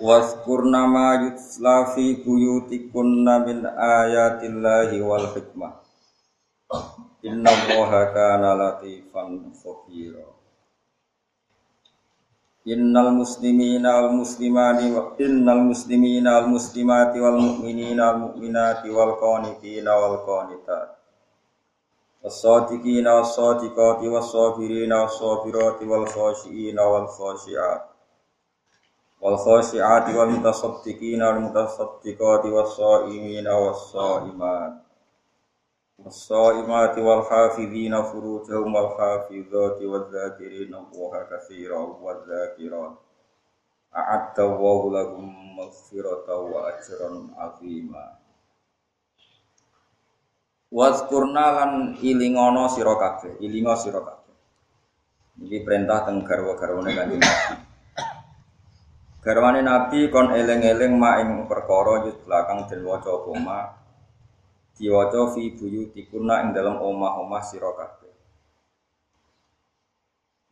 Waskurna ma yutla fi buyutikunna min ayatillahi wal hikmah. Inna Allaha kana latifan khabira. Innal muslimina wal muslimani wa innal muslimina wal muslimati wal mu'minina wal mu'minati wal qanitina wal qanitat. Was-sadiqina was-sadiqati was-sabirina was-sabirati wal khashiina wal khashiat wal khashi'ati wal mutasaddiqina wal mutasaddiqati was sha'imina was sha'imat was sha'imati wal hafizina furujahum wal hafizati wal dzakirina Allaha katsiran wal dzakirat a'adda Allahu lahum maghfiratan wa ajran 'azima Wazkurna lan ilingono sira kabeh, ilingo sira kabeh. Iki perintah teng garwa-garwane Kanjeng Nabi. Garwane Nabi kon eling-eling mak ing perkara yut belakang den waca apa ma diwaca fi buyutikuna ing dalam omah-omah sira kabeh.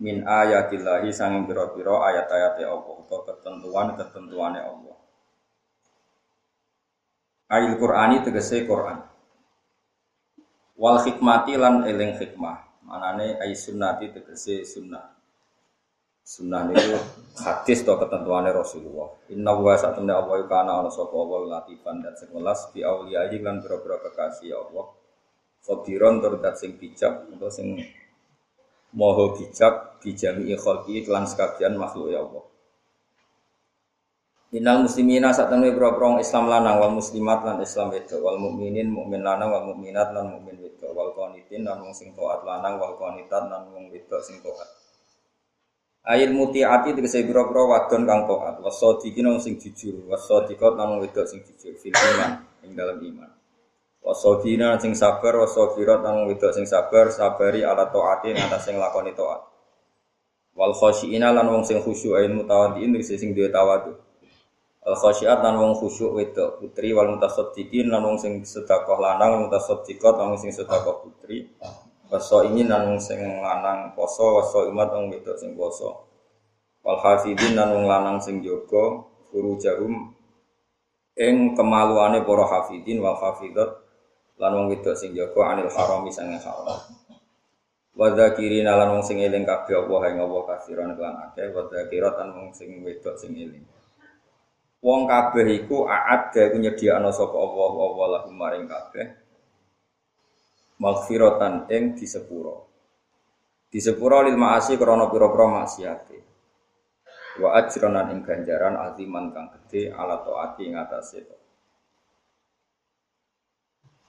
Min ayatillahi sanging pira-pira ayat-ayate Allah utawa ketentuan-ketentuane Allah. Ayat Qur'ani tegese Qur'an. Wal hikmati lan eling hikmah. Manane ayat sunnati tegese sunnah. Sunnah itu hadis atau ketentuannya Rasulullah. Inna wa satamna Allah kana ana sapa Allah latifan dan sing welas bi auliyahi lan pira-pira kekasih Allah. Khabiron tur sing bijak atau sing moho bijak bijami khalqi lan sekabian makhluk ya Allah. Innal muslimina satamna pira-pira Islam lanang wal muslimat lan Islam wedok wal mukminin mukmin lanang wal mukminat lan mukmin wedok wal qanitin lan wong sing taat lanang wal qanitat lan wong wedok sing taat. Ayil mutiati tegese pira-pira wadon kang taat, wasadiqin wong sing jujur, wasadiqat lan wedok sing jujur fil iman ing dalam iman. Wasadina sing sabar, wasabirat lan wedok sing sabar, sabari ala taati atas sing lakoni taat. Wal khasyiina lan wong sing khusyuk ayil mutawaddiin tegese sing duwe tawadhu. Al khasyiat lan wong khusyuk wedok putri wal mutasaddiqin lan wong sing sedekah lanang, mutasaddiqat lan wong sing sedekah putri. Waso ini nan sing lanang poso, waso imat wong wedok sing poso. Wal hafidin nan wong lanang sing jaga guru jarum ing kemaluane para hafidin wal hafidat lan wong wedok sing jaga anil haram sange haram. Wa dzakirin lan wong sing eling kabeh Allah ing Allah kafiran lan akeh wa dzakirat lan wong sing wedok sing eling. Wong kabeh iku aat iku nyediakno sapa Allah Allah lahum maring kabeh maghfiratan ing disepuro. Disepuro lil ma'asi krana pira-pira maksiate. Wa ajranan ing ganjaran aziman kang gedhe ala taati ing atase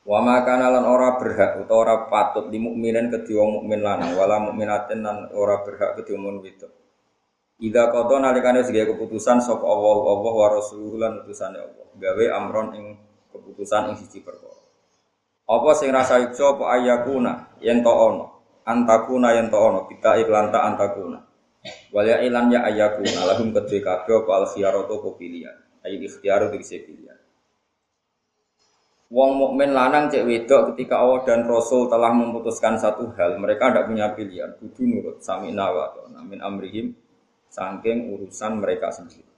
Wa ma kana lan ora berhak utawa ora patut di mukminin kedhi wong mukmin lanang wala mukminatin lan ora berhak kedhi wong wedok. Ida kodo nalikane sebagai keputusan sapa Allah Allah wa rasuluhu lan utusane Allah. Gawe amron ing keputusan ing siji perkara. Apa sing rasa ijo apa ayakuna yen to ono. Antakuna yen to ono kita iklan ta antakuna. Walya ilan ya ayakuna lahum kedhe kabeh apa al khiyaratu apa pilihan. Ayo ikhtiaru tegese pilihan. Wong mukmin lanang cek wedok ketika Allah dan Rasul telah memutuskan satu hal, mereka tidak punya pilihan, kudu nurut sami nawa namin amrihim saking urusan mereka sendiri.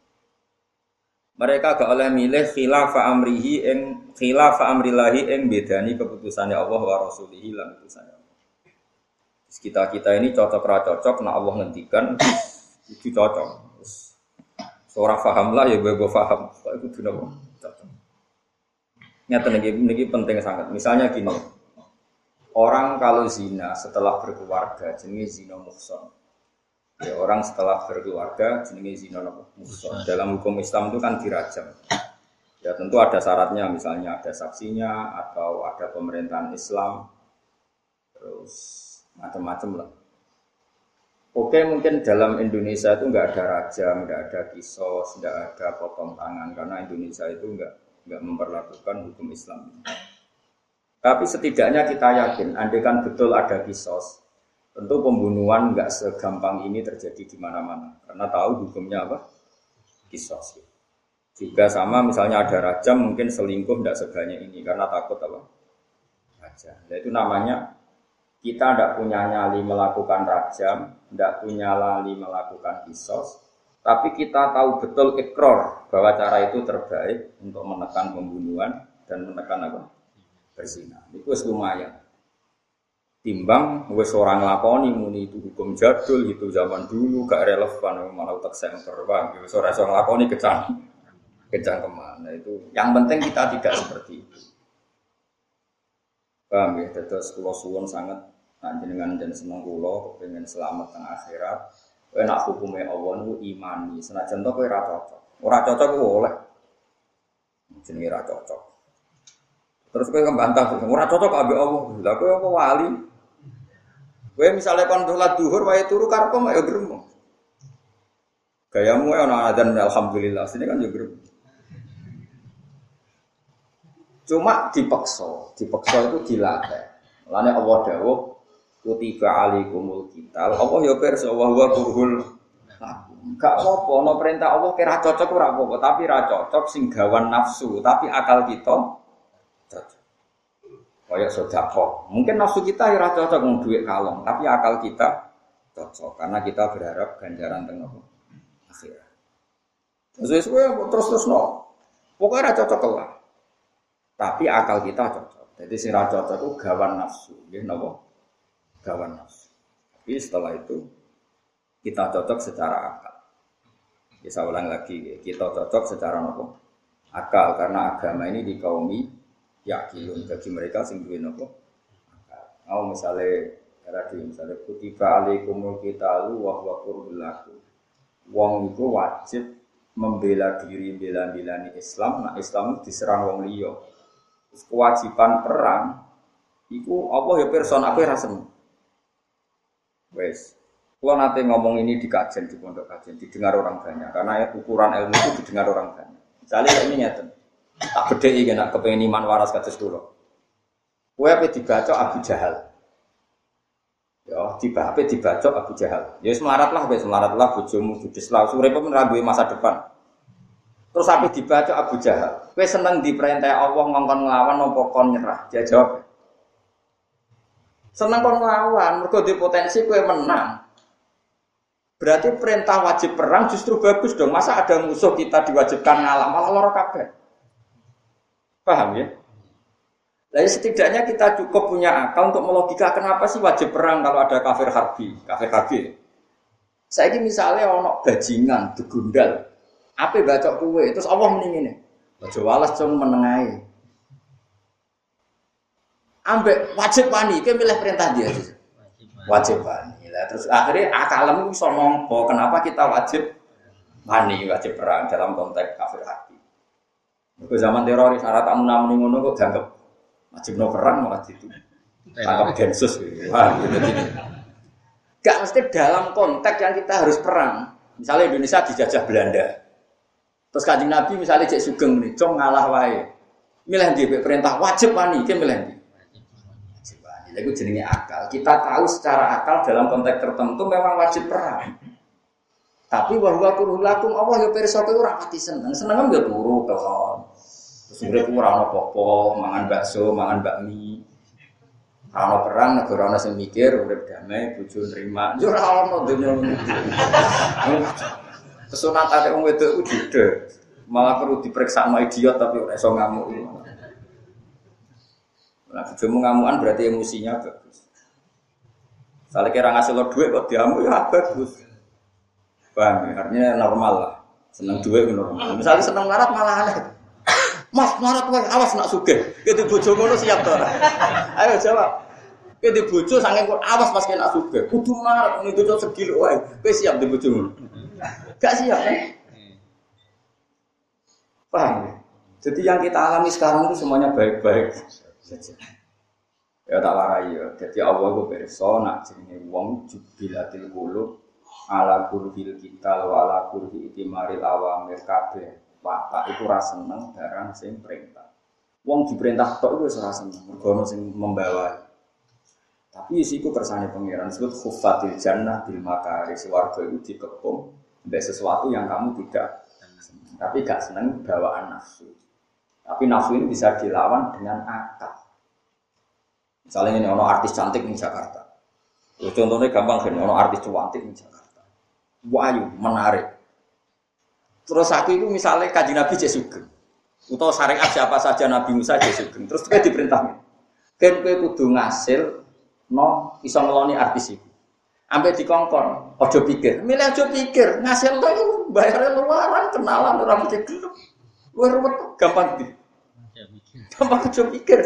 Mereka gak oleh milih khilafa amrihi ing khilafa amrillahi ing bedani keputusannya Allah wa rasulihi lan utusannya Allah. Kita kita ini cocok ra cocok nah Allah ngendikan itu cocok. Seorang paham lah ya gue paham. Itu benar cocok. Nyata nih, ini penting sangat. Misalnya gini, orang kalau zina setelah berkeluarga jenis zina muhson Ya, orang setelah berkeluarga jenenge zina muhsan. Dalam hukum Islam itu kan dirajam. Ya tentu ada syaratnya, misalnya ada saksinya atau ada pemerintahan Islam, terus macam-macam lah. Oke mungkin dalam Indonesia itu nggak ada raja, nggak ada kisos, nggak ada potong tangan karena Indonesia itu nggak nggak memperlakukan hukum Islam. Tapi setidaknya kita yakin, andai kan betul ada kisos, tentu pembunuhan nggak segampang ini terjadi di mana-mana karena tahu hukumnya apa kisos. Juga sama misalnya ada raja mungkin selingkuh tidak sebanyak ini karena takut apa raja. Nah, itu namanya kita tidak punya nyali melakukan rajam, tidak punya lali melakukan kisos, tapi kita tahu betul ekror bahwa cara itu terbaik untuk menekan pembunuhan dan menekan apa? Berzina. Itu lumayan. Timbang wes orang lakoni muni itu hukum jadul itu zaman dulu gak relevan malah utak senter bang. Wes orang orang lakoni kecang kecang ke mana itu. Yang penting kita tidak seperti itu. Paham ya? Terus kalau suwon sangat Nah, jenengan dan seneng kula pengen selamat tengah akhirat. Kowe nak hukume Allah niku imani. Senajan to kowe ora cocok. Ora cocok ku oleh. Jenenge ora cocok. Terus kowe kembantah, ora cocok ambek Allah. Lah kowe apa wali? Kowe misalnya kon sholat duhur wae turu karepmu ya gremo. Gayamu ya ana adzan alhamdulillah. Sini kan ya gremo. Cuma dipaksa, dipaksa itu dilatih. Lane Allah dawuh kutiba alaikumul kital Allah ya pirsa wa huwa kurhul gak apa no perintah Allah kira cocok ora apa tapi ra cocok sing gawan nafsu tapi akal kita cocok kayak sedekah. Mungkin nafsu kita ya cocok mau duit kalong tapi akal kita cocok karena kita berharap ganjaran tengah akhirat terus terus terus no pokoknya cocok lah tapi akal kita cocok. Jadi si cocok itu gawan nafsu ya nopo gawan nafsu. Tapi setelah itu kita cocok secara akal. Bisa ulang lagi, kita cocok secara nopo akal karena agama ini dikaumi yakin bagi mereka sing duwe nopo akal. Mau misalnya tadi misalnya kutiba alaikumul qitalu wa huwa lakum. Wong itu wajib membela diri bela-belani Islam, nah Islam diserang wong liya. Kewajiban perang Iku Allah ya person aku rasa Wes. Kalau nanti ngomong ini di kajian di pondok kajian, didengar orang banyak. Karena ukuran ilmu itu didengar orang banyak. Misalnya ini nyata, tak ini nak kepengen iman waras kados dulu. Kue apa dibaca Abu Jahal. Ya, tiba apa dibaca Abu Jahal. Ya semarat lah, wes semarat lah, bujumu judes lah. Pun ragu masa depan. Terus apa dibaca Abu Jahal. Kue seneng diperintah Allah ngongkon ngelawan, nopo kon nyerah. Dia jawab, Seneng kon nglawan, mergo di potensi kue menang. Berarti perintah wajib perang justru bagus dong. Masa ada musuh kita diwajibkan ngalah malah loro kabeh. Paham ya? Lalu setidaknya kita cukup punya akal untuk melogika kenapa sih wajib perang kalau ada kafir harbi, kafir harbi. Saya ini misalnya ono bajingan, degundal, apa baca kue, terus Allah mendingin Baca walas cuma menengahi ambek wajib wani, kayak milih perintah dia. Wajib wani. Lah terus akhirnya akalem bisa nompo kenapa kita wajib wani, wajib perang dalam konteks kafir hati. Ke zaman teroris syarat tamu namun ngono kok dianggap wajib no perang malah itu. Anggap densus Wah, gitu, gitu. Gak mesti dalam konteks yang kita harus perang. Misalnya Indonesia dijajah Belanda. Terus kanjeng Nabi misalnya cek sugeng nih, cong ngalah wae. Milih dia perintah wajib wani, dia milih dia. Itu jenenge akal. Kita tahu secara akal dalam konteks tertentu memang wajib perang. Tapi bahwa kurulakum Allah ya pirsa kowe ora pati seneng. Seneng ya turu kelon. Terus urip ora ono apa mangan bakso, mangan bakmi. Ora perang negara ana sing mikir urip damai, bojo nerima. Yo ora ono dunya Kesunatan wong wedok ku Malah perlu diperiksa sama idiot tapi ora iso ngamuk. Nah, bojomu ngamuan berarti emosinya bagus. Salah kira ngasih lo duit kok diamu ya bagus. Bang, ya? artinya normal lah. Seneng duit normal. Misalnya seneng marat malah aneh. Mas marat wae awas nak sugih. Kita bojo ngono siap to Ayo jawab. Kita bojo saking awas pas kena sugih. Kudu marat ngene bojo segil wae. Kowe siap di bojo ngono. Gak siap kan? Paham ya? Jadi yang kita alami sekarang itu semuanya baik-baik saja. Ya tak warai ya. Jadi Allah itu nak jenenge wong jubilatil qulub ala kurhil kita wa ala kurhi itimaril awamir kabeh watak itu rasa seneng barang sing perintah. Wong diperintah tok itu ora seneng. Mergo sing membawa. Tapi isiku kersane pangeran disebut khufatil jannah bil makari warga itu dikepung dari sesuatu yang kamu tidak tapi gak seneng bawaan nafsu. Tapi nafsu ini bisa dilawan dengan akal misalnya ini ono artis cantik di Jakarta. Ya, contohnya gampang kan ono artis cantik di Jakarta wahyu menarik terus aku itu misalnya kaji nabi Sugeng atau syariat siapa saja Nabi Musa Sugeng terus kita diperintahkan kan kowe kudu ngasil no iso ngeloni artis itu. Ambil dikongkon, ojo pikir, milih ojo pikir, ngasil lo itu bayarnya luaran, kenalan orang mesti gelap, luar rumah gampang di, gampang ojo pikir.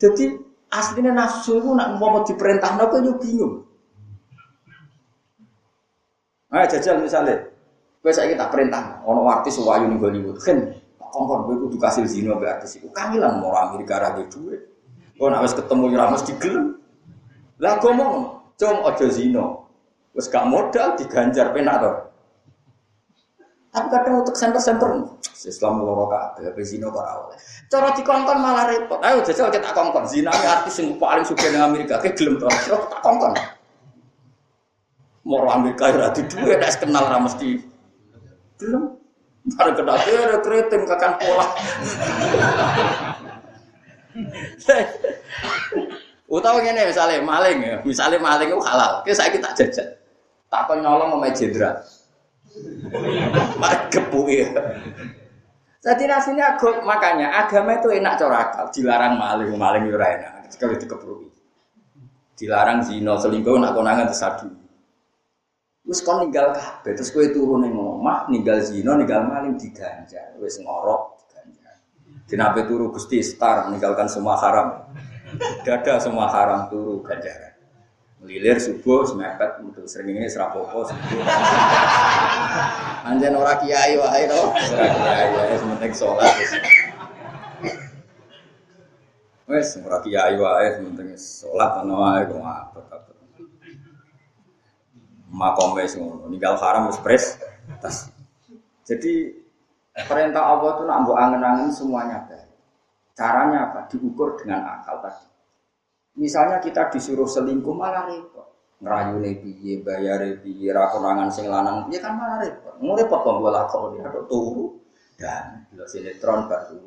Jadi aslinya nafsu itu nak mau diperintah nopo yo bingung. Ayo jajal misalnya, gue saya kita perintah, ono artis wayu nih Hollywood, kan kongkon gue kudu kasih zino be artis itu, kangilan mau Amerika rakyat duit. Oh, nak ketemu ya mesti gelem. Lah ngomong, "Cung aja zina." Wis gak modal diganjar penak to. Tapi kadang untuk center-center Islam loro kabeh, apa zina kok ora oleh. Cara dikongkon malah repot. Ayo jajal kita kongkon. Zina artis sing paling sugih ning Amerika, ke gelem to. Tak kongkon. Moro Amerika ora di duwe nek kenal ra mesti gelem. Bareng kenal ada keriting kakan pola. Utawa ngene misalnya maling ya, misalnya maling itu halal. Oke, saya kita jajan. Tak kau nyolong sama jenderal. Mak ya. Jadi nasinya agak, makanya agama itu enak cara akal. Dilarang maling, maling itu enak. Sekali dikeprui. Dilarang zina, selingkuh, nak konangan tersadu. Terus kau ninggal kabeh, terus kau turun ning omah, ninggal zina, ninggal maling diganjar. Wis ngorok diganjar. Dinabe turu Gusti Star meninggalkan semua haram. Dada semua haram turu ganjaran. Melilir subuh semepet sering ini serapopo subuh. Anjen ora kiai wae to. Ora kiai wae sementing salat. Wes ora kiai wae sementing salat ana wae kok apet-apet. Makome ngono, ninggal haram wis pres. Tas. Jadi perintah Allah itu nak mbok angen-angen semuanya baik. Caranya apa? Diukur dengan akal tadi. Misalnya kita disuruh selingkuh malah repot. Ngerayune piye, bayare piye, ra konangan sing lanang piye kan malah repot. Mau repot kok gue lakoni ada turu dan delok sinetron baru.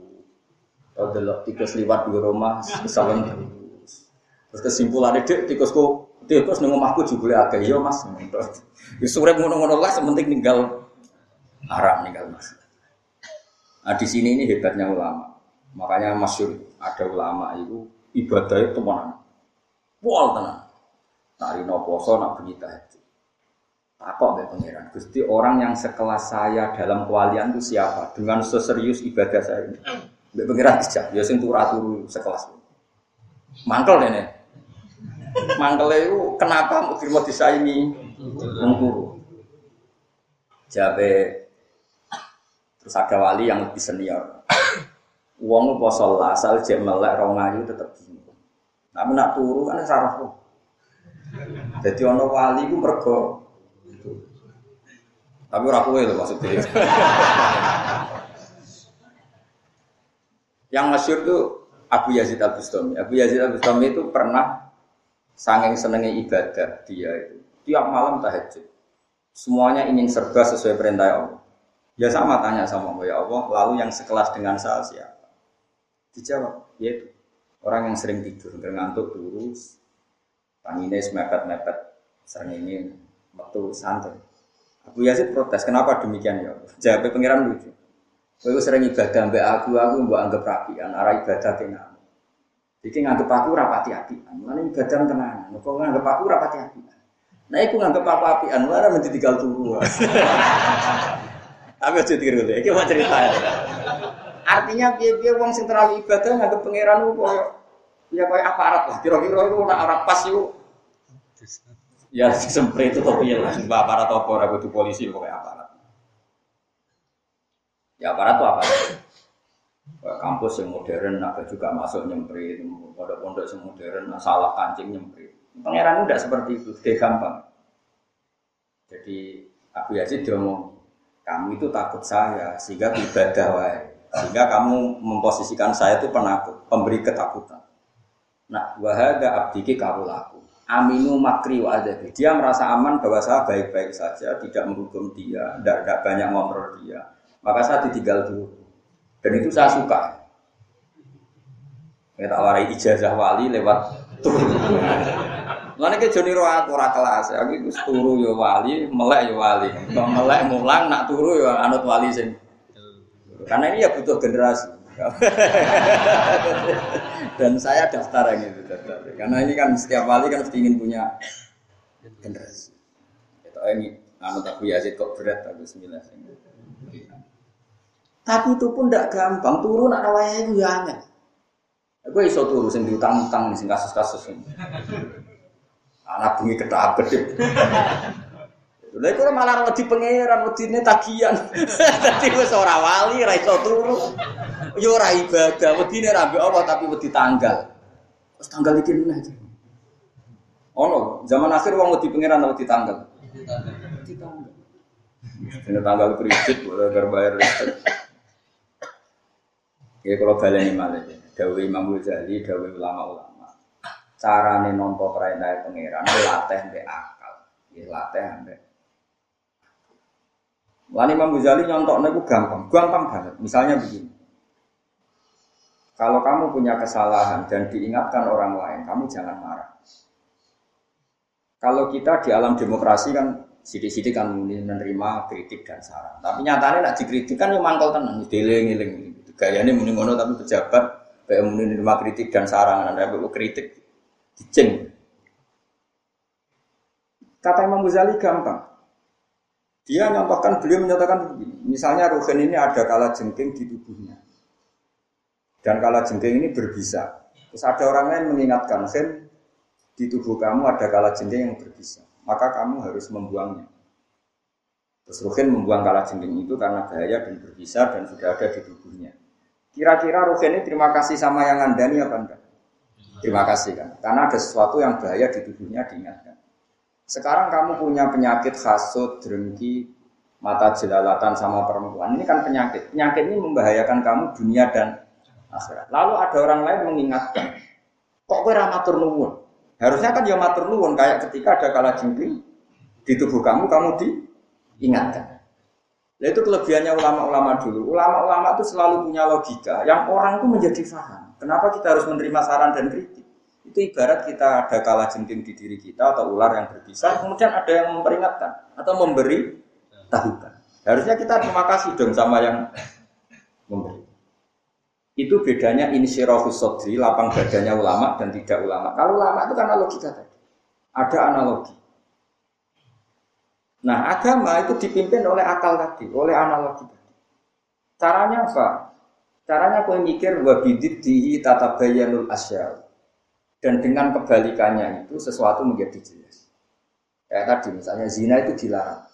Kalau delok tikus liwat di rumah kesalahan terus. Terus kesimpulannya dek tikusku tikus nang omahku jebule akeh yo Mas. Wis urip ngono-ngono lah sementing ninggal haram ninggal Mas. Nah di sini ini hebatnya ulama. Makanya masyur ada ulama itu ibadah itu mana? Pol tenan. Tari no poso nak bunyi tahajud. Takok be pangeran. Gusti orang yang sekelas saya dalam kewalian itu siapa? Dengan seserius ibadah saya ini. Be pangeran dijak. Ya sing turu sekelas. Mangkel dene. Mangkel itu kenapa mau terima disaingi wong turu? Jabe terus ada wali yang lebih senior. Uang poso asal jam melek rong ayu tetep bingung. Tapi nak turu kan sarah. Jadi ono wali ku mergo tapi ora kowe lho maksudnya. Yang masyur itu Abu Yazid Al Bustami. Abu Yazid Al Bustami itu pernah sanging senengnya ibadah dia itu tiap malam tahajud. Semuanya ingin serba sesuai perintah Allah. Ya sama tanya sama Allah, ya Allah, lalu yang sekelas dengan saya siapa? Dijawab, yaitu orang yang sering tidur, ngantuk terus, tangine mepet-mepet, sering ingin waktu santai. Abu Yazid protes, kenapa demikian ya? Jawab pengiran lucu. Aku sering ibadah mbak aku, aku mbak anggap rapian, arah ibadah dengan Jadi nganggep aku rapati apian, mana ibadah tenang. Kau nganggep aku rapati apian. Nah, aku nganggep aku apian, mana menjadi tinggal turu. Tapi aja dikira dulu, ini mau cerita ya. Artinya biar-biar uang sing terlalu ibadah nganggep pangeran itu ya kayak aparat lah. Kira-kira itu nak arah pas itu Ya semprit itu tapi ya lah, aparat apa aku tuh polisi pokoknya aparat. Ya aparat tuh apa? Kampus yang modern, naga juga masuk nyemprit, pondok-pondok yang modern, salah kancing nyemprit. Pangeran udah seperti itu, dia gampang. Jadi Abu Yazid ngomong, kamu itu takut saya sehingga ibadah wae. Sehingga kamu memposisikan saya itu penakut, pemberi ketakutan. Nah, wahada abdiki laku. Aminu makri wa adabi. Dia merasa aman bahwa saya baik-baik saja, tidak menghukum dia, tidak, banyak ngobrol dia. Maka saya ditinggal dulu. Dan itu saya suka. Kita warai ijazah wali lewat turun. Mana ke Joni roh aku ora kelas, aku itu turu yo wali, melek yo wali. Kalau melek mulang nak turu yo anut wali. Karena ini ya butuh generasi. Dan saya daftar yang itu. Karena ini kan setiap wali kan mesti ingin punya generasi. Itu ini anut Abu Yazid kok berat tapi sembilan. Tapi itu pun tidak gampang. Turun nak rawaya itu ya aneh. Aku iso turu sing diutang-utang sing kasus-kasus ini. Anak bunyi ketak gede. Lha iku malah wedi pangeran, wedine tagihan. Dadi wis ora wali, ora iso turu. Ya ora ibadah, wedine ra Allah tapi wedi tanggal. Terus tanggal iki meneh aja. Ono, zaman akhir wong wedi pangeran wedi tanggal. Wedi tanggal. Ini tanggal kredit, boleh bayar listrik. Ya kalau baleni malah Dawi Imam Ghazali, Dawi ulama-ulama. Carane nampa perintah pangeran latih mbek akal. Ya latih mbek Lan Imam Ghazali nyontoknya itu gampang, gampang banget. Misalnya begini. Kalau kamu punya kesalahan dan diingatkan orang lain, kamu jangan marah. Kalau kita di alam demokrasi kan sidik-sidik kan menerima kritik dan saran. Tapi nyatanya nak dikritik kan yang mangkal tenang, diling-iling. Gaya ini muni ngono tapi pejabat Kayak menerima kritik dan saran, anda perlu kritik, diceng. Kata Imam Ghazali gampang. Dia nyampaikan, beliau menyatakan begini. Misalnya Ruhin ini ada kala jengking di tubuhnya. Dan kala jengking ini berbisa. Terus ada orang lain mengingatkan, Sen, di tubuh kamu ada kala jengking yang berbisa. Maka kamu harus membuangnya. Terus Ruhin membuang kala jengking itu karena bahaya dan berbisa dan sudah ada di tubuhnya. Kira-kira Ruhin ini terima kasih sama yang ngandani apa enggak? Terima kasih kan. Karena ada sesuatu yang bahaya di tubuhnya diingatkan. Sekarang kamu punya penyakit hasut, drengki, mata jelalatan sama perempuan. Ini kan penyakit. Penyakit ini membahayakan kamu dunia dan akhirat. Lalu ada orang lain mengingatkan. Kok gue nuwun? Harusnya kan ya matur nuwun kayak ketika ada kala jengking di tubuh kamu, kamu diingatkan. Nah itu kelebihannya ulama-ulama dulu. Ulama-ulama itu selalu punya logika yang orang itu menjadi faham. Kenapa kita harus menerima saran dan kritik? Itu ibarat kita ada kala jengking di diri kita atau ular yang berbisa, kemudian ada yang memperingatkan atau memberi tahukan. Harusnya kita terima kasih dong sama yang. Itu bedanya ini sirofus sodri, lapang badannya ulama dan tidak ulama. Kalau ulama itu karena logika tadi. Ada analogi. Nah, agama itu dipimpin oleh akal tadi, oleh analogi tadi. Caranya apa? Caranya kau mikir wa bididdihi tatabayyanul asyal. Dan dengan kebalikannya itu sesuatu menjadi jelas. Kayak tadi misalnya zina itu dilarang.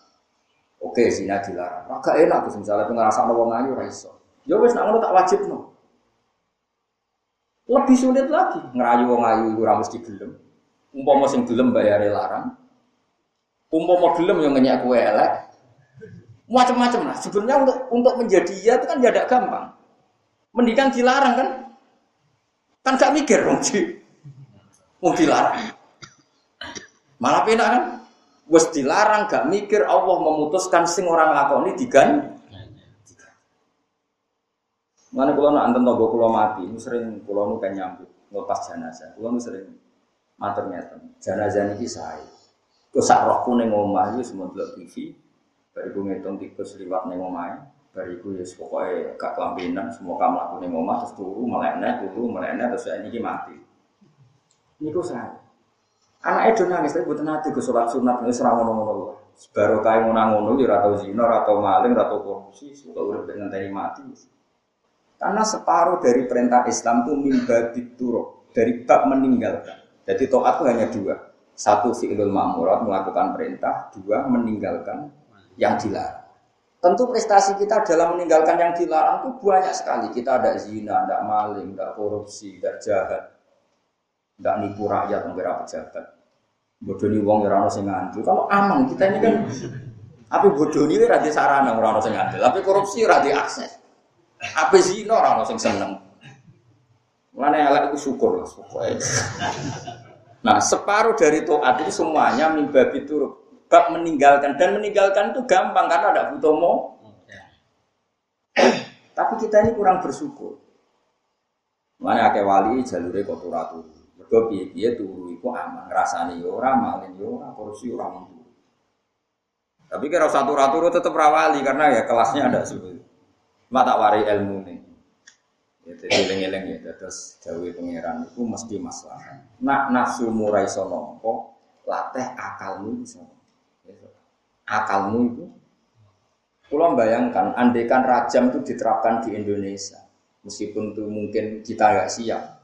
Oke, zina dilarang. Maka enak tuh misalnya pengerasaan wong ayu ra iso. Ya wis nak tak wajib no. Lebih sulit lagi ngerayu wong ayu ora mesti gelem. Umpama sing gelem bayare larang, umpama gelem yang ngenyak kue elek, macam-macam lah. Sebenarnya untuk untuk menjadi ya itu kan tidak gampang. Mendingan dilarang kan? Kan gak mikir dong sih. Mau dilarang. Malah pena kan? Wes dilarang gak mikir Allah memutuskan sing orang lakoni digan. Mana kalau nak anten togo kulo mati, ini sering kulo nu kan nyambut ngelepas jenazah. Kulo nu sering matur. Jenazah ini saya. Kau sak rohku neng omah itu semua delok TV. Bariku ngitung tikus liwat neng omah. Bariku ya pokoknya gak kelampinan. Semua kamu laku neng omah terus turu meleknya, turu meleknya terus saya ini mati. Ini kau saya. Anak itu nangis tapi bukan nanti ke sholat sunat ini serang ngono-ngono. Baru kayak mau nangono di ratu zina, ratu maling, ratu korupsi, suka udah dengan tadi mati. Karena separuh dari perintah Islam itu mimba dituro dari bab meninggalkan. Jadi toat itu hanya dua satu fi'lul ma'murat melakukan perintah, dua meninggalkan yang dilarang. Tentu prestasi kita dalam meninggalkan yang dilarang itu banyak sekali. Kita ada zina, ada maling, ada korupsi, ada jahat, tidak nipu rakyat, mengira pejabat. Bodoh nih wong ora ono sing ngandel. Kalau aman kita ini kan tapi bodoh ini di sarana ora ono sing. Tapi korupsi ora akses. Apa zina ora ono sing seneng. Mulane elek itu syukur lah pokoknya. Nah, separuh dari toat itu semuanya mimba itu bab meninggalkan dan meninggalkan itu gampang karena ada butuh mau. Tapi kita ini kurang bersyukur. Mana akeh wali jalure kok ora turu. Mergo piye-piye turu iku aman, rasane yo ora, malin yo ora, korupsi ora Tapi kira satu turu tetep ra wali karena ya kelasnya ada seperti mata wari ilmu nih. Ya, jadi eling-eling ya, terus jawi pangeran itu mesti masalah. Nak nafsu murai sonompo, latih akalmu itu ya, Akalmu itu, kalau bayangkan, andekan rajam itu diterapkan di Indonesia, meskipun itu mungkin kita nggak siap,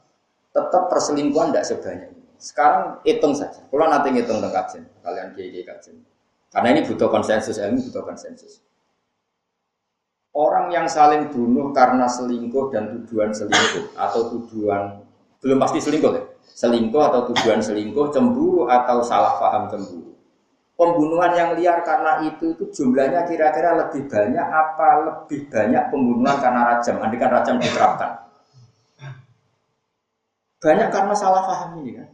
tetap perselingkuhan tidak sebanyak ini. Sekarang hitung saja, kalau nanti ngitung tentang kajian, kalian kiai kajian. Karena ini butuh konsensus ilmu, butuh konsensus. Orang yang saling bunuh karena selingkuh dan tujuan selingkuh atau tujuan belum pasti selingkuh ya, selingkuh atau tujuan selingkuh, cemburu atau salah paham cemburu. Pembunuhan yang liar karena itu itu jumlahnya kira-kira lebih banyak apa lebih banyak pembunuhan karena rajam? Andikan rajam diterapkan. Banyak karena salah paham ini kan.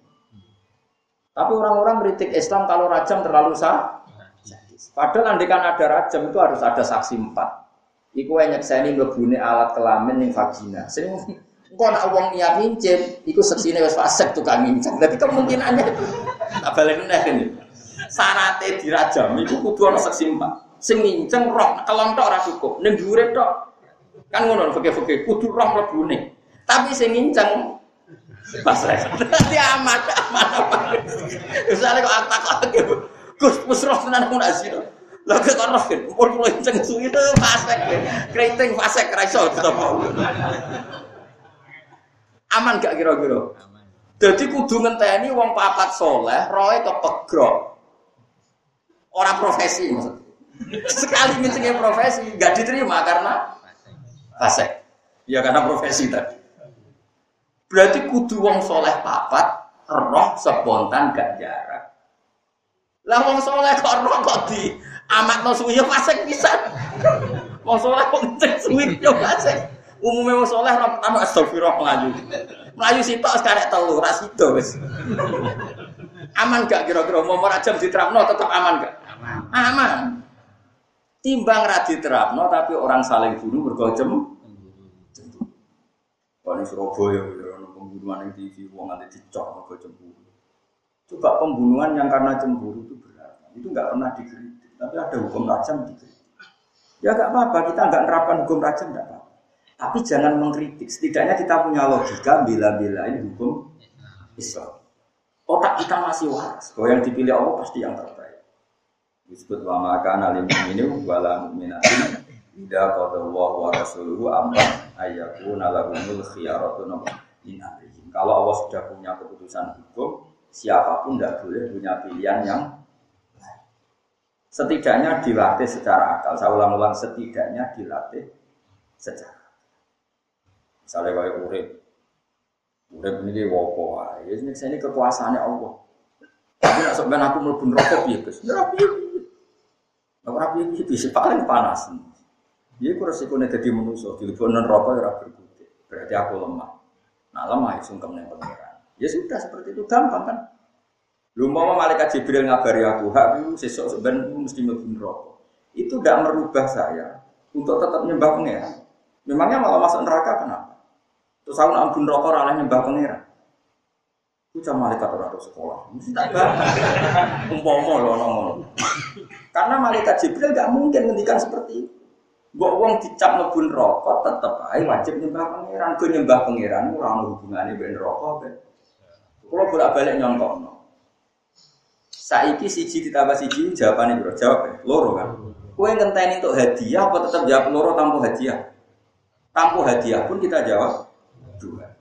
Tapi orang-orang meritik Islam kalau rajam terlalu sah. Padahal andikan ada rajam itu harus ada saksi empat. Iku ini mlebune alat kelamin yang vagina. Sing engko nak wong niat ngincim, iku seksine wis fasik tukang ngincim. Tapi kemungkinannya tak balik neh ini. Sarate dirajam iku kudu ana seksi empat. Sing nginceng roh kelontok ora cukup. Ning tok. Kan ngono fikih-fikih kudu roh mlebune. Tapi sing nginceng Pasrah. Dadi amat amat. Misalnya kok tak lagi. Gus musroh tenan mun azira. Ora kan, pun kulo enceng suwi itu fasek. Keriting fasek ra iso Aman gak kira-kira? Dadi kudu ngenteni wong papat soleh, roe kepegrok. Ora profesi. Sekali ngecengin profesi gak diterima karena fasek. Ya karena profesi tadi. Berarti kudu wong soleh papat, roh spontan gak jarak. Lah wong soleh kok roh kok di amat no suwi ya fasik pisan. Wong saleh kok ngecek suwi ya fasik. Umume wong saleh ora pertama astagfirullah melayu. Melayu sitok sekarang telu ra sida wis. Aman gak kira-kira mau ora jam diterapno tetap aman gak? Aman. Aman. Timbang ra diterapno tapi orang saling bunuh mergo jem. Kalau Surabaya, ya, pembunuhan yang TV, uang nanti dicor, mergo cemburu. Coba pembunuhan yang karena cemburu itu berat. Itu nggak pernah dikritik. Tapi ada hukum rajam gitu. Ya nggak apa-apa, kita nggak nerapkan hukum rajam nggak apa-apa. Tapi jangan mengkritik. Setidaknya kita punya logika bila-bila ini hukum Islam. Otak kita masih waras. Bahwa yang dipilih Allah pasti yang terbaik. Disebut wa maka nalim ini wala mu'minatin Ida qadallahu wa rasuluhu amma ayyakuna lahumul khiyaratu min Kalau Allah sudah punya keputusan hukum, siapa pun tidak boleh punya pilihan yang Setidaknya dilatih secara akal. Saya ulang-ulang setidaknya dilatih secara. Misalnya kayak urip, urip ini wopo, ya ini saya ini kekuasaannya Allah. Tapi sebenarnya aku melebur rokok ya guys. Ya rapi, rapi itu bisa paling panas. Dia kurang resikonya jadi manusia, di non rokok ya rapi Berarti aku lemah. Nah lemah ya sungkem nih pengiran. Ya sudah seperti itu gampang kan. Lu mau malaikat Jibril ngabari aku, hak itu sesok sebenarnya mesti mlebu rokok. Itu tidak merubah saya untuk tetap nyembah pangeran. Memangnya malah masuk neraka kenapa? Terus aku ampun rokok ralah nyembah pangeran. Itu cuma malaikat orang sekolah. Mesti Umpama loh ngomong. Karena malaikat Jibril gak mungkin ngendikan seperti itu. Mbok wong dicap mlebu rokok tetep ae wajib nyembah pangeran. Gue nyembah pangeran ora ono hubungane ben rokok. Kalau bolak-balik nyongkokno. Saiki siji ditambah siji jawabannya bro jawab ya loro kan. Kue ngenteni untuk hadiah apa tetap jawab loro tanpa hadiah? Tanpa hadiah pun kita jawab dua.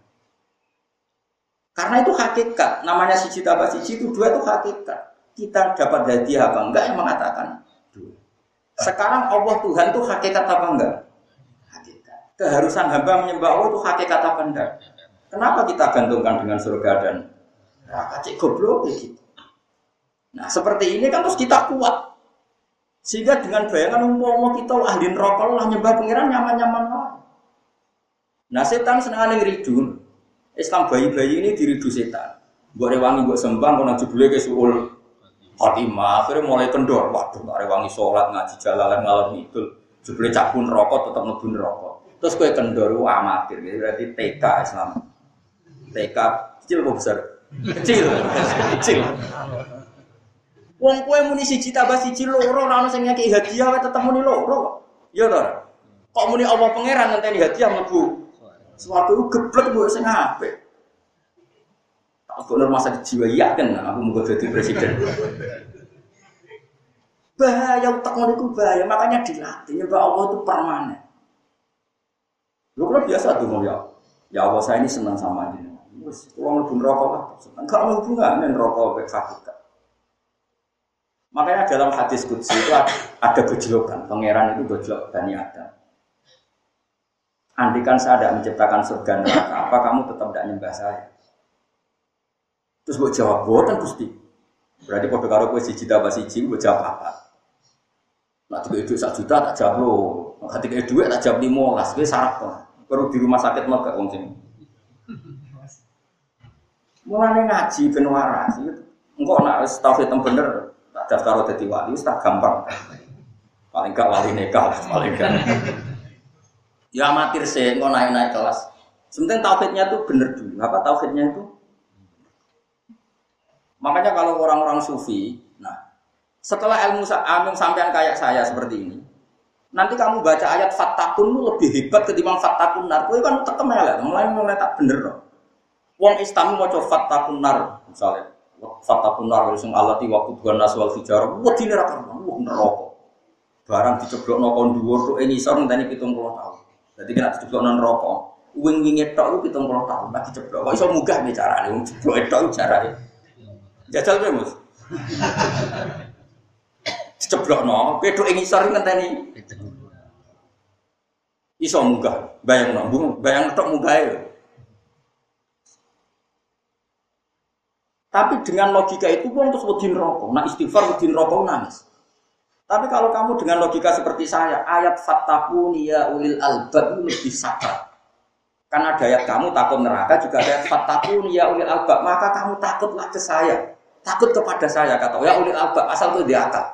Karena itu hakikat. Namanya siji tambah siji itu dua itu hakikat. Kita dapat hadiah apa enggak yang mengatakan dua. Sekarang Allah Tuhan itu hakikat apa enggak? Hakikat. Keharusan hamba menyembah Allah itu hakikat apa enggak? Kenapa kita gantungkan dengan surga dan neraka? Cik goblok. Nah, seperti ini kan terus kita kuat. Sehingga dengan bayangan umum kita ahli neraka lah nyembah pangeran nyaman-nyaman Nah, setan seneng ngridul. Islam bayi-bayi ini diridu setan. Gue rewangi gue sembang, nanti boleh ke suul khotimah. Akhirnya mulai kendor. Waduh, gue rewangi sholat, ngaji jalalan, ngalor itu. Jebule cabun rokok, tetap ngebun rokok. Terus gue kendor, gue amatir. Berarti TK Islam. TK kecil kok besar? Kecil, kecil. Wong kue muni siji tambah siji loro ora ono sing nyaki hadiah wae tetep muni loro Ya to. Kok muni Allah pangeran ngenteni hadiah mlebu. Suatu geblek mbok sing apik. Aku rumah sakit jiwa iya kan aku mau jadi presiden. bahaya utak itu bahaya makanya dilatih ya Allah itu permanen. Lu kalau biasa tuh mau ya, ya Allah saya ini senang sama ini. Terus kalau mau rokok lah, enggak mau hubungan rokok hakikat. Makanya dalam hadis kudsi itu ada gejolokan, pangeran itu gejolok Bani Adam. Andikan saya tidak menciptakan surga neraka, apa kamu tetap tidak nyembah saya? Terus gue jawab, buatan gusti. Berarti pada karo gue si cita basi cing, gue jawab apa? Nah, tiga itu satu juta tak jawab lo. Ketika itu tak jawab lima las, gue syarat kok. Baru di rumah sakit mau ke sing. Mulai ngaji ben waras, engkau nak tauhid yang bener, daftar jadi wali, tak gampang. Paling gak wali nekal, paling gak. Ya amatir sih, nggak naik-naik kelas. Sebenarnya tauhidnya itu bener dulu. Apa tauhidnya itu? Makanya kalau orang-orang sufi, nah setelah ilmu ilmu sampean kayak saya seperti ini, nanti kamu baca ayat fatakun lebih hebat ketimbang fatakun nar. Kue kan tekem ya, mulai mulai tak bener. Wong Islam mau coba fatakun nar, misalnya Fatakun nar sing alati wa kudwan nas wal fijar. Wedine ra karuan, wah neraka. Barang diceblokno kon dhuwur tok ing isor ngenteni 70 tahun. Dadi kena diceblokno neraka. Wing-winge tok ku 70 tahun lagi ceblok. Kok iso munggah nih carane wong ceblok tok carane. Jajal kowe, Mus. Diceblokno, pedok ing isor ngenteni iso munggah. Bayangno, bayang tok munggah Tapi dengan logika itu pun terus wedi rokok. Nah istighfar wedi rokok nangis. Tapi kalau kamu dengan logika seperti saya, ayat fatakuni ya ulil albab lebih sabar. Karena ada ayat kamu takut neraka juga ada ayat fatakuni ya ulil albab. Maka kamu takutlah ke saya. Takut kepada saya kata ya ulil albab asal itu di akal.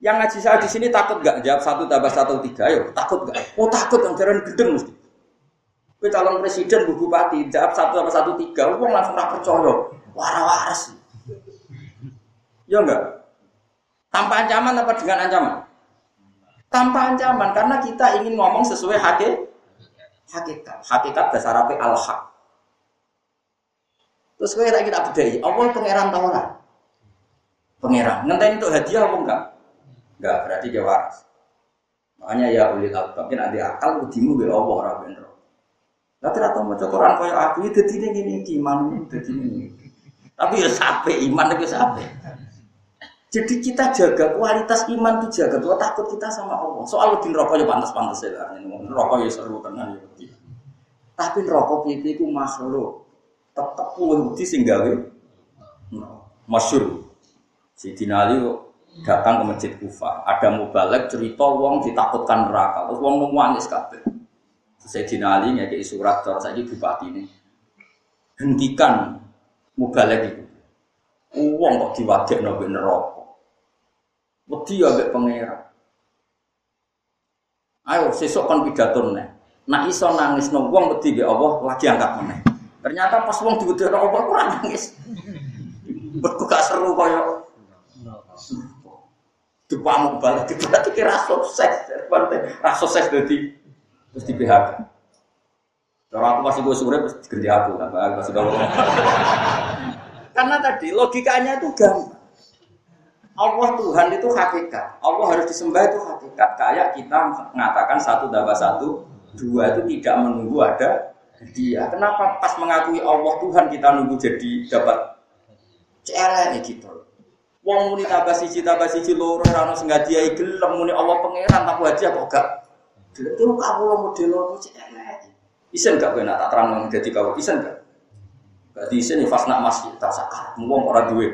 Yang ngaji saya di sini takut gak? Jawab satu tambah satu tiga. Ayo takut gak? Oh takut yang jalan gedeng mesti. Kue calon presiden, bu bupati, jawab satu sama satu tiga, uang langsung tak percaya, waras-waras. Ya enggak? Tanpa ancaman apa dengan ancaman? Tanpa ancaman, karena kita ingin ngomong sesuai hakik, hakikat. Hakikat dasar apa al-haq. Terus kue tak kita bedai, Allah pangeran tahu lah. Pangeran, ngenteni itu hadiah apa enggak? Enggak, berarti dia waras. Makanya ya ulil albab, nanti akal udimu be Allah ora bener. Tapi rata mau Quran kaya aku itu tidak ini iman itu ini. Tapi ya sampai iman tapi sampai. Jadi kita jaga kualitas iman itu jaga tuh takut kita sama Allah. Soal lebih rokok ya pantas-pantas ya. Rokok ya seru tenan ya. Tapi rokok itu itu makhluk. Tetap wedi sing gawe. Masyur. Si Dinali datang ke masjid Kufa. Ada mubalek cerita wong ditakutkan neraka. Wong nangis kabeh. Sayyidina Ali ngekei surat cara saiki bupati ini. Hentikan mubalek itu. Uang kok diwadekno mbek neraka. Wedi ya mbek pangeran. Ayo sesuk kon pidato neh. Nak iso nangis no wong wedi mbek Allah lagi angkat meneh. Ternyata pas wong diwedekno Allah ora nangis. Mergo gak seru kaya Dipamuk balik, berarti kira sukses, berarti rasa sukses terus di PHK. Kalau aku masih gue sore terus kerja aku, apa masih gue Karena tadi logikanya itu gampang. Allah Tuhan itu hakikat. Allah harus disembah itu hakikat. Kayak kita mengatakan satu tambah satu, dua itu tidak menunggu ada dia. Kenapa pas mengakui Allah Tuhan kita nunggu jadi dapat celek gitu. Wong muni tambah siji tambah siji loro ora ono sing gelem muni Allah pangeran tak aja kok gak itu kamu lo model lo cek Isen gak kena tak terang jadi kau isen gak? Gak di sini pas nak masih tak sakar, mau orang duit.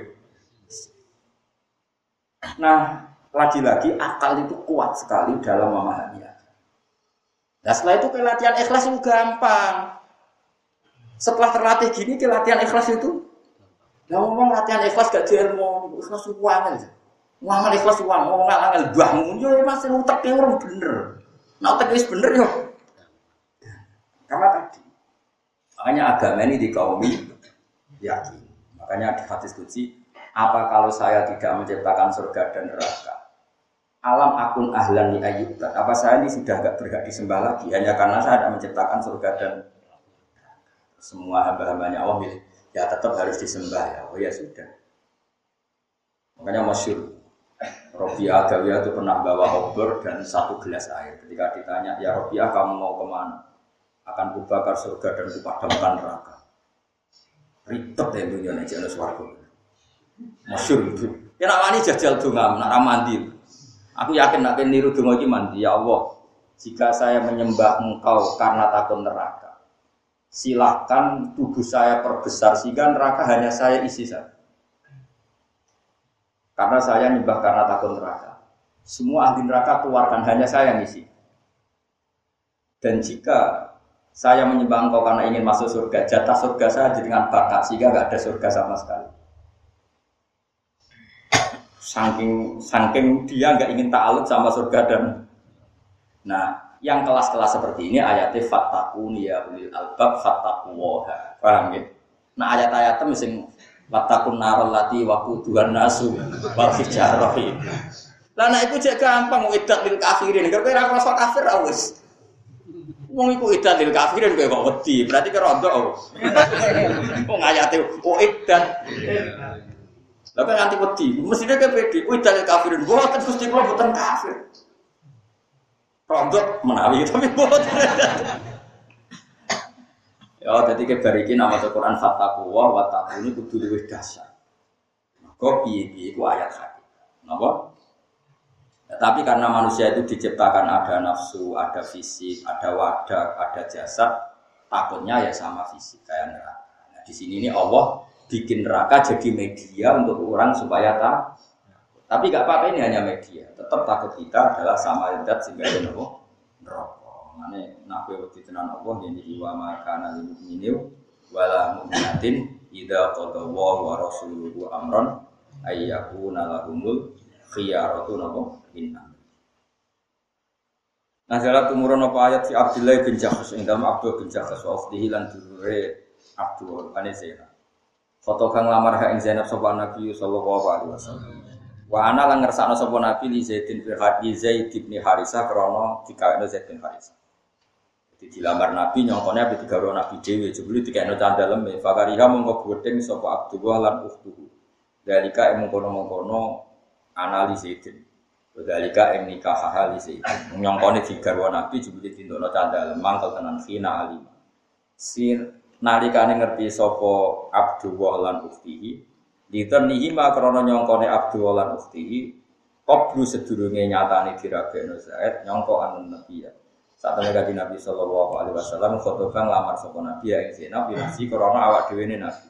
Nah, lagi-lagi akal itu kuat sekali dalam memahami Nah setelah itu kelatihan ikhlas itu gampang. Setelah terlatih gini kelatihan ikhlas itu, ya ngomong latihan ikhlas gak ilmu, ikhlas uang aja. Uang ikhlas uang, ngomong angel bangun, masih utaknya orang bener. Nah utaknya bener yo. Karena tadi, makanya agama ini dikaumi yakin. Makanya di hadis suci, apa kalau saya tidak menciptakan surga dan neraka? alam akun ahlan li ayyub apa saya ini sudah gak berhak disembah lagi? Hanya karena saya tidak menciptakan surga dan semua hamba-hambanya Allah ya tetap harus disembah ya. Oh ya sudah. Makanya masyur Robiah Agawiyah itu pernah bawa obor dan satu gelas air. Ketika ditanya ya Robiah kamu mau ke mana? Akan kubakar surga dan kupadamkan neraka. Ribet ya dunia nih jelas suaraku masyur itu. Ya nak wani jajal dongam nak ramandi Aku yakin nak niru donga iki mandi. Ya Allah. Jika saya menyembah Engkau karena takut neraka, silahkan tubuh saya perbesar sehingga neraka hanya saya isi saja. Karena saya nyembah karena takut neraka. Semua ahli neraka keluarkan hanya saya yang isi. Dan jika saya menyembah engkau karena ingin masuk surga, jatah surga saya dengan bakat sehingga nggak ada surga sama sekali. Saking saking dia nggak ingin ta'aluk sama surga dan nah yang kelas-kelas seperti ini ayatnya fatakun ya ulil albab fatakuwoha paham ya? Nah ayat-ayat itu sing fatakun narol lati waku tuhan nasu wal hijarohi. Lah itu jadi gampang idat lil kafirin. Kalau kira rasa kafir awes. Wong iku idat lil kafirin kowe kok wedi. Berarti kira rondo. Wong ayate oh idat. Lah kan nganti wedi, mestine ke pedi, kuwi dalil kafirin. Mboten Gusti kula mboten kafir. Rontok menawi tapi mboten. Ya, jadi ke bariki nama Al-Quran Fataku wa ini kudu luwih dasar. Maka piye-piye ayat hadis. Napa? Ya, tapi karena manusia itu diciptakan ada nafsu, ada fisik, ada wadah, ada jasad, takutnya ya sama fisik kayak neraka. Nah, di sini ini Allah bikin neraka jadi media untuk orang supaya tak tapi gak apa-apa ini hanya media tetap takut kita adalah sama zat sehingga itu nopo mana nabi waktu tenan Allah yang jadi wa maka lil mukminin wala mu'minatin idza qada wa rasuluhu amron ayyakuna lahumul khiyaratu nopo min jalan tumurun apa ayat si Abdullah bin Jahus, yang dalam Abdul bin Jahus, wa lan dure Abdul, ane Foto kang lamar ha ing Zainab sapa Nabi sallallahu alaihi wasallam. Wa ana lan ngersakno sapa Nabi li Zaid bin Harisah krana dikawinno Zaid bin Harisah. Jadi dilamar Nabi nyongkone ape digawe Nabi dhewe jebule dikene candalem fakariha mongko gedeng sapa Abdullah lan ukhtuhu. Dalika ing mengkono-mengkono Zaidin. Dalika ing nikah hali Zaidin. Nyongkone digawe Nabi jebule dindono candalem mangkel tenan khina alim. Sir nalikane ngerti sapa Abdullah lan ukhtihi nihi ma krana nyongkone Abdullah lan ukhtihi qablu sedurunge nyatane dirabekno Zaid nyongko anu nabi ya saat temen kaji Nabi Sallallahu Alaihi Wasallam khotbah lamar sapa Nabi ya ing Zainab binasi krana awak dhewe ne Nabi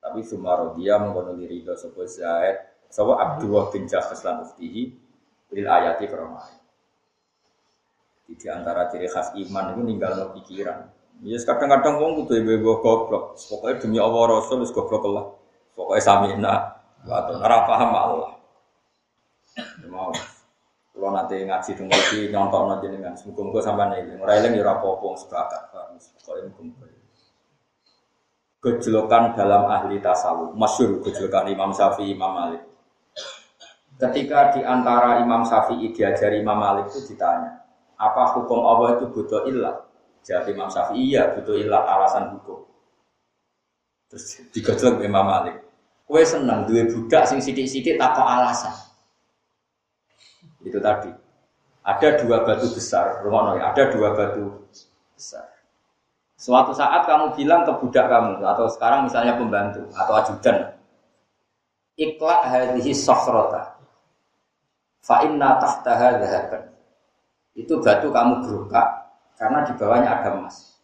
tapi sumaro dia mengkono diri do sapa Zaid sapa Abdullah bin Jahas lan ukhtihi lil ayati krana di antara ciri khas iman itu ninggal pikiran Ya kadang-kadang wong kudu ibu goblok. Pokoknya demi Allah Rasul wis goblok lah. Pokoknya samina atau ora paham Allah. Mau. Kalau nanti ngaji dong lagi nyontok nanti dengan semoga sampai nih. Ora eling ya ora apa-apa sepakat. Pokoknya muga Gejolokan dalam ahli tasawuf, masyur gejolokan Imam Syafi'i, Imam Malik. Ketika di antara Imam Syafi'i diajari Imam Malik itu ditanya, apa hukum Allah itu butuh ilah? Jawab Imam Syafi'i iya butuh ilat alasan hukum. Terus digojlok Imam Malik. Kue seneng dua budak sing sidik-sidik tak alasan. Itu tadi. Ada dua batu besar, rumah ya, ada dua batu besar. Suatu saat kamu bilang ke budak kamu atau sekarang misalnya pembantu atau ajudan, ikhlas hadhihi sokhrota fa inna tahtaha dhahaban. Itu batu kamu berukak karena di bawahnya ada emas.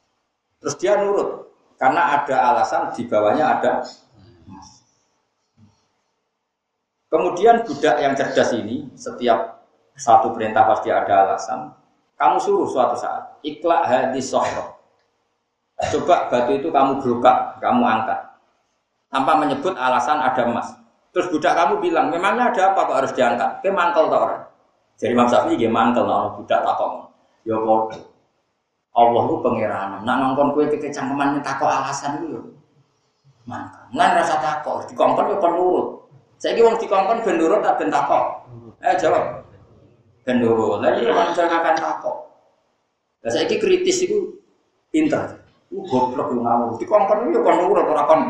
Terus dia nurut karena ada alasan di bawahnya ada emas. Kemudian budak yang cerdas ini setiap satu perintah pasti ada alasan. Kamu suruh suatu saat ikhlas hadis sohro. Coba batu itu kamu gerukak, kamu angkat tanpa menyebut alasan ada emas. Terus budak kamu bilang, memangnya ada apa kok harus diangkat? Ke mangkel tau orang. Jadi Imam Syafi'i dia mangkel nah budak takok. Ya bodoh. Allah itu pangeran. Nak ngongkon kue kecangkeman takok alasan itu. Mangkel. Ngan rasa takok, dikongkon ya penurut. Saya kira di dikongkon ben nurut tak ben. Eh jawab. Nurut. Lah manusia akan takok. Lah saya kritis itu pintar. Uh goblok lu ngawur. Dikongkon yo kon nurut ora kon.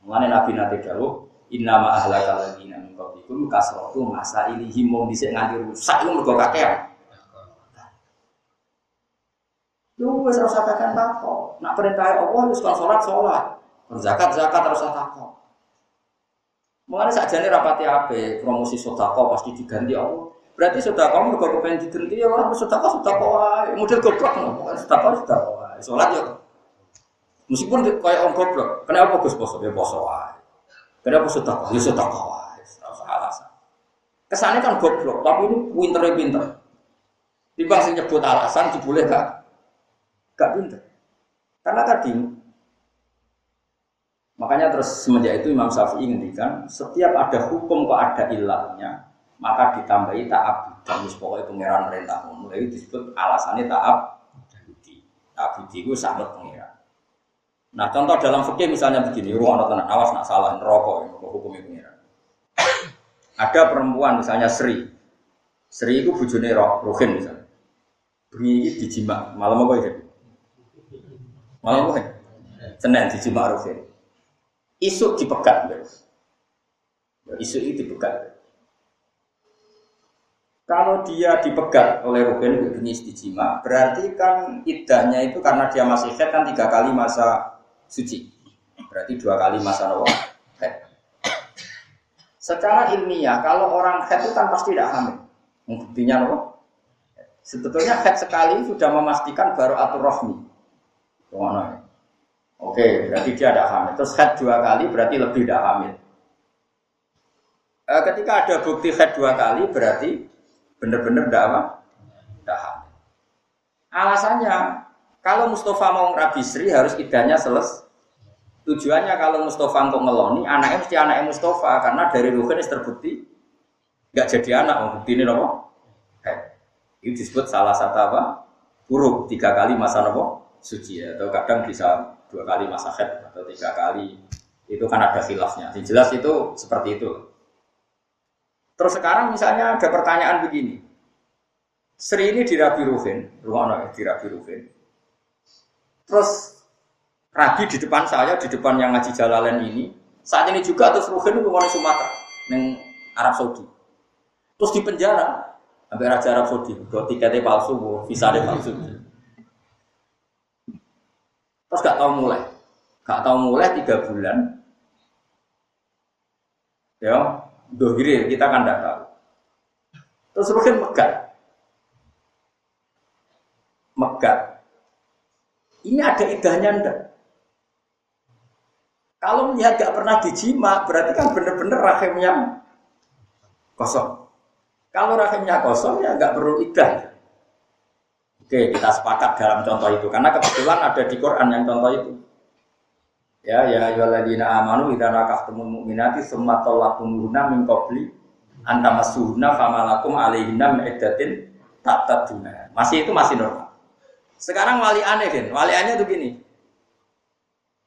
Mulane Nabi nate dawuh, "Innama ahlakal ladzina min qablikum kasratu masailihim mung dhisik nganti rusak iku mergo kakean." Lu wis ora usah kakean. Nak perintah Allah wis kon salat salat. Zakat zakat terus takok. Mengenai saja nih rapati apa promosi sodako pasti diganti Allah. Berarti sodako mereka kepengen diganti ya orang sodako sodako wae. Model goblok nggak bukan sodako sodako wae. Sholat ya. Meskipun kayak orang goblok, kenapa gus poso ya poso wae. Kenapa sodako ya sodako wae. Rasa alasan. Kesannya kan goblok, tapi ini pinter pinter. Tiba sih nyebut alasan, boleh gak? Gak pinter. Karena tadi Makanya terus semenjak itu Imam Syafi'i ngendikan setiap ada hukum kok ada ilahnya maka ditambahi taab dan pokoknya pangeran perintah mulai disebut alasannya taab taab budi itu sangat pangeran. Nah contoh dalam fikih misalnya begini ruang tenang awas nak salah neraka hukum pangeran. Ada perempuan misalnya Sri. Sri itu bujune roh Ruhin misalnya. Beri dijima malam apa itu malam apa Senin dijima Ruhin isu dipegat ya, isu itu dipegat. Kalau dia dipegat oleh Ruben jenis dijima berarti kan idahnya itu karena dia masih head kan tiga kali masa suci. Berarti dua kali masa nawa head. Secara ilmiah kalau orang head itu kan pasti tidak hamil. Buktinya nawa sebetulnya head sekali sudah memastikan baru atur rohmi. Mana Oke, berarti dia tidak hamil. Terus head dua kali berarti lebih tidak hamil. E, ketika ada bukti head dua kali berarti benar-benar tidak apa? Tidak hamil. Alasannya, kalau Mustafa mau Rabi Sri harus idahnya selesai. Tujuannya kalau Mustafa untuk ngeloni, anaknya mesti anaknya Mustafa karena dari Ruhin terbukti nggak jadi anak. Oh, bukti ini nopo? Ini disebut salah satu apa? Huruf tiga kali masa nopo suci atau kadang bisa dua kali masa head atau tiga kali itu kan ada khilafnya. Yang jelas itu seperti itu. Terus sekarang misalnya ada pertanyaan begini. Sri ini di Rabi rumah ya, di Rabi Ruhin. Terus Rabi di depan saya, di depan yang ngaji Jalalain ini, saat ini juga terus Ruhin itu Sumatera, yang Arab Saudi. Terus di penjara, sampai Raja Arab Saudi, tiketnya palsu, visa palsu. Terus gak tahu mulai. Gak tahu mulai tiga bulan. Ya, dohiri kita kan gak tahu. Terus mungkin megat. Megat. Ini ada idahnya ndak? Kalau melihat gak pernah dijima, berarti kan bener-bener rahimnya kosong. Kalau rahimnya kosong ya nggak perlu idah. Oke, kita sepakat dalam contoh itu karena kebetulan ada di Quran yang contoh itu. Ya, ya ayyuhalladzina amanu idza nakahtumul mu'minati tsumma talaqtumuhunna min qabli an tamassuhunna famalakum alaihinna iddatin ta'taduna. Masih itu masih normal. Sekarang wali aneh kan, wali aneh itu gini.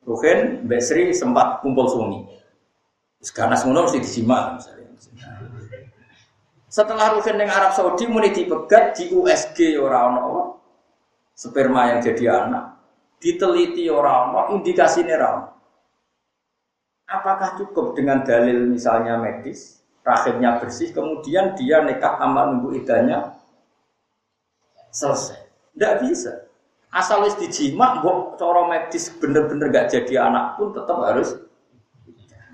Ruhin, Mbak Sri sempat kumpul suami. Karena semua mesti disimak misalnya. Setelah Ruhin dengan Arab Saudi muni dipegat di USG orang-orang sperma yang jadi anak. Diteliti orang-orang indikasi orang. Apakah cukup dengan dalil misalnya medis, rahimnya bersih, kemudian dia nekat tambah nunggu idahnya selesai? Tidak bisa. Asal wis dijima, mbok cara medis bener-bener gak jadi anak pun tetap harus.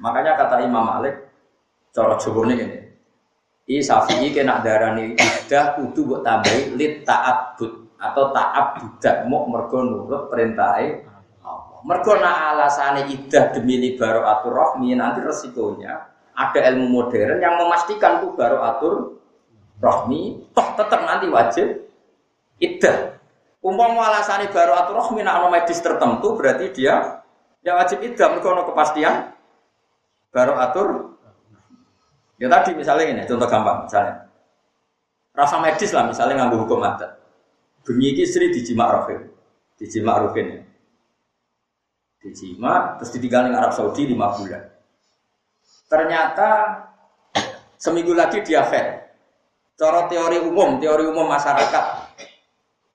Makanya kata Imam Malik, cara Jawa ini, I Syafi'i kena darani idah kudu buat tambahi lit ta'abbud atau taat budak mau mergo nurut perintahe Allah. Mergo nak idah demi libaro rohmi nanti resikonya ada ilmu modern yang memastikan tuh baru atur rohmi, toh tetap nanti wajib iddah. Umpama alasannya baru atur rohmi nak medis tertentu berarti dia ya wajib iddah mereka kepastian baru atur. Ya tadi misalnya ini contoh gampang misalnya rasa medis lah misalnya ngambil hukum adat. Bengi istri dijimak rohim, dijimak rohim ya. Terus ditinggal di Arab Saudi lima bulan. Ternyata seminggu lagi dia head. Cara teori umum, teori umum masyarakat.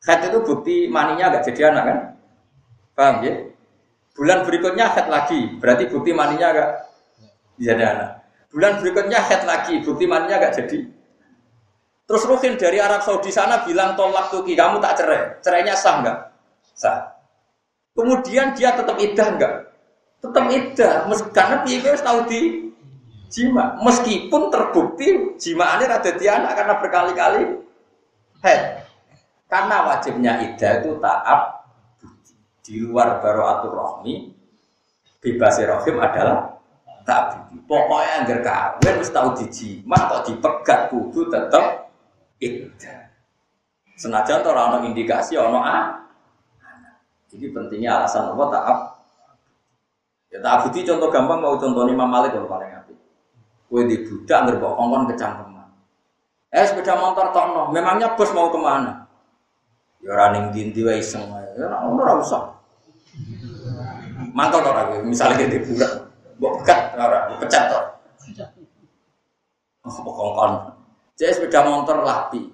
Head itu bukti maninya agak jadi anak kan? Paham ya? Bulan berikutnya head lagi, berarti bukti maninya agak jadi anak. Bulan berikutnya head lagi, bukti maninya agak jadi. Terus Ruhin dari Arab Saudi sana bilang tolak tuki, kamu tak cerai. Cerainya sah enggak? Sah. Kemudian dia tetap idah enggak? Tetap idah, karena dia tahu di jima. Meskipun terbukti jima ini rada anak karena berkali-kali head. Karena wajibnya ida itu taat di luar atur rohmi bebas rohim adalah tak. Pokoknya yang kawin harus tahu jima atau dipegat kudu tetap ida. Senajan tuh orang indikasi ono a. Jadi pentingnya alasan apa taat. Ya tak budi contoh gampang mau contoh Imam Malik kalau paling Kue di budak nggak bawa ongkon kecangkeman. Eh sepeda motor tono, memangnya bos mau ke mana? Ya running dinti wae iseng Ya ora usah. Mantap ora misalnya di budak, mbok pekat ora, pecat to. Oh, kongkon. Jadi sepeda motor lapi.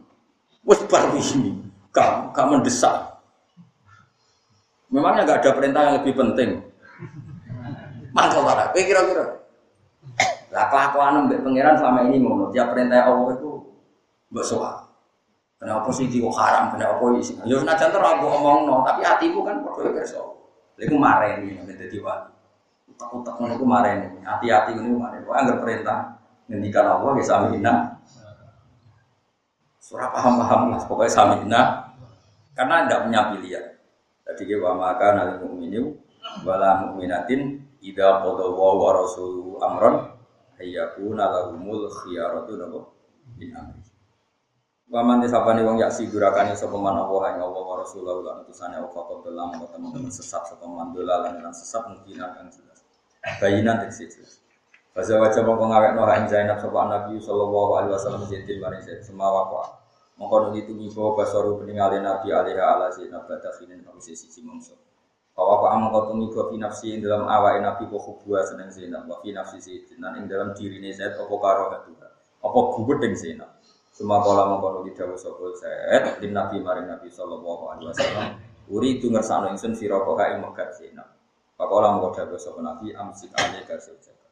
Wes baru ini, kamu kamu mendesak. Memangnya nggak ada perintah yang lebih penting. Mantap ora, kira-kira. Lah kelakuan mbek pangeran selama ini ngono, tiap perintah Allah itu mbok soal. Kenapa sih kok haram, kenapa isi? Yo senajan terus aku no, tapi hatiku kan padha kerso. Iku mareni nek dadi wali. Utak-utak ngono iku mareni. Hati-hati ngono mareni. Kok anggere perintah ngendikan Allah ya samina. Surah paham-paham lah, pokoknya samina. Karena tidak punya pilihan. Jadi wa maka nabi mukminu wala mukminatin idza qada wa rasuluhu amron ayyakuna lahumul khiyaratu napa min amri. Wa man tisabani wong yaksi durakane sapa man Allah ing Allah wa Rasulullah lan utusane Allah kok dalam teman-teman sesat sapa man dolalan lan sesat mungkin akan. Bayinan teksis jelas. Fasa wajah mongko ngawekno ha ing Zainab sapa Nabi sallallahu alaihi wasallam zaidil maring zaid semawa kok. Mongko nuli tumibo basaru peningale Nabi alaihi ala Zainab badakhinin sisi sisi mongso. Bahwa kau amang kau tumi fi nafsi dalam awal nabi kau hubua seneng Zainab, wa fi nafsi Zaid dan ing dalam diri ini Zaid apa karo hatuha, apa gugut dengan Zainab. Semua kala mengkono di dawu sapa Zaid, din nabi maring nabi sallallahu alaihi wasallam. Uri itu ngersano ingsun sira kok kae megat Zainab. Pakola mengko dawu sapa nabi amsik alika saujaka.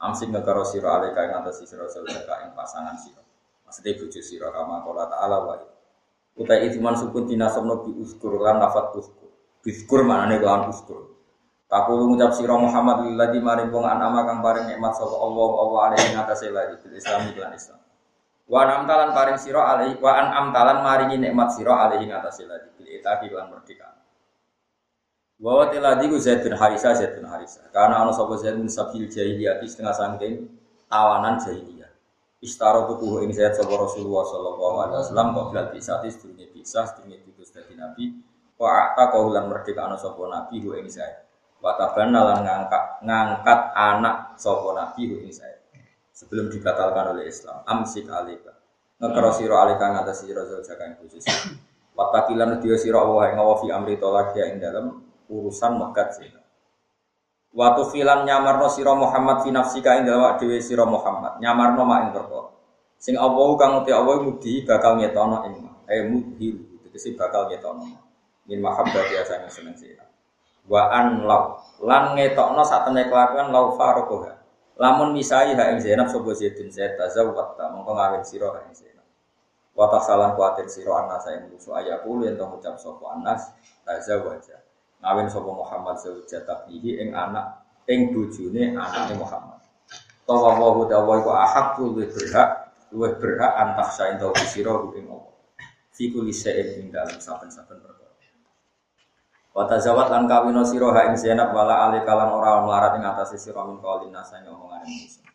Amsik ngekaro sira alika ing atas sira saujaka ing pasangan sira. Maksudnya bojo sira kama kala ta'ala wa Utai itu man sukun dinasabno bi uskur lan nafat uskur Biskur nih kelawan uskur. Aku ngucap sira Muhammad lillahi maring wong anama kang paring nikmat sapa Allah Allah alaihi ngatasé lagi bil Islam lan Islam. Wa an amtalan paring sira alaihi wa an amtalan maringi nikmat sira alaihi ngatasé lagi bil itaqi lan merdeka. Wa wa tiladi ku Zaid bin Harisa Zaid bin Harisa. Karena ana sapa Zaid bin Sabil jahiliyah setengah sangking tawanan jahiliyah. Istaro tuku ing Zaid sapa Rasulullah sallallahu alaihi wasallam kok bilal bisa sedurunge bisa sedurunge diutus dadi nabi Wa ata kaulan merdeka ana sapa nabi hu ing saya. Wa tabanna lan ngangkat ngangkat anak sapa nabi hu ing saya. Sebelum dibatalkan oleh Islam. Amsik alika. Ngekaro sira alika ngatasi sira jaga ing khusus. Wa takilan dia sira Allah ing fi amri tolak ya ing dalam urusan megat sira. Waktu filan nyamarno sira Muhammad fi nafsika ing dalam dhewe sira Muhammad. Nyamarno mak ing perkara. Sing Allah kang uti Allah mudi bakal ngetono ing eh mudhi tegese bakal ngetono min mahabbati asane seneng sira wa an law lan ngetokno sak temne kelakuan law farokoha lamun misai ha ing Zainab sapa Zaidun Zaid tazawwat ta mongko ngawin sira ha ing Zainab wa tasalan kuatir sira anas ing musuh ayakulu yen ngucap sapa anas tazawwaja ngawin sapa Muhammad zawja tabihi ing anak ing bojone anake Muhammad. Tawa wa tawa iku ahakku luwih berhak luwih berhak antah saen tau sira ing Allah. Fi kulli ing dalam saben-saben Wata zawat lan kawino siro ha ing Zainab wala ali kalan ora melarat ing atas siro min kaulin nasa ing omongan manusia.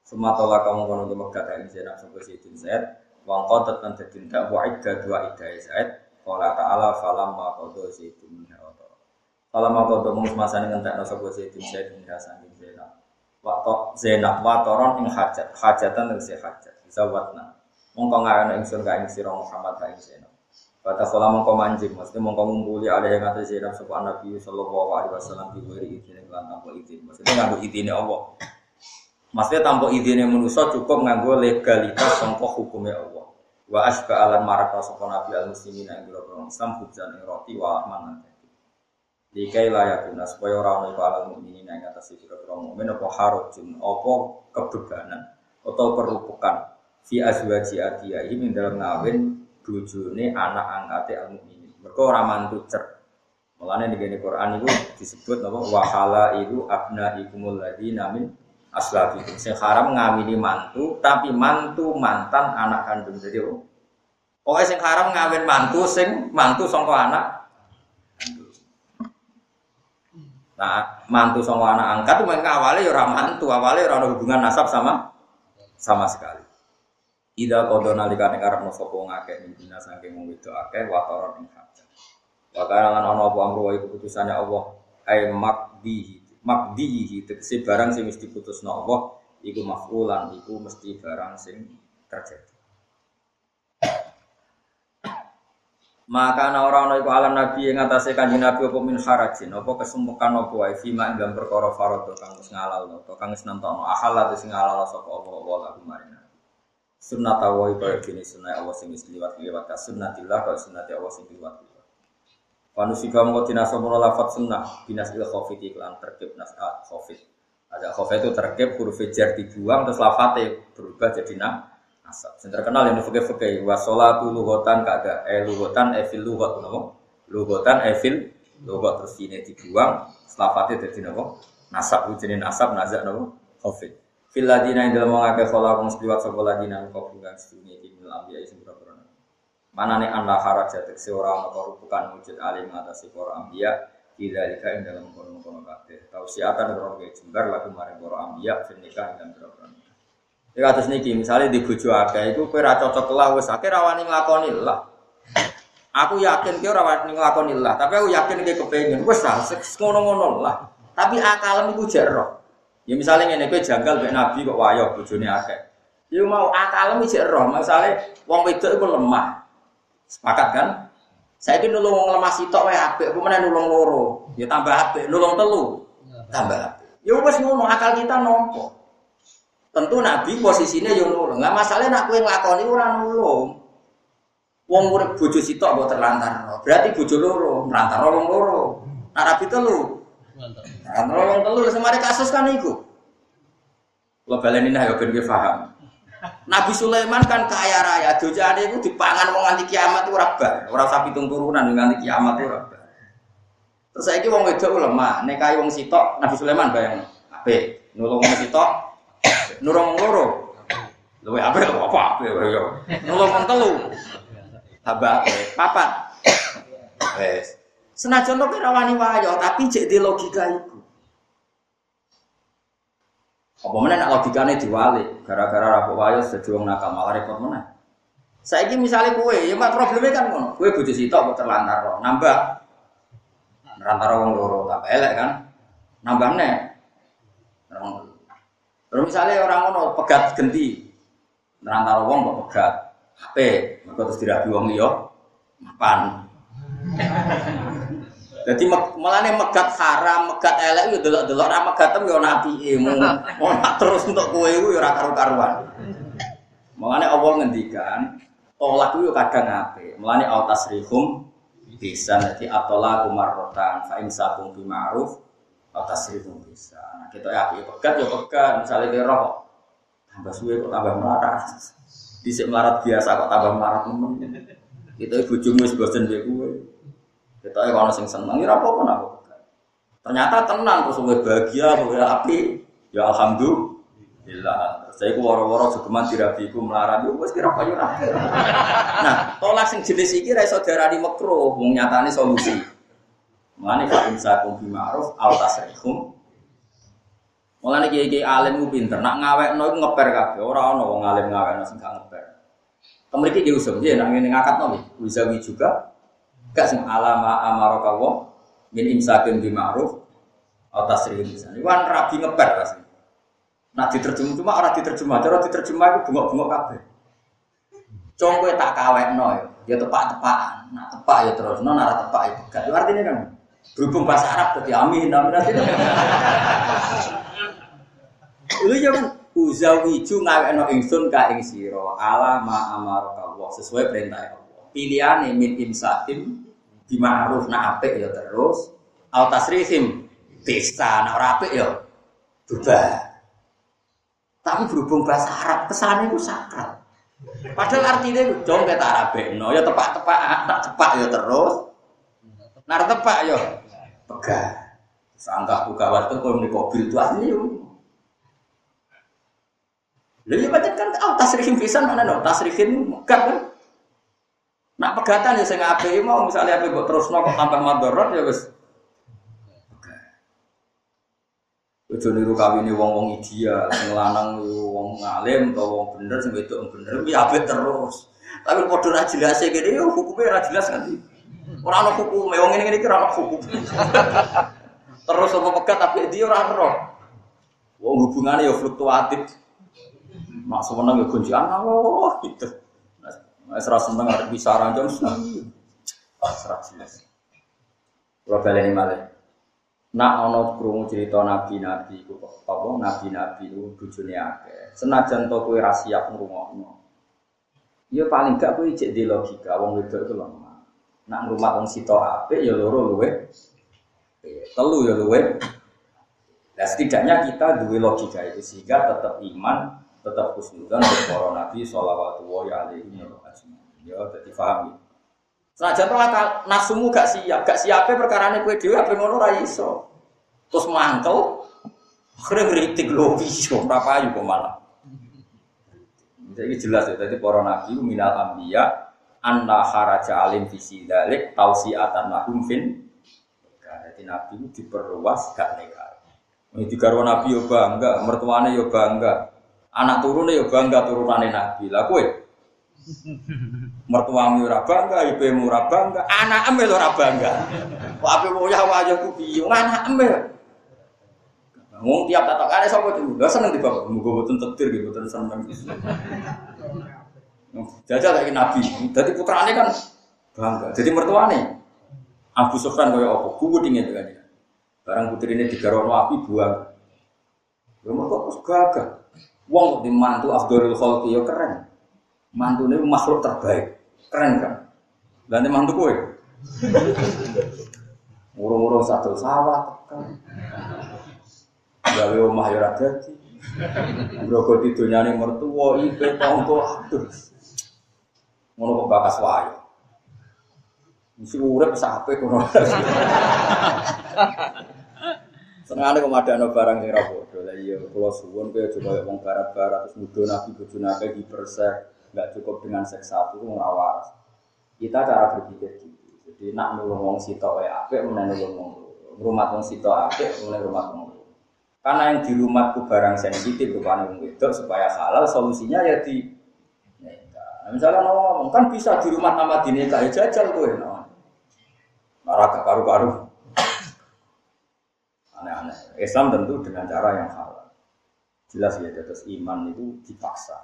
Sematola kamu kono di Mekah ing Zainab sapa Sayyidin Zaid wa qadat lan dadi ndak wa idda dua idda Zaid qala ta'ala falam ma qadu Sayyidin minha wa Falam ma qadu mus masane ngentekno sapa Sayyidin Zaid minha saking Zainab. Waktu Zainab wa toron ing hajat. Hajatan tegese hajat. Zawatna mongko ngayono ingsun ka ing sira Muhammad ka ing Zainab. Kata kala mongko manjing, maksudnya mongko ngumpuli ada yang ngatas Zainab sapa Nabi sallallahu alaihi wasallam di wiri izin lan tanpa izin. Maksudnya nganggo izine Allah. Maksudnya tanpa izinnya manusia cukup nganggo legalitas sangka hukumnya Allah. Wa asba alan maraka nabi al muslimin ing boro Islam roti wa ahman Dikai layak guna supaya orang itu alam mukminin yang atas itu orang mukmin apa harujun apa kebebanan atau perupukan fi azwaji adiyah ini dalam ngawin bujune anak angkate al mukminin. Mereka orang mantu cer. Mulane di Quran itu disebut apa wahala itu abna ikumul ladina min aslabikum. Sing haram ngawini mantu, tapi mantu mantan anak kandung. Jadi oh, pokoknya sing haram ngawin mantu, sing mantu songko anak Nah, mantu sama anak angkat itu mereka awalnya ya mantu, awalnya ya orang hubungan nasab sama sama sekali. Ida kodo nalikane karep no sopo ngake mimpina saking wong wedok akeh watoron ing hajat. Wa kana ana apa amru wa keputusannya Allah ay makdihi makdihi tegese barang sing mesti putusno Allah iku mafulan iku mesti barang sing terjadi. Maka ana ora ana iku alam nabi yang atase kanjeng nabi apa min harajin apa kesumpekan apa wae fima ing dalam perkara farad kang wis ngalal to kang wis nentono ahal sing ngalal sapa Allah wa lagu marina. Sunnah tawa kaya gini sunnah Allah sing wis liwat-liwat ka sunnatillah kaya sunnati Allah sing liwat-liwat. Panusika mengko dinasomono lafat sunnah binas il khofit iklan nas ah, khofit. Ada khofit itu terkib huruf jar dibuang terus lafate berubah jadi na nasab. Yang terkenal yang fakih fakih wasolatu lugotan kagak eh lugotan evil lugot nopo lugotan evil lugot terus ini dibuang lafate jadi nopo nasab jadi nasab nazak nopo khofit. Filadina yang dalam mengakai kolak musliwat sekolah dina kau bukan sedunia di milam biaya sing Mana nih anda haraja tegese orang atau bukan wujud alim atas para ambia tidak dika yang dalam kono kono kate. Tahu siapa ada orang jembar lagu mari para ambia nikah dan berapa Ya atas niki misalnya di bojo akeh iku kowe ora cocok lah wis akeh rawani nglakoni lah. Aku yakin kowe ora wani nglakoni lah, tapi aku yakin kowe kepengin wis lah ngono-ngono lah. Tapi akalem iku jero. Ya misalnya ngene kowe janggal mek nabi kok wayo bojone akeh. Ya mau akalem iki jero, misale wong wedok iku lemah. Sepakat kan? Saya ini nulung wong lemah sitok wae apik, apa meneh nulung loro. Ya tambah apik, nulung telu. Tambah apik. Ya wis ngono akal kita nompo. Tentu Nabi posisinya yo nulung. Enggak masalah nak kowe nglakoni ora nulung. Wong urip bojo sitok mbok terlantar. Berarti bojo loro, nrantar wong loro. Nak Nabi telu. Nrantar wong telu semare kasus kan iku. Lo baleni nah yo ben paham. Nabi Sulaiman kan kaya raya, dojane itu dipangan wong nganti kiamat ora bar. Ora usah pitung turunan nganti kiamat ora bar. Terus saiki wong wedok lemah, nek kaya wong sitok Nabi Sulaiman bayang apik. Nulung wong sitok, nulung wong loro. Luwe apik lho apa apik yo. Nulung wong telu. Tambah papat. Wes. Senajan to kira wani wayo, tapi cek di logika itu. Apa mana nak logikanya diwali, gara-gara rapuh wayo jadi wong nakal malah repot? Saya ini misalnya kue, ya mak problemnya kan ngono. Kue butuh sitok buat terlantar nambah, terlantar wong loro, tak elek kan? Nambah nih. Terus misalnya orang ngono pegat genti, terlantar wong buat pegat, HP, maka terus dirabi wong liyo, mapan. Jadi malah nih megat haram, megat elek itu delok-delok ra megatem yo nabi ilmu. Mau terus untuk kue itu ya karu-karuan. Mulane Allah ngendikan tolak itu kadang ape. Mulane autas rihum bisa nanti atola kumarotan fa imsakum bi ma'ruf autas rihum bisa. Nah, kita ya api pegat ya pegat misalnya dia roh tambah suwe kok tambah melarat. Dhisik melarat biasa kok tambah melarat temen. Kita ibu jumus bosen dia kue. Kita ya kalau sing seneng, ya apa-apa nak. Ternyata tenang, terus gue bahagia, gue api. Ya alhamdulillah. Saya ku woro-woro jogeman dirabi ku melarat, yo wis kira kaya Nah, tolak sing jenis iki ra iso diarani makruh, wong nyatane solusi. Mulane fa insakum bi ma'ruf al tasrihum Mulane kiai-kiai alim ku pinter, nak ngawekno iku ngeper kabeh, ora ana wong alim ngawekno sing gak ngeper. Kemriki ki usum, ya nak ngene ngakatno Wizawi juga gak sing alama amaraka wa min imsakin bi ma'ruf atau tasrih lisan. Iku kan rabi ngeper pasti. Nah diterjemah cuma orang diterjemah, cara diterjemah itu bungok-bungok kabeh. Cong tak kawekno ya, ya tepak-tepakan. Nah tepak ya terus, non arah tepak itu. Gak artinya kan berhubung bahasa Arab jadi amin, amin artinya. Lu jangan uzawiju ngawekno ingsun ka ing sira ala ma amaraka Allah sesuai perintah Allah. Pilihane min imsakim di ma'ruf na apik ya terus al tasrihim pesta na ora apik ya berubah. Tapi berhubung bahasa Arab kesane itu sakral. Padahal artinya itu dong kita Arabekno ya tepak-tepak tak tepak ya terus. Nar tepak ya pegah. Sangka buka waktu kalau di mobil itu asli Lalu ya baca kan, oh tasrihin pisan mana no, tasrihin megah kan. Nak pegatan ya saya ngapain mau misalnya apa buat terus kok tambah madorot ya guys. Ojo niru kawin wong-wong ideal, sing lanang wong ngalim atau wong bener sing wedok wong bener kuwi apik terus. Tapi padha ra jelas gini yo hukumnya ra jelas kan. Ora ana hukum, wong ngene-ngene iki ora hukum. terus apa pegat tapi dia ora ero. Wong hubungane yo fluktuatif. Mak semeneng yo gonjang Allah gitu. Wis ra seneng arep bisa rancang sih. Ah, jelas. Kalau baleni malih. Nak ana krungu cerita nabi-nabi iku apa nabi-nabi iku bojone akeh. Senajan to kowe ra siap ngrungokno. Ya paling gak kowe cek di logika wong wedok itu lemah. Nak ngrumat wong sito apik ya loro luwe. Telu ya luwe. Nah, setidaknya kita dua logika itu sehingga tetap iman tetap khusnudan para nabi sholawatu wa alaihi. Ya dadi paham. Senajan to nafsumu gak siap, gak siape perkara ini kue dewi apa ngono ra iso. Terus mantel akhirnya ngeritik lho iso ora payu kok malah. Jadi jelas ya tadi para nabi minal anbiya anna haraja alim visi dalik tausiatan lahum fin jadi nabi itu diperluas gak nekar. Ini digarwa nabi yo bangga, mertuane yo bangga, Anak turunnya ya bangga turunannya Nabi. Lah kowe mertuamu ora bangga, ibumu ora bangga, anak emel ora bangga. Kok ape ya wajahku piye? Anak emel. Ngomong tiap tatakane sapa tuh? Lah seneng di bapak, muga boten tetir gitu, boten seneng. Jajal lagi Nabi. Jadi putrane kan bangga. Jadi mertuane Abu Sufyan kaya apa? Kuwu dingin kan. Barang putri ini digarono api buang. Ya terus gagah. Wong di mantu Abdul Khalqi ya keren. Mantu ini makhluk terbaik. Keren kan? Ganti mantu kue. Urung-urung satu sawah tekan. Gawe omah ya ora dadi. Brogo didonyane mertua ipe tonggo aduh. Ngono kok bakas wae. Mesti urip sampe kono. Senengane kok madano barang sing ra padha. Lah iya kula suwun kowe aja koyo wong barat-barat terus nuduh nabi bojo nabi hipersek, enggak cukup dengan seks satu itu waras. Kita cara berpikir gitu. Jadi nak nulung wong sitok wae apik meneh nulung wong rumah wong sitok apik meneh rumah wong Karena yang di rumahku barang sensitif bukan wong wedok supaya halal solusinya ya di Nah, misalnya ngomong kan bisa di rumah nama dineka ya jajal tuh ya. Marah karu-karu. Aneh-aneh. Islam tentu dengan cara yang halal. Jelas ya, terus iman itu dipaksa.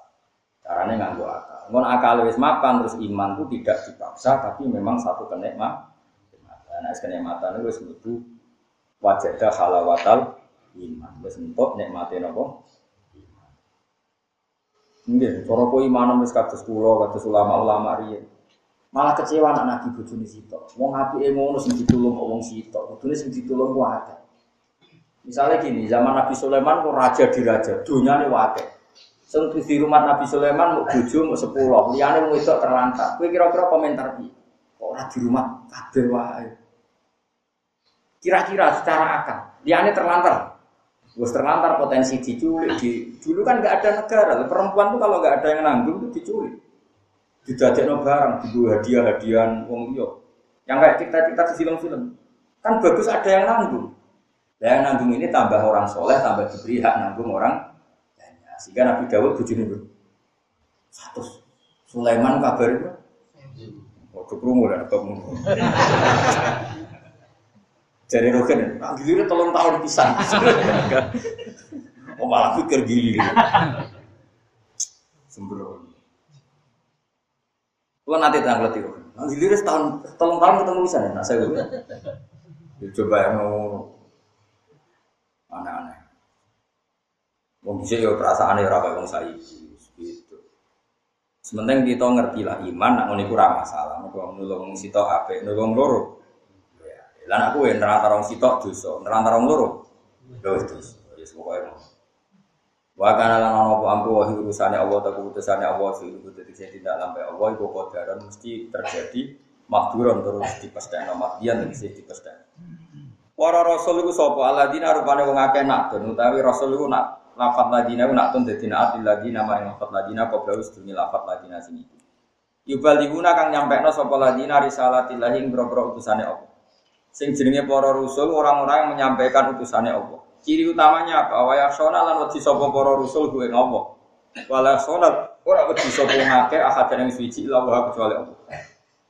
Caranya nganggo akal. Ngon akal wis mapan terus iman itu tidak dipaksa, tapi memang satu kenikmat. Nah, kenikmatan itu wis metu halawatal iman. Wis entuk nikmate napa? Nggih, cara kok iman wis kados kula, kados ulama-ulama riyen. Malah kecewa anak nabi bojone sitok. Wong apike ngono sing ditulung kok wong sitok. Kudune sing ditulung ku akeh. Misalnya gini, zaman Nabi Sulaiman kok raja di raja, dunia ini wakil. Sing di rumah Nabi Sulaiman mau bojo mau sepuluh, liane mau itu terlantar. Kue kira-kira komentar bi, kok ora di rumah kabeh wae. Kira-kira secara akal, liane terlantar. Gus terlantar potensi diculik di dulu kan nggak ada negara, perempuan tuh kalau nggak ada yang nanggung itu diculik. Didadekno barang, dibuat hadiah-hadiahan wong liya. Yang kayak kita-kita di film-film. Kan bagus ada yang nanggung. Dan yang nanggung ini tambah orang soleh, tambah diberi hak nanggung orang banyak. Sehingga Nabi Dawud bujuni itu satu. Sulaiman kabar itu. Oh, kekrungu dan ketemu. Jadi Rogen, nah, giliran tolong tahun pisan. oh malah pikir gili. Sembrono. Kalau nanti tanggal tiga, nah, giliran setahun, tolong tahun ketemu bisa nah saya gue. Ya, coba yang mau aneh-aneh. Wong bisa ya perasaan ya rakyat wong saya gitu. Sementing kita ngerti lah iman, nak ngono iku masalah. Mergo nulung sitok apik, nulung loro lah aku yang nerang tarong sitok dosa, nerang tarong loro. Lho dosa. Ya pokoke. Wa kana lan ana apa ampu wa urusane Allah ta keputusane Allah sing iku dadi sing tindak lampe Allah iku kodaran mesti terjadi makduran terus dipestekno makdian mesti dipestek. Para rasul iku sapa aladina rupane wong akeh nak don utawi rasul iku nak lafat ladina nak tun dadi naat ladina maring lafat ladina qabla sedurunge lafat ladina sing iku. Yubaliguna kang nyampekno sapa ladina risalatillahi ing boro utusane Allah sing jenenge para rusul orang-orang yang menyampaikan utusannya Allah. Ciri utamanya apa? Wa yasona lan wedi sapa para rusul kuwe ngopo? Wala sonat ora wedi sapa ngake ahad yang suci illa wa kecuali Allah.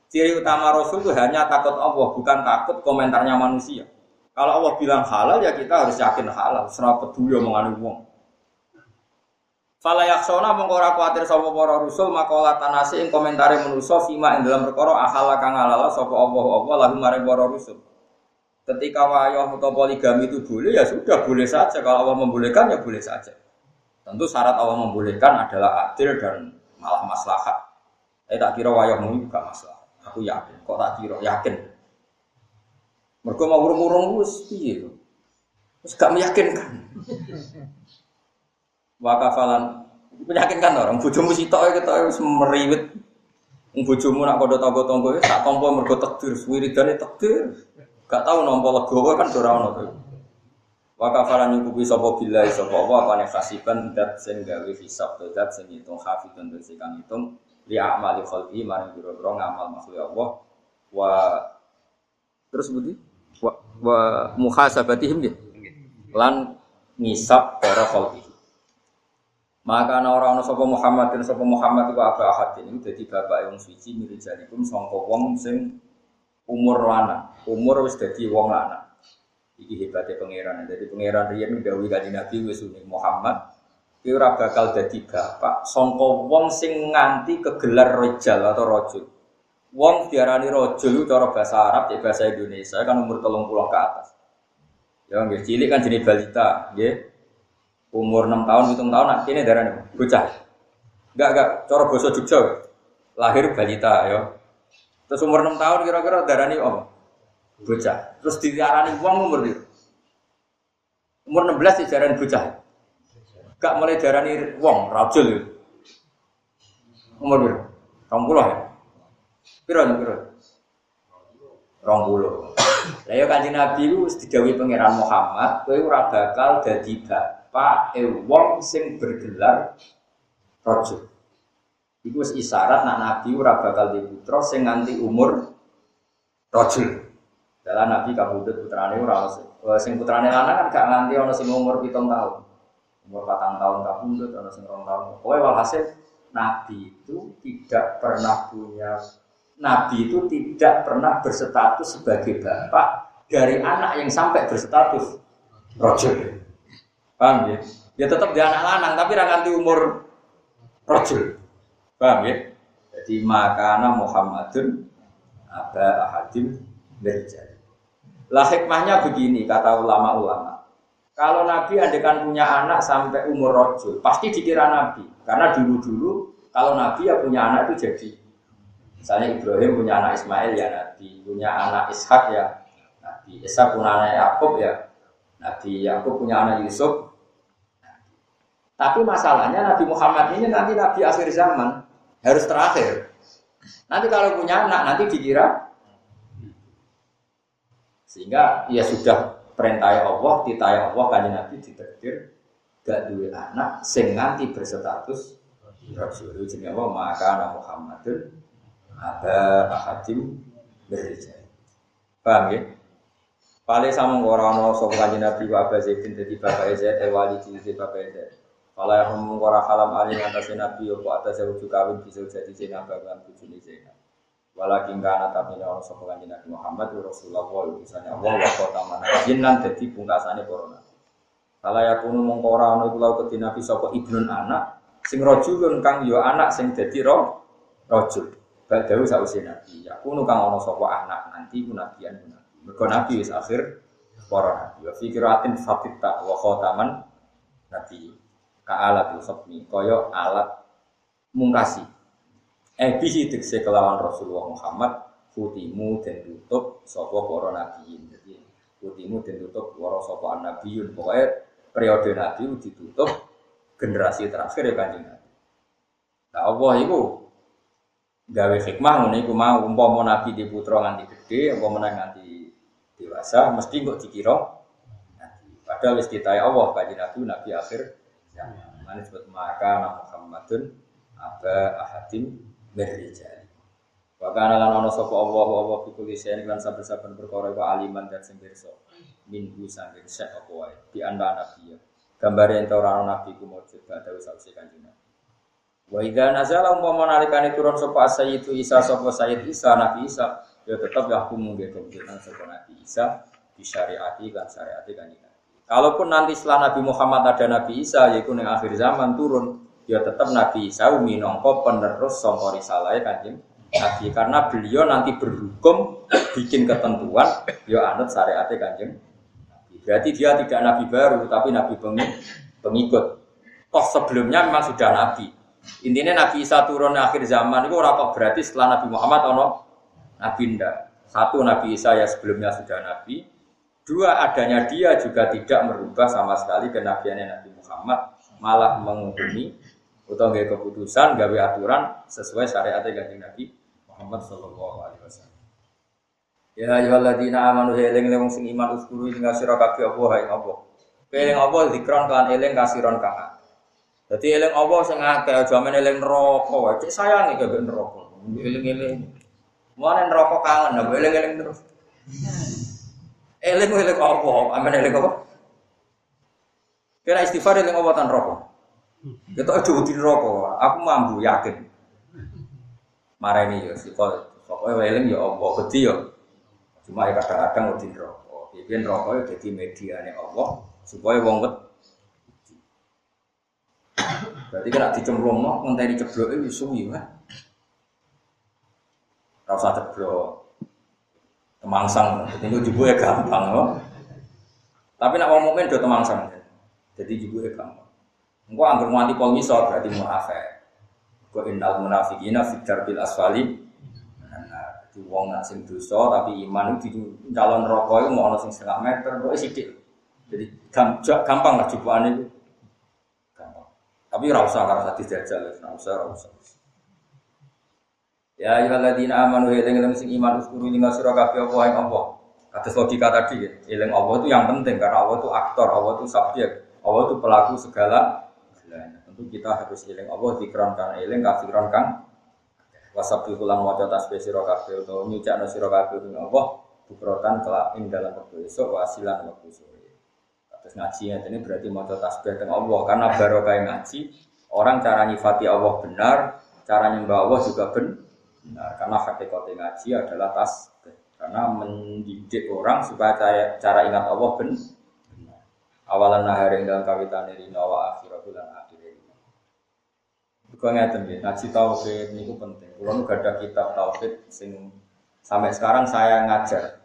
Ciri utama rasul itu hanya takut Allah, bukan takut komentarnya manusia. Kalau Allah bilang halal ya kita harus yakin halal, serah peduli omongan wong. Fala yaksona mongko ora kuwatir sapa para rusul makola tanasi ing komentare manusa fima ing dalam perkara akhala kang halal sapa Allah Allah mare para rusul. Ketika wayah atau poligami itu boleh, ya sudah boleh saja. Kalau Allah membolehkan, ya boleh saja. Tentu syarat Allah membolehkan adalah adil dan malah maslahat. Eh tak kira wayah ini juga masalah. Aku yakin. Kok tak kira yakin? Mereka mau urung-urung wis piye? Wis gak meyakinkan. Wakafalan meyakinkan orang bojomu sitok kita wis meriwit. Bojomu nak kodho tangga-tangga tak tampa mergo takdir, wiridane takdir. Gak tahu nompo legowo kan ora ono tuh. Wa kafara nyukupi sapa billahi apa apane kasiban dat sing gawe hisab dat sing hitung hafidun dan sing hitung li amali khalqi maring biro-biro ngamal makhluk Allah wa terus budi wa, wa muhasabatihim nggih. Lan ngisab para khalqi. Maka ana ora ana sapa Muhammad dan sapa Muhammad iku apa ahad. Ini dadi bapak yang suci jarikum sangka wong sing umur lanang, umur wis dadi wong lanang. Iki hebatnya pangeran. Jadi pangeran riyen gawe kanjeng Nabi wis Muhammad ki ora bakal dadi bapak sangka wong sing nganti kegelar rojal atau rojul. Wong diarani rojul cara bahasa Arab, ya bahasa Indonesia kan umur telung puluh ke atas. Ya nggih cilik kan jenis balita, nggih. Umur 6 tahun, 7 tahun kene darane bocah. Enggak enggak cara basa Jogja. Lahir balita ya. Terus umur 6 tahun kira-kira darani apa? Bocah. Terus diarani uang umur itu. Umur 16 diarani bocah. Gak mulai darani wong, rajul itu. Umur berapa? Rong puluh ya? Piro piro? Rong puluh. Lah ya kanjeng Nabi itu digawe pangeran Muhammad, kowe ora bakal dadi bapak e wong sing bergelar rajul. Iku isyarat nak nabi ora bakal di putra sing nganti umur rajul. Dalam nabi kabudut putrane ora ono sing putrane lanang kan gak nganti ono sing umur 7 tahun. Umur 4 tahun kabudut ono sing 2 tahun. Pokoke walhasil nabi itu tidak pernah punya nabi itu tidak pernah berstatus sebagai bapak dari anak yang sampai berstatus rajul. Paham ya? Ya tetap dia anak lanang tapi nganti umur rajul. Paham ya? Jadi makana Muhammadun ada ahadim berjari. Lah hikmahnya begini kata ulama-ulama. Kalau Nabi andekan punya anak sampai umur rojul, pasti dikira Nabi. Karena dulu-dulu kalau Nabi ya punya anak itu jadi. Misalnya Ibrahim punya anak Ismail ya Nabi, punya anak Ishak ya Nabi, Ishak punya anak Yakub ya Nabi, Yakub punya anak Yusuf. Tapi masalahnya Nabi Muhammad ini nanti Nabi akhir zaman harus terakhir. Nanti kalau punya anak nanti dikira sehingga ya sudah perintah Allah, titah Allah kan Nabi ditakdir gak duwe anak sing nanti berstatus Rasul jenenge apa maka anak Muhammadun ada ahadim berijal. Paham ya? Pale sama orang ono sapa kanjeng Nabi wa Abu Zaidin dadi bapak Zaid e wali cilik bapak Zaid. Pala yang ora halam ali ngatasé Nabi apa atas wuju kawin bisa jadi Zainab lan bojone Zainab. Walakin kana tapi ono sapa kanjeng Nabi Muhammad Rasulullah misalnya Allah wa kota mana jinan dadi pungkasane nabi. Kala yakunu mongko ora ana iku lau kedhi Nabi sapa ibnun anak sing rajulun kang yo anak sing dadi ro rajul. Badawu sausi Nabi. Yakunu kang ana sapa anak nanti ku nabian Mergo nabi wis akhir para nabi. Wa fikiratin fatita wa khataman nabi. Ka alat khatmi kaya alat mungkasi. Eh bisi tekse kelawan Rasulullah Muhammad kutimu dan tutup sapa para nabiin. Jadi kutimu dan tutup para sapa nabiun. Pokoknya periode nabi ditutup generasi terakhir ya kanjeng Nabi. Nah Allah itu gawe hikmah ngono iku mau umpama nabi di putra nganti gede, umpama nganti dewasa mesti kok dikira. Padahal wis ditai Allah kanjeng Nabi nabi akhir Mane disebut maka Muhammadun aba ahadim berrijal. Wa kana lan ana sapa Allah Allah fi kulli shay'in lan saben-saben perkara iku aliman dan sing pirsa. Minggu saking sek apa wae di anda nabi ya. Gambare ento ora ana nabi ku mujud badhe wis saksi kanjeng Nabi. Wa idza nazala umpama nalikane turun sapa sayyidu Isa sapa sayyid Isa Nabi Isa ya tetap ya mungkin kemudian sebuah Nabi Isa di syariati kan syariati kan ini. Kalaupun nanti setelah Nabi Muhammad ada Nabi Isa, yaitu yang akhir zaman turun, ya tetap Nabi Isa minongko penerus songko risalah kanjeng Nabi karena beliau nanti berhukum bikin ketentuan, ya anut syariati kanjeng. Berarti dia tidak Nabi baru, tapi Nabi pengikut. Toh sebelumnya memang sudah Nabi. Intinya Nabi Isa turun akhir zaman itu orang berarti setelah Nabi Muhammad ono Nabi ndak. Satu Nabi Isa ya sebelumnya sudah Nabi. Dua adanya dia juga tidak merubah sama sekali kenabiannya Nabi Muhammad. Malah menghukumi atau gaya keputusan, gawe aturan sesuai syariat ganjeng Nabi Muhammad Sallallahu Alaihi Wasallam. Ya ayyuhalladzina amanu eling lewung sing iman uskuru ing sira kabeh apa hae apa. Eling apa zikron kan eling kasiron kang. Dadi eling apa sing akeh aja eling wae. Cek sayange kabeh neraka. Eling-eling Mana rokok kangen, nggak boleh eling terus. Eling eling apa? Amin eling apa? Kira istighfar eling apa tan rokok? Kita aja di rokok. Aku mampu yakin. Marah ini ya, sih pokoknya eling ya apa beti ya. Cuma ya kadang-kadang udah rokok. Bikin rokok jadi media nih Allah supaya wong bet. Berarti kena dicemplung mau ngenteni ceblok itu suwi kan. Rasa ceblok. Temangsang, jadi ya gampang loh. Tapi nak mau mukmin do temangsang. Jadi jibu ya gampang. Engko anggere nganti pol ngisor berarti munafik. Kok innal munafiqina fi darbil asfali. Nah, di wong nak sing dosa tapi iman itu calon rokok itu mau sing setengah meter, kok sithik. Jadi gampang lah jubane itu. Gampang. Tapi ora usah ora usah dijajal, ora usah. Ya ayyuhalladzina amanu eling eling sing iman uskuru ing sira kabeh apa ing apa. Logika tadi ya, eling Allah itu yang penting karena Allah itu aktor, Allah itu subjek, Allah itu pelaku segala Tentu kita harus eling Allah dikron kan eling kafiron kan wasab kulang waca tasbih sira kabeh utawa nyucakno sira kabeh Allah bukrotan kelak dalam waktu esok wasilan waktu sore. Terus ngaji ini berarti maca tasbih dengan Allah karena barokah ngaji orang cara nyifati Allah benar, cara nyembah Allah juga benar benar karena hakikat ngaji adalah tas karena mendidik orang supaya cara, cara ingat Allah ben benar. Awalan nahar dalam kawitan ini nawa akhirat bulan akhir ini. Bukan ngeten ya, ngaji tauhid ini penting. Kalau nggak ada kitab tauhid sing sampai sekarang saya ngajar.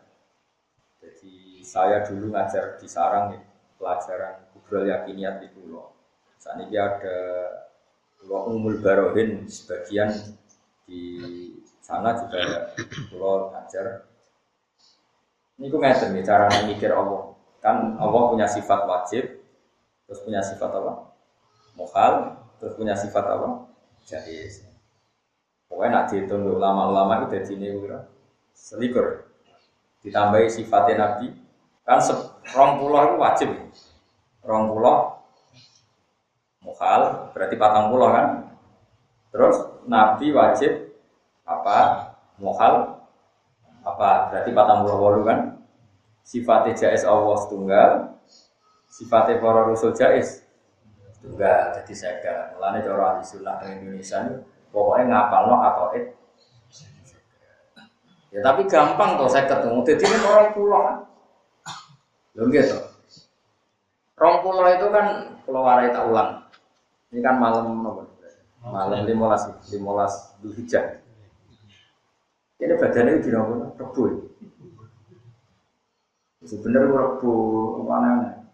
Jadi saya dulu ngajar di sarang ya, pelajaran kubral yakiniat di pulau. Saat ini ada Pulau Umul Barohin sebagian di sana juga pulau ngajar. Ini gue ngerti nih cara mikir Allah. Kan Allah punya sifat wajib, terus punya sifat apa? Mukhal, terus punya sifat apa? Jais. Pokoknya nak dihitung ulama-ulama itu jadi ini selikur. Ditambahi sifatnya Nabi, kan rong pulau itu wajib. Rong pulau mukhal, berarti patang pulau kan? Terus Nabi wajib apa mukhal apa berarti patang puluh wolu kan sifatnya jais Allah tunggal, sifatnya para rasul jais tunggal. Jadi saya kira, mulanya cara ahli sunnah di Indonesia ini pokoknya ngapal no atau it. Ya tapi gampang tuh saya ketemu. Jadi ini orang pulau kan, lo gitu. Rong pulau itu kan keluar tak ulang. Ini kan malam Malam limolas, limolas Dzulhijjah. Ini badannya di nopo rebu. Sebenarnya rebu mana?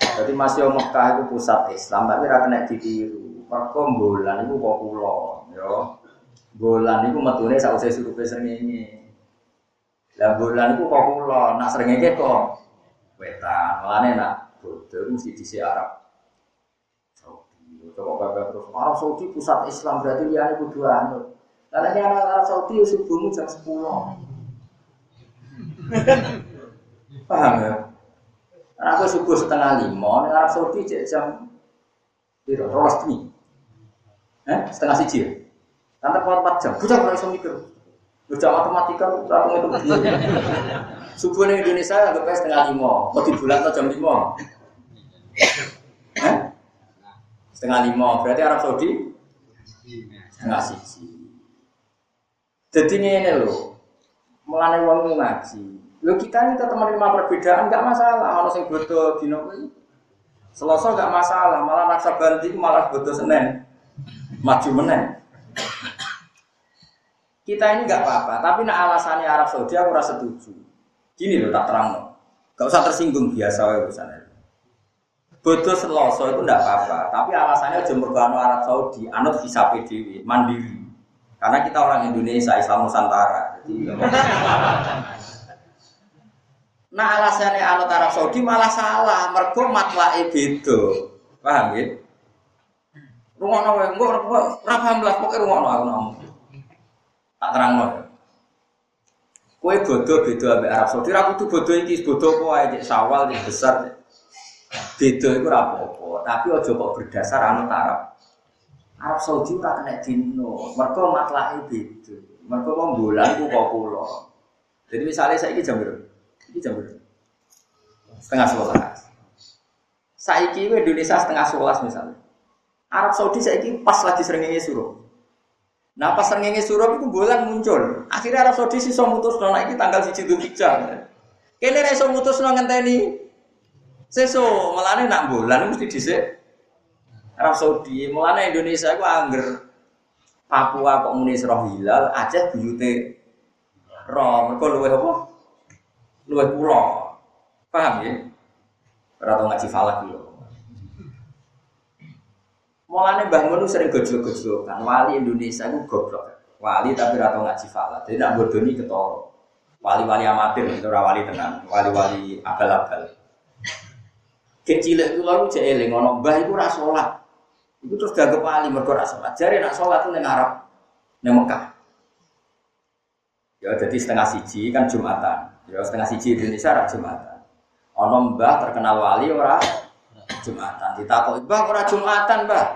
Jadi masih Mekah itu pusat Islam, tapi rata nek ditiru. Mereka bulan itu kok pulau, yo. Bulan itu metune sausai suruh ini. Lah bulan itu kok pulau, nak seringnya kok wetan, malahnya nak bodoh mesti di Arab. Saudi, coba kakak terus. Arab Saudi pusat Islam berarti dia ini kudu anut. Karena anak Arab Saudi ya subuhmu jam 10. Paham ya? Karena aku subuh setengah lima, Arab Saudi jam Biro, rolas ini. Eh, setengah siji ya? Nanti kuat 4 jam, bukan kalau bisa mikir. Udah matematika, aku itu begini. Subuh di Indonesia agak setengah lima, mau di bulan atau jam lima. Eh? Setengah lima, berarti Arab Saudi setengah siji. Jadi ini loh, mulai uang ngaji. Lo kita ini tetap menerima perbedaan, nggak masalah. Kalau sing bodoh di nopo Selasa nggak masalah, malah naksa banti malah bodoh senen, maju menen. Kita ini nggak apa-apa, tapi nak alasannya Arab Saudi aku rasa setuju. Gini loh tak terang loh. Gak usah tersinggung biasa ya urusannya. Bodoh Selasa itu nggak apa-apa, tapi alasannya jemur Arab Saudi, anut visa PDW, mandiri. Karena kita orang Indonesia, Islam Nusantara. nah alasannya anut Arab Saudi malah salah. Mergo matlae beda. Paham ya? Rumah wae, engko ora paham lah rumah aku ngomong. Tak terangno. Kue bodoh beda ambek Arab Saudi, ra kudu bodoh iki bodoh apa ae sawal cek besar. Beda iku ora apa-apa, tapi aja kok berdasar anut Arab. Arab Saudi ora kena dino. Mergo matlahe beda. Mergo wong bulan ku kok kula. Jadi misalnya saya ini jam berapa? Ini jam berapa? Setengah sebelas. Saiki ini Indonesia setengah sebelas misalnya. Arab Saudi saiki pas lagi seringnya suruh. Nah pas seringnya suruh itu bulan muncul. Akhirnya Arab Saudi sih so mutus nona ini tanggal siji tuh hijab. Kene iso mutus nona ngenteni. Seso malah nak bulan mesti dhisik Arab Saudi, mulanya Indonesia itu angger Papua kok muni roh hilal, Aceh buyute roh, mereka luwe apa? Luwe pulau. Paham ya? Ora tau ngaji falak lho. Mulane Mbah Mun sering gojlok-gojlokan, wali Indonesia itu goblok. Wali tapi ora tau ngaji falak. Jadi nak bodoni ketoro. Wali-wali amatir itu wali tenan, wali-wali abal-abal. Kecil itu lalu cek eling ngono mbah itu ora salat. Itu terus dianggap wali mergo ra salat. Jare nak salat ning Arab ning Mekah. Ya jadi setengah siji kan Jumatan. Ya setengah siji Indonesia ora Jumatan. Ono mbah terkenal wali ora Jumatan. Ditakoki, "Mbah ora Jumatan, Mbah?"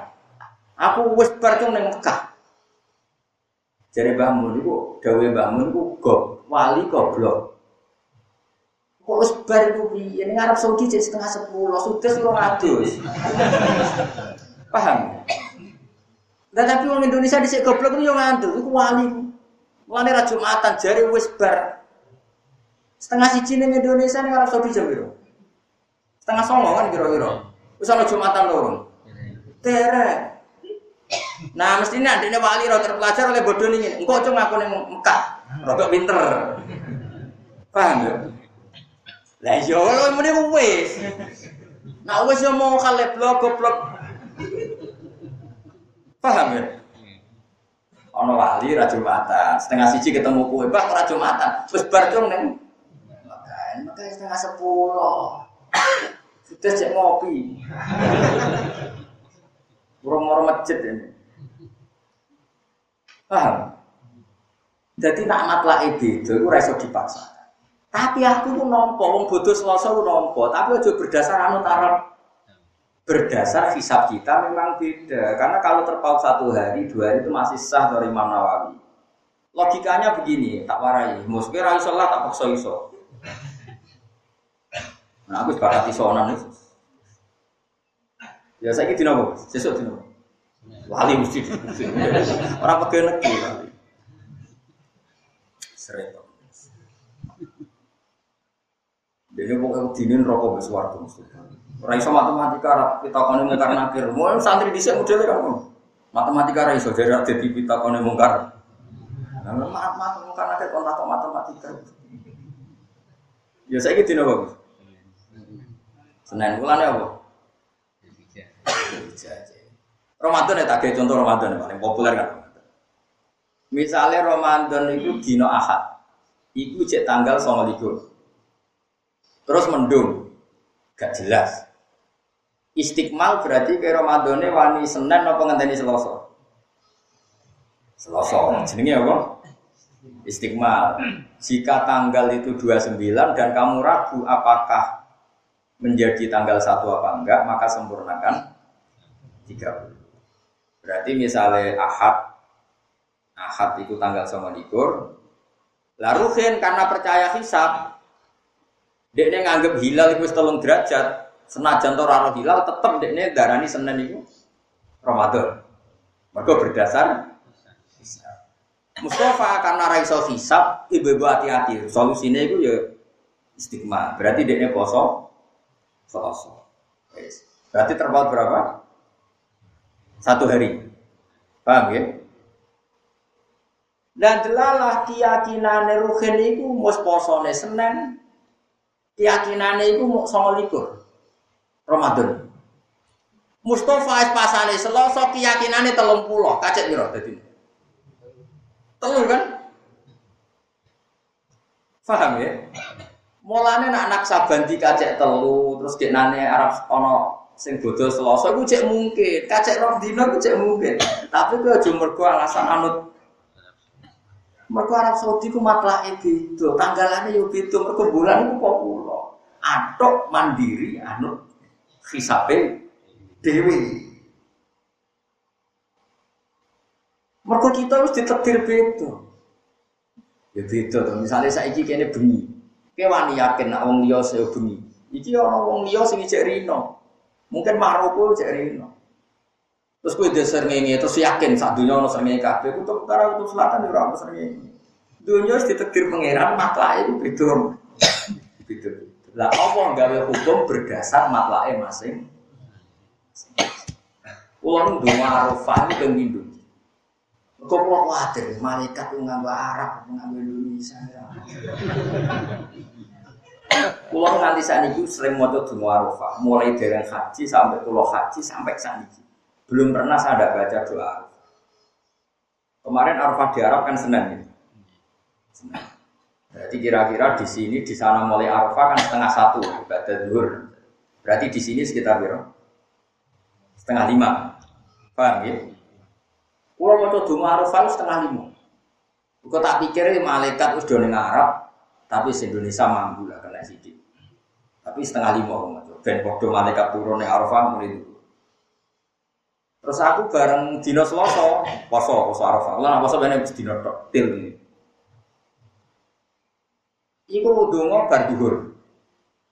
Aku wis bar ning Mekah. Jadi Mbah Mun iku dawe Mbah Mun iku gob, wali goblok. Kok wis bar iku piye? Ning Arab Saudi jadi setengah sepuluh, sudah suruh ngadus. Paham? Nah, tapi orang Indonesia di goblok itu yang ngantuk, itu wali. Wali ra Jumatan jari wis bar. Setengah siji ning Indonesia ning Arab Saudi jam? Setengah songo kan kira-kira. Wis Jumatan loro. Tere. Nah, mestinya adiknya wali roh terpelajar oleh bodoh ini. Engkau cuma aku ning Mekah, rodok pinter. Paham ya? Lah yo iya, muni wis. Nah wis yo mau kalep blok goblok Paham ya? Ono wali ra Jumatan, setengah siji ketemu kue, bah ra Jumatan. Wis bar dong ning setengah sepuluh. Sudah cek ngopi. Moro-moro masjid ini. Paham? Jadi nak matlah itu, itu reso dipaksa. Tapi aku pun nompo, wong bodoh selasa nompo, tapi aja berdasar anut Arab berdasar hisab kita memang beda. Karena kalau terpaut satu hari, dua hari itu masih sah dari Imam Nawawi. Logikanya begini, tak warai. Mungkin rai sholat tak paksa iso. Nah aku sebakat isonan itu. Ya saya gitu nopo, sesuk dino. Wali mesti. Orang pegawai negeri wali. Seret. Jadi pokoknya dinin rokok besar tuh. Orang iso matematika, kita kone mungkar nakir. Mau santri di sini modelnya kan matematika ra iso dari jadi kita kone mungkar. Nah, maaf mungkar nakir kontak matematika. Ya saya gitu nopo. Senin bulan apa? Ramadan ya tak contoh Ramadan paling populer kan. Misalnya Ramadan itu dino Ahad, itu cek tanggal sama likur. Terus mendung, gak jelas. Istiqmal berarti ke Ramadannya wani Senin apa ngenteni Selasa? Selasa. Jenenge apa? Istiqmal. Jika tanggal itu 29 dan kamu ragu apakah menjadi tanggal satu apa enggak, maka sempurnakan 30. Berarti misalnya Ahad, Ahad itu tanggal sama likur, lalu karena percaya hisab, dia nganggep hilal itu telung derajat, senajan to raro hilal, tetap dia darani Senin itu Ramadan. Mereka berdasar Mustafa karena raiso hisab, ibu-ibu hati-hati. Solusinya itu ya istiqmah. Berarti dia poso, poso. Berarti terpaut berapa? Satu hari. Paham ya? Dan delalah keyakinan ruhin itu mus posone Senin, keyakinan itu mau songo likur Ramadan. Mustafa es pasane Selasa keyakinane telung pulau kacek piro dadi. Telur kan? Paham ya? Mulane nak anak saban dikacek telu terus nane Arab ono sing bodoh Selasa iku cek mungkin, kacek rong dina iku cek mungkin. Tapi ku aja mergo alasan anut Mergo Arab Saudi ku matlake beda, tanggalane yo beda, mergo bulan iku kok kula. Atok mandiri anut hisabe dewi. Mergo kita harus ditetir beda. Ya beda to. Misale saiki kene bengi. Kewan yakin nek wong liya saya bengi. Iki ana wong liya sing ijek rino. Mungkin Maroko cek Rino. Terus kue dasar ngene terus yakin saat dunia ono srengenge kabeh kutub utara kutub selatan ora ono srengenge. Dunia wis ditegir pangeran matlake itu beda. Beda. Lah apa gawe hukum berdasar matlake masing. Nu donga Arafah iki ping pindho. Kulo kuwatir malaikat nganggo Arab nganggo Indonesia. Pulau nganti itu sering mau doa Arafah, mulai dari haji sampai pulau haji sampai saat ini. Belum pernah saya baca doa. Kemarin Arafah di Arab kan Senin ya. Senin. Berarti kira-kira di sini di sana mulai Arafah kan setengah satu ibadah duhur. Berarti di sini sekitar berapa? Setengah lima. Paham ya? Pulau mau doa Arafah setengah lima. Kau tak pikir malaikat udah Arab, tapi se Indonesia mampu lah kena sidik. Tapi setengah lima rumah tuh. Ben podo malaikat turun yang Arafah mulai itu. Terus aku bareng Dino poso poso Arafah. Lah poso bener Dino tok til ini. Iku donga bar duhur.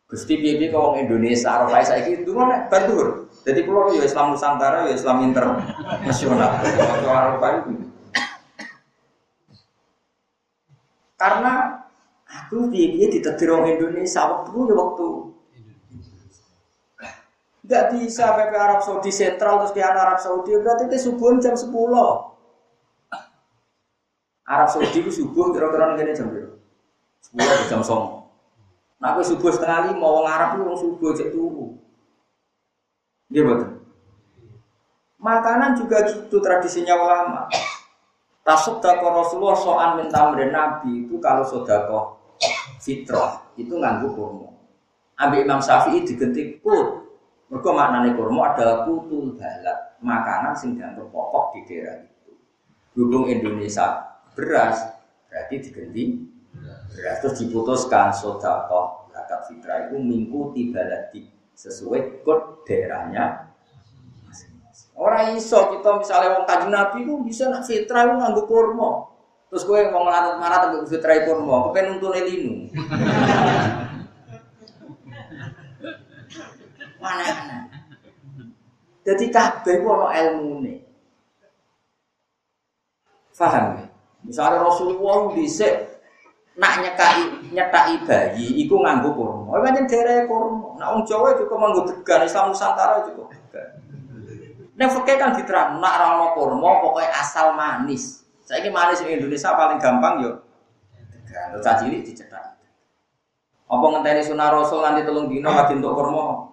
Gusti piye kau Indonesia Arafah saiki donga nek bar duhur. Jadi pulau ya Islam Nusantara ya Islam internasional. Arafah itu. Karena Aku ditetir orang Indonesia waktu ya waktu. Gak bisa PP Arab Saudi sentral terus ke Arab Saudi berarti itu subuh jam 10 Arab Saudi itu subuh kira-kira nih jam berapa? Sepuluh jam song. Nah subuh setengah lima orang Arab itu orang subuh cek turu. Dia betul. Makanan juga gitu tradisinya ulama. Tasodako Rasulullah soal minta Nabi itu kalau sodako fitrah itu nganggu kurma. Ambil Imam Syafi'i diganti kut. Mereka maknanya kurma adalah kutul balak, makanan sing dianggap pokok di daerah itu. Hubung Indonesia beras, berarti diganti. Terus diputuskan sodakoh zakat fitrah itu mengikuti baladi sesuai kod daerahnya Orang iso kita misalnya wong kaji nabi itu bisa nak fitrah itu nganggu kurma. Terus gue mau ngelarat marah tapi gue fitrah kurma, kepen untuk linu. Aneh-aneh. Jadi kabeh ku ana ilmune. Faham ya? Misalnya Rasulullah dhisik nak nyekai nyetai bayi iku nganggo kurma. Ora pancen dere kurma. Nak wong Jawa cukup nganggo degan, Islam Nusantara cukup degan. Nek fakih kan diterang nak ra ono kurma pokoke asal manis. Saiki manis ing Indonesia paling gampang yo degan. Terus cilik dicetak. Apa ngenteni sunah Rasul nganti telung dino lagi untuk kurma?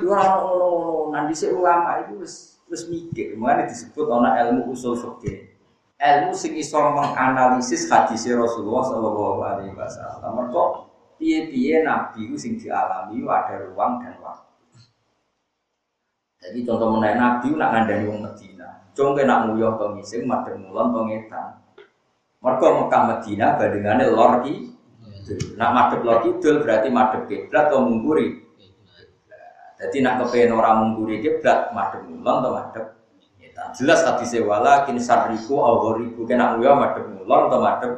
Lu ora ngono-ngono, nanti sik ulama itu wis wis mikir, mulane disebut ana ilmu usul fikih ilmu sing iso menganalisis hadis Rasulullah Shallallahu Alaihi Wasallam. Mereka piye-piye Nabi sing dialami ada ruang dan waktu. Jadi contoh menaik Nabi nak ngandani wong Medina. Contoh nak nguyah to ngising madhep mulon to ngetan. Mereka Mekah Medina bandingannya lor ki. Nak madhep lor kidul berarti madhep kiblat atau mungguri. Jadi nak kepengen orang mungguri kiblat madhep mulon atau madhep Jelas hadis wala kini sarriku awhoriku kena uya madep ngulon atau madep.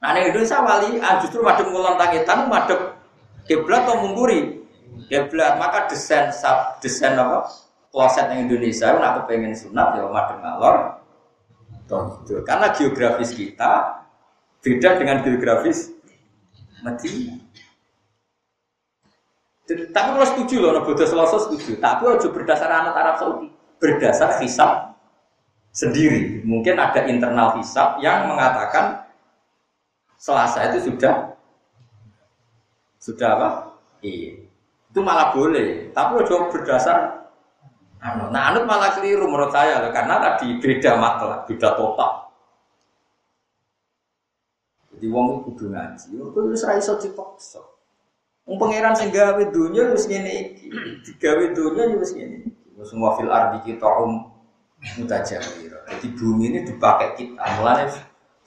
Nah ini Indonesia wali ah, justru madep ngulon tangitan madep kiblat atau mungguri kiblat maka desain sab desain apa kloset yang Indonesia nak kepengen sunat ya madep ngalor. Karena geografis kita beda dengan geografis Medina. Tapi kalau setuju loh, bodoh selasa setuju. Tapi ojo berdasar anak Arab Saudi, berdasar hisab sendiri. Mungkin ada internal hisap yang mengatakan Selasa itu sudah sudah apa? Iya. Itu malah boleh, tapi udah berdasar anu. Nah, anut malah keliru menurut saya karena tadi beda matlah, beda total. Jadi wong kudu ngaji, itu wis ra iso dipaksa. Wong pangeran sing gawe donya wis ngene iki, digawe donya wis ngene Semua fil ardi kita um mutajawir. Jadi bumi ini dipakai kita. Mulanya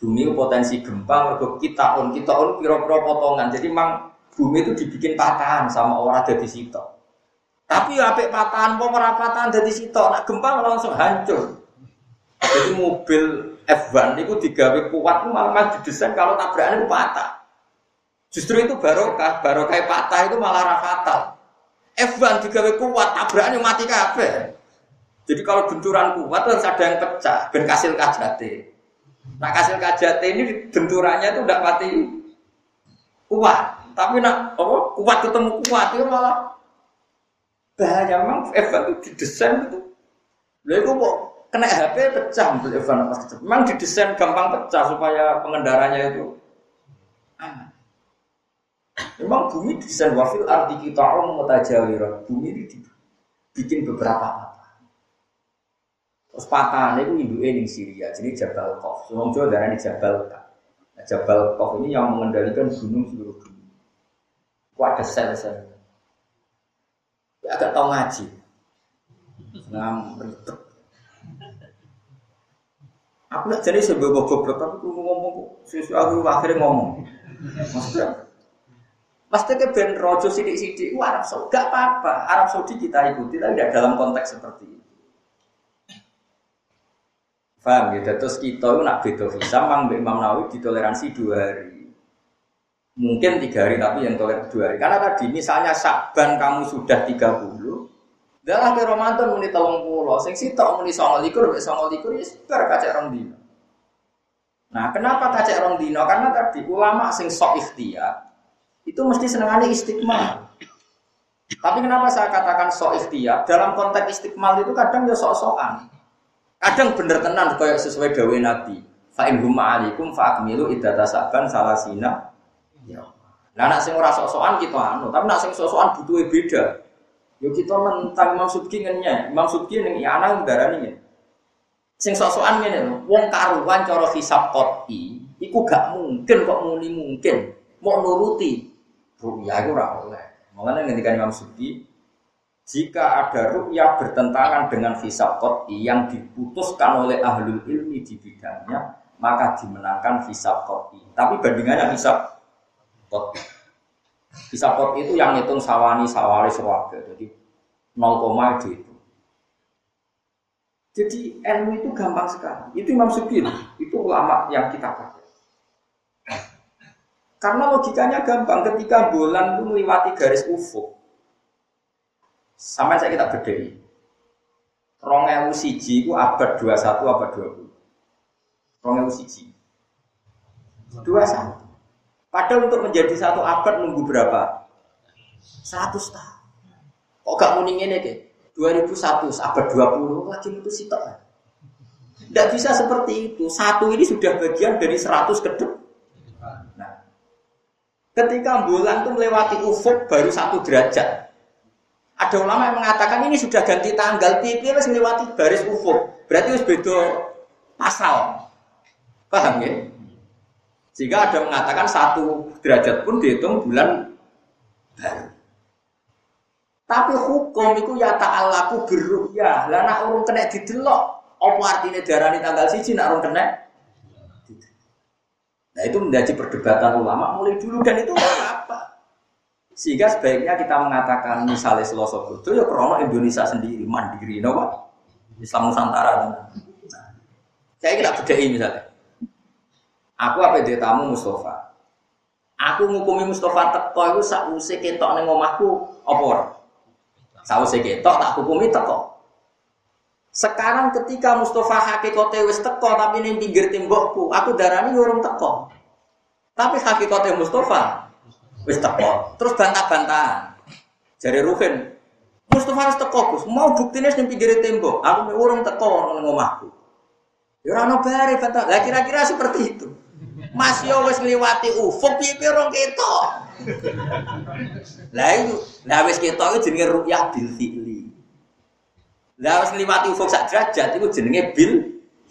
bumi potensi gempa, mergo kita on kita on piro-piro potongan. Jadi memang bumi itu dibikin patahan sama orang dari situ. Tapi ya apik patahan, mau patahan dari situ, nak gempa langsung hancur. Jadi mobil F1 itu digawe kuat malah didesain kalau tabrakan itu patah. Justru itu barokah, barokah patah itu malah fatal. F1 digawe kuat, tabrakannya mati kabeh. Jadi kalau benturan kuat harus ada yang pecah, ben kasil kajate. Nah kasil kajate ini benturannya itu tidak pati kuat, tapi nak apa kuat ketemu kuat itu malah bahaya memang Evan itu didesain itu. Lalu kok kena HP pecah untuk Evan pas Memang didesain gampang pecah supaya pengendaranya itu aman. Memang bumi desain wafil arti kita orang mutajawirah. Bumi ini dibikin beberapa Terus patah itu ibu ini Syria, jadi Jabal Kof. Semua Jawa darah ini Jabal Kof. Nah, Jabal Kof ini yang mengendalikan gunung seluruh dunia. Kuat ada sel-sel. Ya, agak tahu ngaji. Ngam ribet. Aku nak jadi sebuah goblok tapi aku ngomong sesuatu akhirnya ngomong. Maksudnya Ke ben rojo sidik-sidik, Arab Saudi, gak apa-apa. Arab Saudi kita ikuti, tapi tidak dalam konteks seperti itu. Paham ya? Terus kita itu nak beda visa, mang Imam Nawawi ditoleransi dua hari. Mungkin tiga hari tapi yang toleransi dua hari. Karena tadi misalnya Sakban kamu sudah 30, dalam ke Ramadan muni telung pulau, sing sitok muni songo likur, be songo likur, ya sebar kacek rong dino. Nah, kenapa kacek rong dino? Karena tadi ulama sing sok ikhtiar itu mesti senengane istiqmal. Tapi kenapa saya katakan sok ikhtiar? Dalam konteks istiqmal itu kadang ya sok-sokan. Kadang bener tenan kayak sesuai dawe Nabi. Fa in hum alaikum fa akmilu iddata saban. Ya. Nah, nak sing ora sok-sokan kita anu, tapi nak sing sok-sokan butuhe beda. Yo kita mentang Imam Subki ngenya, Imam Subki ning ana ndarani ngene. Sing sok-sokan ngene lho, wong karuan cara hisab qoti, iku gak mungkin kok muni mungkin, mau nuruti. Ya iku ora oleh. Makanya ngendikan Imam Subki, jika ada rukyah bertentangan dengan hisab yang diputuskan oleh ahlul ilmi di bidangnya, maka dimenangkan hisab. Tapi bandingannya hisab qot'i. Itu yang ngitung sawani sawari sewaga, jadi 0, itu. Jadi ilmu itu gampang sekali. Itu Imam Subir, itu ulama yang kita pakai. Karena logikanya gampang, ketika bulan itu melewati garis ufuk, Sampai saya kita berdiri. Rong siji itu abad 21 abad 20. Rong siji. 21. Padahal untuk menjadi satu abad nunggu berapa? 100 tahun. Kok gak ini ke? 2001 abad 20 lagi itu sitok. Tidak bisa seperti itu. Satu ini sudah bagian dari 100 ke. Ketika bulan itu melewati ufuk baru satu derajat. Ada ulama yang mengatakan ini sudah ganti tanggal, pipi harus melewati baris ufuk. Berarti harus beda pasal. Paham ya? Jika ada mengatakan satu derajat pun dihitung bulan baru. Tapi hukum itu ya ta'alaku ya. Lah nak urung kena didelok, apa artinya darani tanggal siji nak urung kena? Nah itu menjadi perdebatan ulama mulai dulu dan itu apa? Sehingga sebaiknya kita mengatakan misalnya Selasa itu ya krono Indonesia sendiri mandiri, no Pak? Islam Nusantara. Nah, saya kira bedai misalnya. Aku apa dia tamu Mustafa. Aku ngukumi Mustafa teko itu usik ketok apa ora? usik ketok tak hukumi teko. Sekarang ketika Mustafa hakikate wis teko tapi ning pinggir tembokku, aku darani urung teko. Tapi hakikate Mustafa Wis teko. Terus bantah-bantahan. Jare Ruhin, Mustafa harus teko, Gus. Mau buktine ning pinggir tembok. Aku urung teko nang omahku. Ya ora ono bare bantah. Lah kira-kira seperti itu. Mas yo wis ngliwati ufuk piye rong ketok. Lah itu, lah wis ketok itu jenenge ru'yah bil. Lah wis ngliwati ufuk sak derajat itu jenenge bil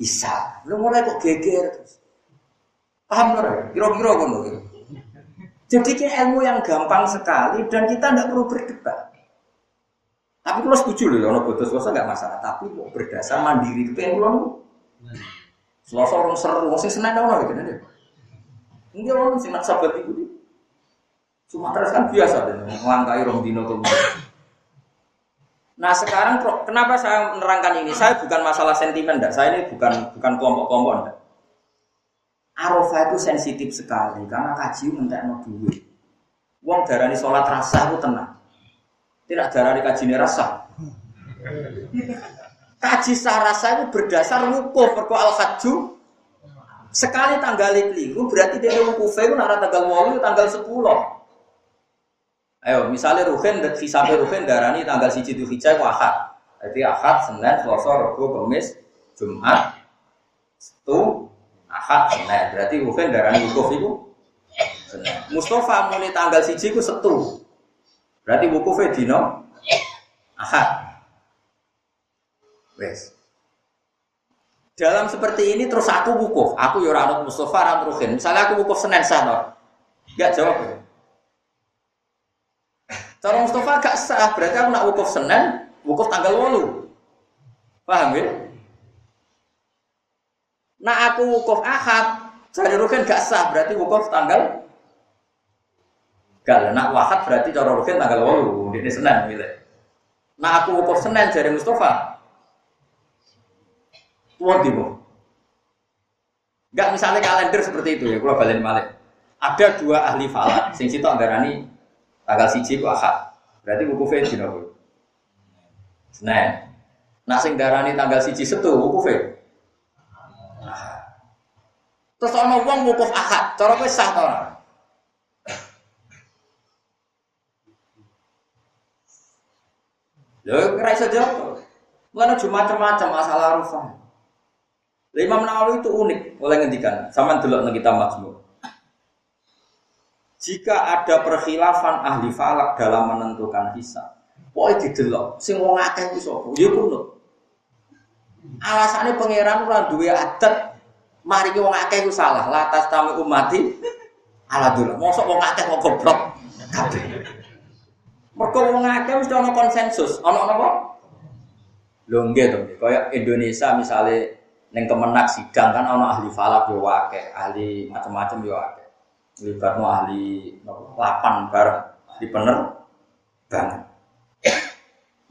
hisab. Lu mulai kok geger terus. Paham ora? Kira-kira ngono. Jadi ini ilmu yang gampang sekali dan kita tidak perlu berdebat. Tapi kalau setuju loh, kalau butuh selesai nggak masalah. Tapi kok berdasar mandiri itu yang pulang. Selasa orang seru, masih senang dong gitu deh. Enggak orang sih nak sahabat itu. Sumatera kan biasa deh, melangkai orang dino kemudian. Nah sekarang kenapa saya menerangkan ini? Saya bukan masalah sentimen, enggak. Saya ini bukan bukan kelompok-kelompok. Arafah itu sensitif sekali karena kaji no duit. Wong darani sholat rasa itu tenang. Tidak darani kaji ini rasa. Kaji rasa itu berdasar wukuf perko al sekali tanggal keliru berarti dia wukuf itu nara tanggal walu tanggal sepuluh. Ayo, misalnya Ruhin, sampai Ruhin darani tanggal siji itu hijau wahad. Jadi ahad, senin, selasa, rabu, kamis, jumat, itu Ahad Senin. Berarti Ruhin darah wukuf itu Senin. Mustafa mulai tanggal siji itu setu. Berarti wukufnya dino Ahad. Wes. Dalam seperti ini terus aku wukuf. Aku ya ora Mustafa ora Ruhin. Misalnya aku wukuf Senin sah no. Gak jawab. Cara Mustafa gak sah, berarti aku nak wukuf Senin, wukuf tanggal 8. Paham ya? Nah aku wukuf ahad, jadi rugen gak sah, berarti wukuf tanggal Gak nak wahad berarti cara rugen tanggal walu, ini Senin milih. Nah aku wukuf Senin jadi Mustafa. Tuan di Gak misalnya kalender seperti itu ya, kalau balik balik. Ada dua ahli falak, sing situ anggarani tanggal siji ku ahad. Berarti wukufnya dina Senin. Nah sing darani tanggal siji setu wukufnya Terus ana wong wukuf ahad, cara kowe sah ta ora? Lho kira iso jawab. Mulane macam-macam masalah arufah. Imam Nawawi itu unik oleh ngendikan, sama delok nang kitab Majmu. Jika ada perkhilafan ahli falak dalam menentukan hisab, pokoknya didelok, sing wong akeh ku sapa? Ya kuno. Alasannya pangeran ora duwe adat Mari wong akeh ku salah, latas tamu umati ala dulu. Mosok wong akeh kok goblok kabeh. Mergo wong akeh mesti ana konsensus. Ana apa? Lho nggih to, kaya Indonesia misalnya ning kemenak sidang kan ana ahli falak yo akeh, ahli macam-macam yo akeh. Libatno ahli lapan bareng, ahli pener banget.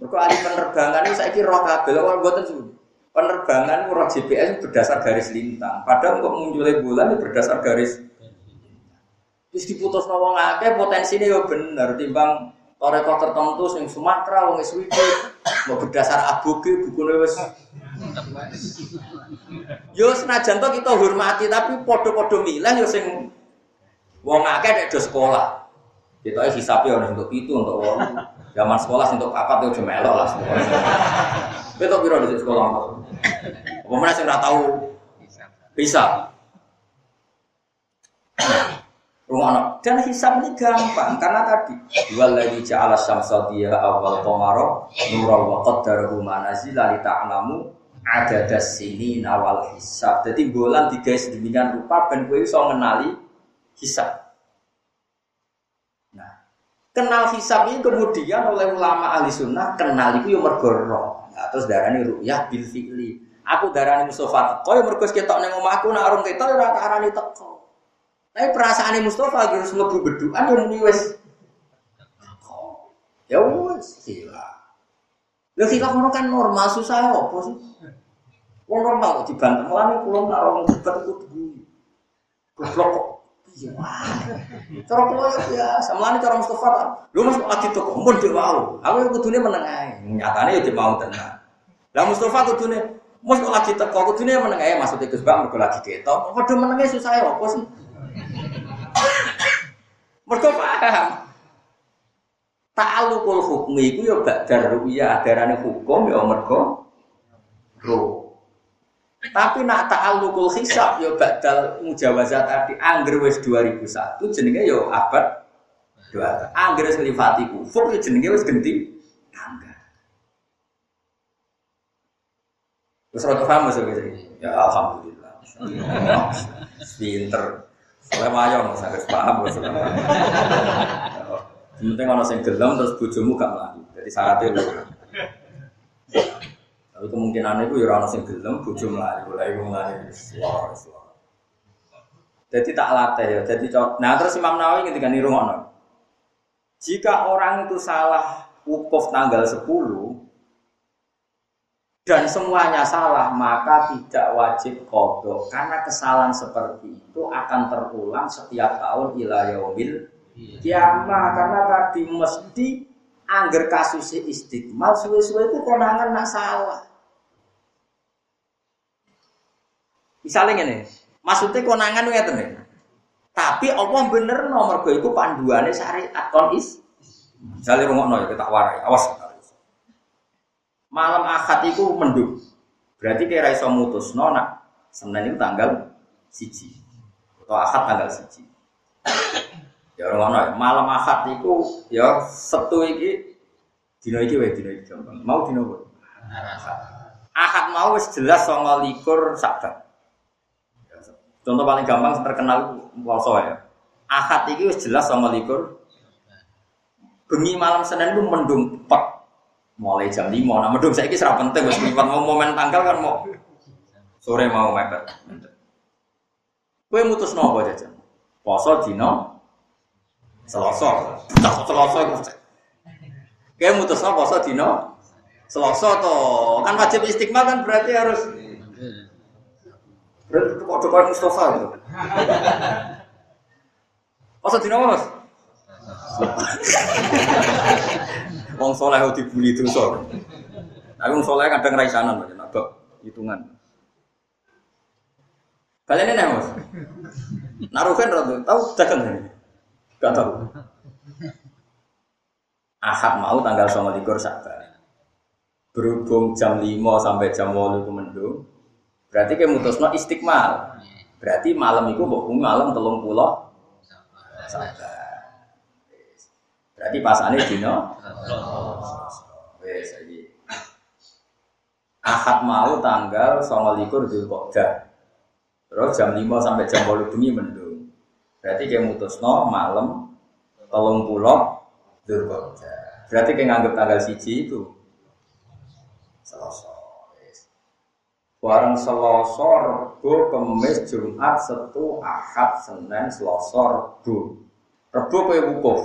Mergo ahli penerbangan ini saiki roh kabeh, lha mboten penerbangan murah GPS berdasar garis lintang. Padahal kok munculnya bulan itu berdasar garis Terus diputus nawang akeh potensinya ya bener. Timbang toreko tertentu sing Sumatera wong Sweden mau berdasar aboge bukune wis Yo senajan to kita hormati tapi padha-padha milih yo sing wong akeh nek sekolah. Kita hisabe ono untuk itu untuk wong. Zaman sekolah untuk papat yo melok lah sekolah. Kowe tok piro di sekolah? Apa mana sing ora tahu? Bisa. Rumah dan hisab ini gampang karena tadi waladhi ja'ala syamsa dia awal qamara nuran wa qaddarahu manazila li ta'lamu ada sini nawal hisab. Jadi bulan tiga sedemikian rupa ben kowe iso ngenali hisab. Nah, kenal hisab ini kemudian oleh ulama ahli sunnah kenal itu yang mergo Nah, terus darani ru'yah bil fi'li. Aku darani Mustafa teko ya mergo ketok ning omahku nek arung ketok ya ora arani teko. Tapi perasaan Mustafa harus mlebu beduan yang muni wis. Ya wis hilang. Lha hilang ngono kan normal susah apa sih? Wong normal kok dibantu mulane kula nek ora debat iku dulu. Goblok kok. Cara kula ya biasa, mulane cara Mustafa ta. Lho Mas lagi to kok mun mau. Aku kudune meneng ae. Nyatane ya mau tenan. Lah Mustafa kudune Mus kok lagi teko kudune meneng ae maksudnya Gus Bak mergo lagi ketok. Padha menenge susah ya apa sih? Mergo paham. Ta'alluqul hukmi iku ya badar ruya adarane hukum ya mergo ro. Tapi nak ta'alluqul hisab ya badal mujawazat tadi angger wis 2001 jenenge ya abad dua. Angger wis nglifati kufur ya jenenge wis genti tangga. Wis ora paham maksudnya. Ya alhamdulillah. Pinter. Oleh wayang, saya harus paham. Penting orang yang gelem terus bujumu gak melayu. Jadi syaratnya itu. Tapi kemungkinan itu ya orang yang gelem buju melayu. Itu melayu. Jadi tak latih ya. Jadi nah terus Imam Nawawi ketika niru ngono. Jika orang itu salah wukuf tanggal 10 dan semuanya salah maka tidak wajib kodok karena kesalahan seperti itu akan terulang setiap tahun ilayomil kiamah karena tadi mesti angger kasusnya istiqmal suwe-suwe itu konangan nak salah misalnya ini maksudnya konangan itu ya tapi Allah bener nomor gue itu panduannya syariat kon is misalnya rumah ya kita warai awas malam akad itu mendung. Berarti kira iso mutus nona Senin itu tanggal siji atau akad tanggal siji. ya orang mana malam akad itu ya setu iki dino iki wae dino iki Mau dino apa? Akad mau wis jelas likur sabar. Contoh paling gampang terkenal puasa ya. Iki wis jelas songo likur. Bengi malam Senin itu mendung pek. Mulai jam 5 nah medung saya kira penting wis lipat mau momen tanggal kan mau sore mau mepet kue mutus nopo aja poso dino selasa. Tak selasa kue mutus nopo poso dino selasa to kan wajib istiqmal kan berarti harus berarti kok coba Mustafa itu poso dino mas Wong soleh dibully terus. Tapi wong soleh kadang raisanan macam nabak hitungan. Kalian ini mas? Naruhin ratu, tahu dagang ini? Gak tahu. Ahad mau tanggal sama likur sabar. Berhubung jam 5 sampai jam 8 itu mendung. Berarti kayak mutusno istiqmal. Berarti malam itu bohong malam telung pulau sabar. Berarti pasane dino. Wes iki. Ahad mau tanggal 29 Dzulqa'dah. Terus jam 5 sampai jam 8 bengi mendung. Berarti kayak mutusno malam tolong pulau Dzulqa'dah. Berarti kayak nganggap tanggal siji itu Selasa. Barang Selasa, Rebo, Kemis, Jumat, Setu, Ahad, Senin, Selasa, Rebo. Rebo kayak wukuf.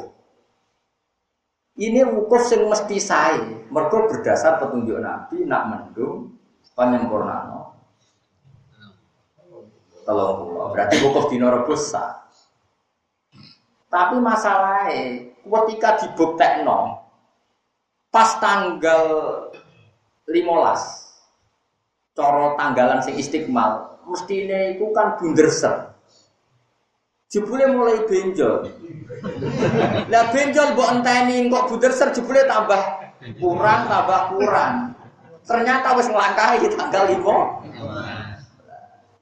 Ini wukuf sing mesti sae. Mergo berdasar petunjuk Nabi nak mendung penyempurnano. Tolong pulau. Berarti wukuf rebus sah. Tapi masalahnya ketika dibuktekno pas tanggal 15 coro tanggalan sing istiqmal mestine iku kan bunderser jebule mulai benjol. Lah benjol mbok enteni kok bunderser jebule tambah kurang tambah kurang. Ternyata wis nglangkahi tanggal 5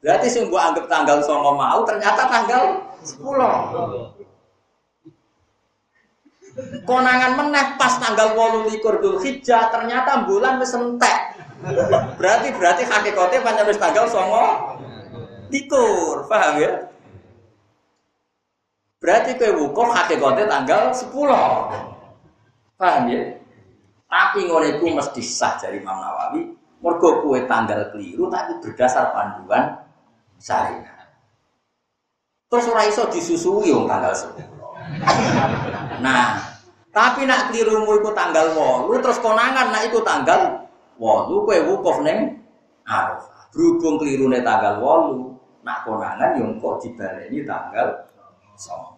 berarti sing mbok anggap tanggal 9 mau ternyata tanggal 10 Konangan meneh pas tanggal 28 Dzulhijjah ternyata bulan wis entek. Berarti berarti hakikatnya pancen wis tanggal 9 likur, paham ya? Berarti kowe wukuf hakikatnya tanggal 10. Paham ya? Tapi ngono iku mesti sah dari Imam Nawawi. Mergo kowe tanggal keliru tapi berdasar panduan syariat. Terus ora iso disusui wong tanggal 10. Nah, tapi nak kelirumu itu tanggal wolu terus konangan nak itu tanggal wolu kue wukuf neng Arafah. Berhubung kelirune tanggal wolu, nak konangan yang kok dibaleni tanggal so.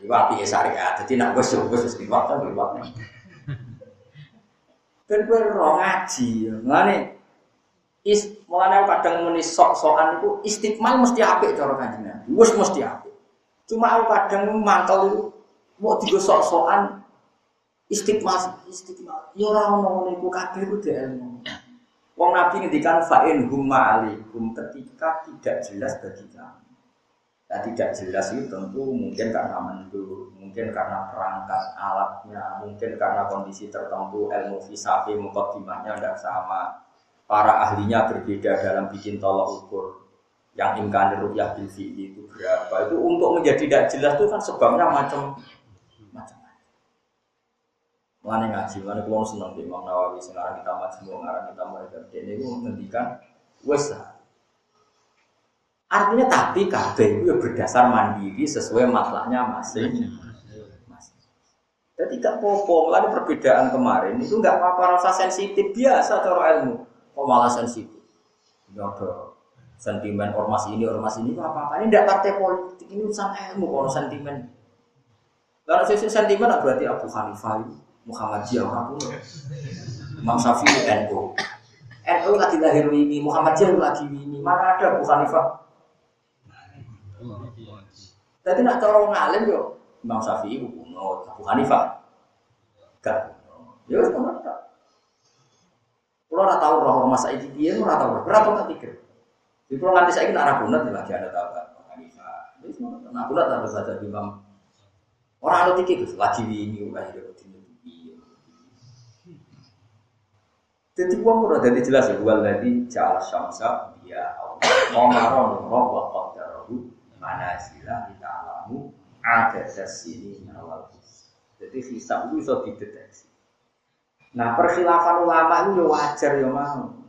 Iku api syariat. Jadi nak gue suruh gue suruh liwat kan liwat. Ben gue roh ngaji, ngane is mulane kadang muni sok-sokan itu istiqmal mesti apik cara kanjeng Wis mesti apik. Cuma aku kadang mantel itu mau digosok-sokan istiqmas istiqmas. Ya ora ono niku kabeh ku ilmu. Wong Nabi ngendikan fa'in humma alikum ketika tidak jelas bagi kamu. Nah, tidak jelas itu tentu mungkin karena mendur, mungkin karena perangkat alatnya, mungkin karena kondisi tertentu ilmu fisafi mukadimahnya tidak sama. Para ahlinya berbeda dalam bikin tolak ukur yang imkan rupiah bil itu berapa? Itu untuk menjadi tidak jelas itu kan sebabnya macam macam Mana ngaji, mana kalau senang di Imam Nawawi sekarang kita semua sekarang kita mereka ini itu menghentikan wes Artinya tapi kabeh itu berdasar mandiri sesuai masalahnya masing. Jadi gak popo, melalui perbedaan kemarin itu nggak apa-apa rasa sensitif biasa cara ilmu, kok malah sensitif. Ya sentimen ormas ini ormas ini apa apa ini tidak partai politik ini urusan ilmu kalau sentimen. Kalau sisi sentimen berarti Abu Hanifah Muhammadiyah orang pun Imam Syafi'i NU NU lagi lahir ini Muhammadiyah lagi ini mana ada Abu Hanifah? Jadi nak cara ngalim yo Imam Syafi'i kuno Abu Hanifah. Gak ya wis tak Kalau ora tahu roh ormas saiki piye ora tahu berapa ketiga di pulau nanti saya kira bunat lagi ada semua nah bunat ada baca imam. Orang ada tiket itu lagi ini udah hidup di Jadi uang udah jadi jelas ya. Wal lagi cal syamsa dia mau maron roh wa qadarahu mana sila kita alamu ada sini awal. Jadi hisab itu bisa dideteksi. Nah perkhilafan ulama itu ya wajar ya mau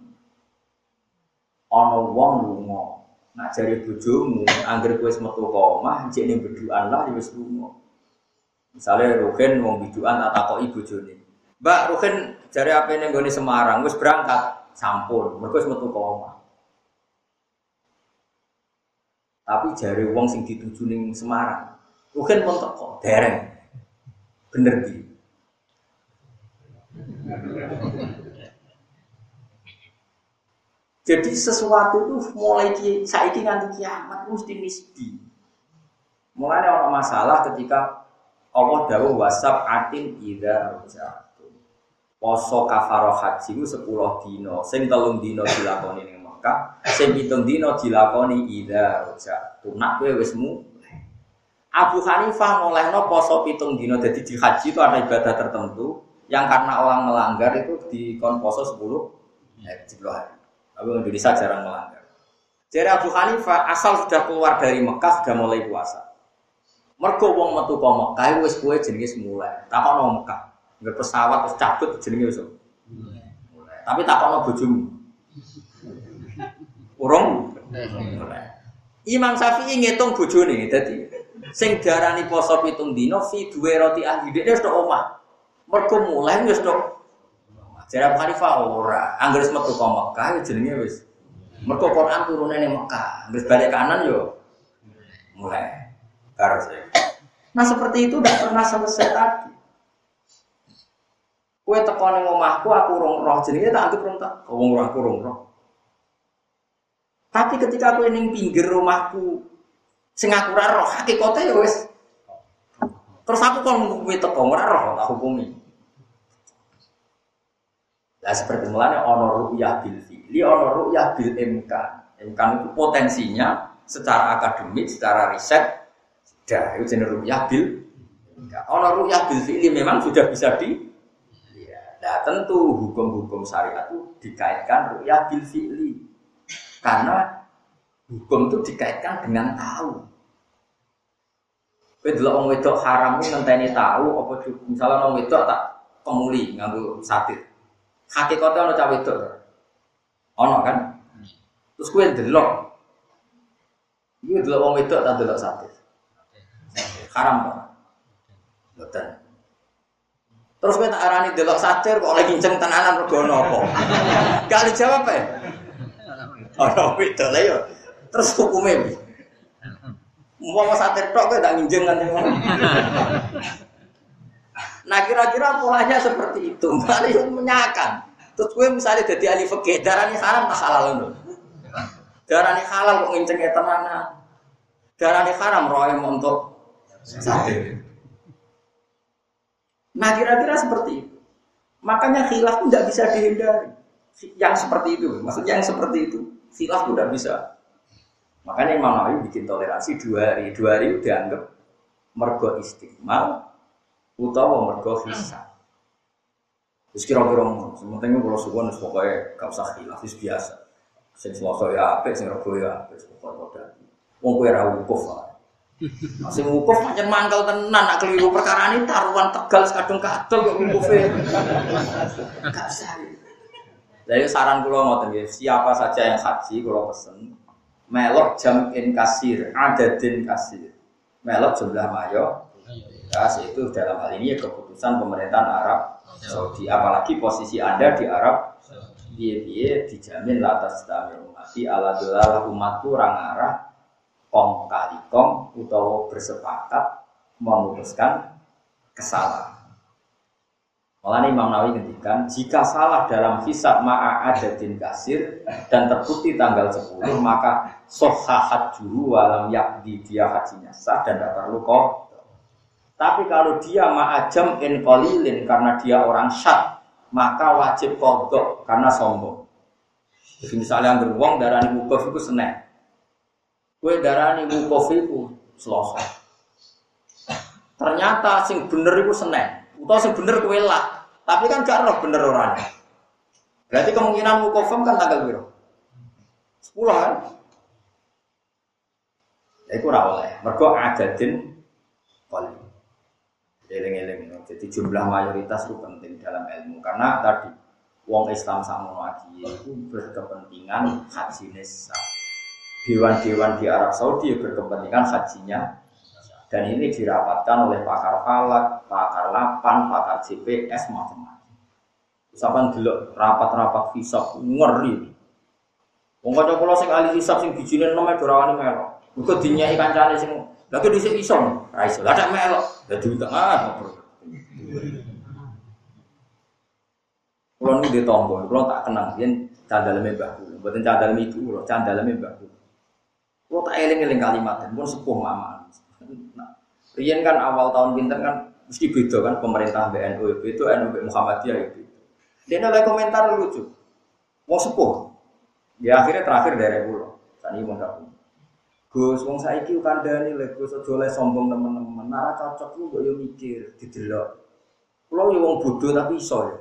ana wong lunga. Nak jare bojomu anggere kowe metu ka omah jek ning bedukan lah ya wis lunga. Misale Ruhin wong bidukan tak takoki bojone. Mbak Ruhin jare apa ning gone Semarang wis berangkat sampun. Mergo wis metu ka omah. Tapi jare wong sing dituju ning Semarang Ruhin pun teko dereng. Bener di Jadi sesuatu itu mulai ki, saiki nganti kiamat mesti nisbi. Mulai ada masalah ketika Allah dawuh wasab atin ida rojatu. Poso kafaro haji itu sepuluh dino, sing telung dino dilakoni ning Mekah, sing pitung dino dilakoni ida rojatu. Nak kowe wis Abu Hanifah no poso pitung dino, jadi di haji itu ada ibadah tertentu yang karena orang melanggar itu di kon poso sepuluh ya, hari. Tapi Indonesia jarang melanggar. Jadi Abu Hanifah asal sudah keluar dari Mekah sudah mulai puasa. Mergo wong metu ke Mekah wis kuwe jenenge mulai. Takokno Mekah. Nggak pesawat terus cabut jenenge wis mulai. Tapi takokno bojomu. Urung mulai. Imam Syafi'i ngitung bojone dadi sing diarani poso pitung dino fi duwe roti ahli dhek wis tok omah. Mergo mulai wis tok Jadi Abu Hanifah ora, angger metu ka Mekah ya jenenge wis. Mergo Quran turune ning Mekah, wis balik kanan yo mulai. Karo Nah seperti itu tidak pernah selesai tadi. Kue teko ning omahku aku rong roh jenenge tak anggap rong tak wong roh aku rong roh. Tapi ketika aku ning pinggir rumahku sing aku ora roh hakikate ya wis Terus aku kon ngukumi teko ora roh tak hukumi. Lah seperti mulanya ono ru'yah bil fi'li, ono ru'yah bil imkan. Imkan itu potensinya secara akademik, secara riset, sudah itu jenis ru'yah bil Ono ru'yah bil fi'li memang sudah bisa di Nah tentu hukum-hukum syariat itu dikaitkan ru'yah bil fi'li. Karena hukum itu dikaitkan dengan tahu. Kowe delok wedok haram ku ngenteni tahu apa misalnya wong wedok tak kemuli nganggo satir. Hakikate ana cah wedok. Ono kan? Terus kowe delok. Iki delok wong wedok tak delok satir. Haram kok. Betul. Terus kita arani delok satir kok lagi kenceng tenanan mergo apa? Gak dijawab ya. Ono itu lah yo. Terus hukumnya Mau satir tok kowe tak nginjeng kan Nah kira-kira polanya seperti itu, malah menyakan. Terus gue misalnya jadi ahli fikih, darahnya haram tak halal lho. Darahnya halal kok ngincengnya tenanan. Darahnya haram roy untuk satir. Nah kira-kira seperti itu. Makanya khilaf pun tidak bisa dihindari. Yang seperti itu, maksudnya yang seperti itu, khilaf pun tidak bisa. Makanya Imam Nawawi bikin toleransi dua hari. Dua hari dianggap mergo istiqmal utawa mergo hisab. Terus kira-kira mau, sementing kalau suwon pokoknya gak usah khilaf, itu biasa. Sing selasa ya apik, sing rebo ya apik, pokoknya padha. Wong kowe ra wukuf masih wukuf macam mangkal tenan, nak keliru perkara ini taruhan tegal sekadung kadal kok wukufe. Gak sah. Jadi saran kulo ngoten nggih, siapa saja yang haji kulo pesen melok jam in kasir, adadin kasir. Melok jumlah mayo. Ya, itu dalam hal ini keputusan pemerintahan Arab Saudi. Apalagi posisi Anda di Arab dia dijamin latas tamir umati ala dolal umatku orang arah kong kali kong utawa bersepakat memutuskan kesalahan. Malah Imam Nawawi ngendikan jika salah dalam hisab ma'a adatin kasir dan terbukti tanggal 10 maka sohahat juhu walam yakdi dia hajinya sah dan tidak perlu kok. Tapi kalau dia ma'ajam in kolilin karena dia orang syat maka wajib kodok karena sombong. Jadi misalnya yang beruang darah ini itu senek Kue darani wukuf iku Selasa. Ternyata sing bener iku Senin. Utawa sing bener kue lah. Tapi kan gak roh bener orangnya. Berarti kemungkinan wukufem kan tanggal berapa? Sepuluh kan? Ya itu ora oleh. Mergo adadin kali. Eling-eling. Jadi jumlah mayoritas itu penting dalam ilmu karena tadi wong Islam sama lagi itu berkepentingan haji nisa dewan-dewan di Arab Saudi berkepentingan hajinya dan ini dirapatkan oleh pakar falak, pakar lapan, pakar GPS macam-macam. Misalkan dulu rapat-rapat visa ngeri. Wong kanca kula sing ahli hisab sing bijine neme dorawani melok. Muga dinyai kancane sing lha ki dhisik iso, ra iso. Lah melok, dadi utang ah. Kulo nu di tonggo, kulo tak kenal yen candaleme mbah kulo. Mboten candaleme ibu kulo, candaleme mbah kulo. Kalau tak eling-eling kalimat, pun sepuh mama. Nah, Rian kan awal tahun pinter kan mesti beda kan pemerintah BNU itu NU Muhammadiyah itu. Dia ada komentar lucu. Mau sepuh. Ya akhirnya terakhir dari pulau. Tadi mau dapat. Gus, wong saiki kandhani lek Gus aja oleh sombong teman-teman. Nara cocok lu kok yo mikir, didelok. Kulo yo wong bodoh tapi iso ya.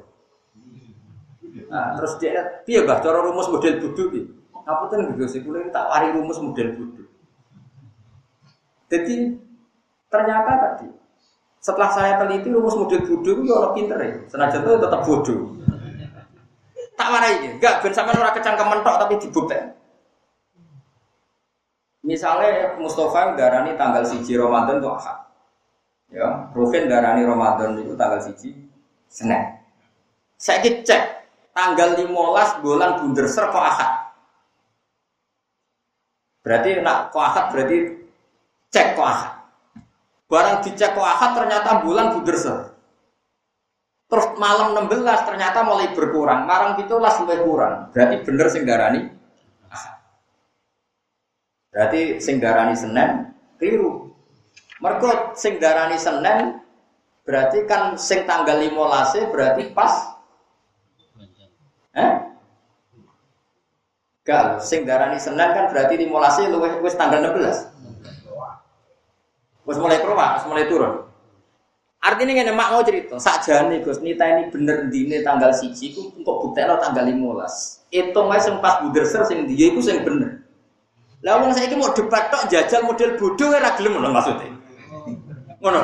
Nah, terus dia piye bah cara rumus model bodoh iki? Ngapunten gitu sih, kulo tak wari rumus model bodoh. Jadi ternyata tadi setelah saya teliti rumus model bodoh itu orang pinter ya. Senajan itu tetap bodoh. Tak warai ya, enggak ben sampean ora kecangkem mentok tapi dibuktikan. Misalnya Mustafa darani tanggal siji Ramadan itu ahad. Ya, Rufin darani Ramadan itu tanggal siji Senin. Saya cek tanggal 15 bulan bunder ser kok. Berarti nak kuahat berarti cek kuahat. Barang dicek kok ahad ternyata bulan buderser. Terus malam 16 ternyata mulai berkurang, itu lah lebih kurang. Berarti bener sing darani Berarti sing darani Senin keliru. Mergo sing darani Senin berarti kan sing tanggal 15 berarti pas Eh? Gal, sing darani Senin kan berarti 15 luwih wis tanggal 16. Wis mulai keluar, wis mulai turun. Artinya ngene mak mau cerita, sakjane Gus nita ini bener dine tanggal siji ku untuk buktekno tanggal 15. Hitung ae sing pas buderser sing dia iku sing bener. Lah wong saiki mau debat tok jajal model bodoh ora gelem ngono maksudnya. Ngono.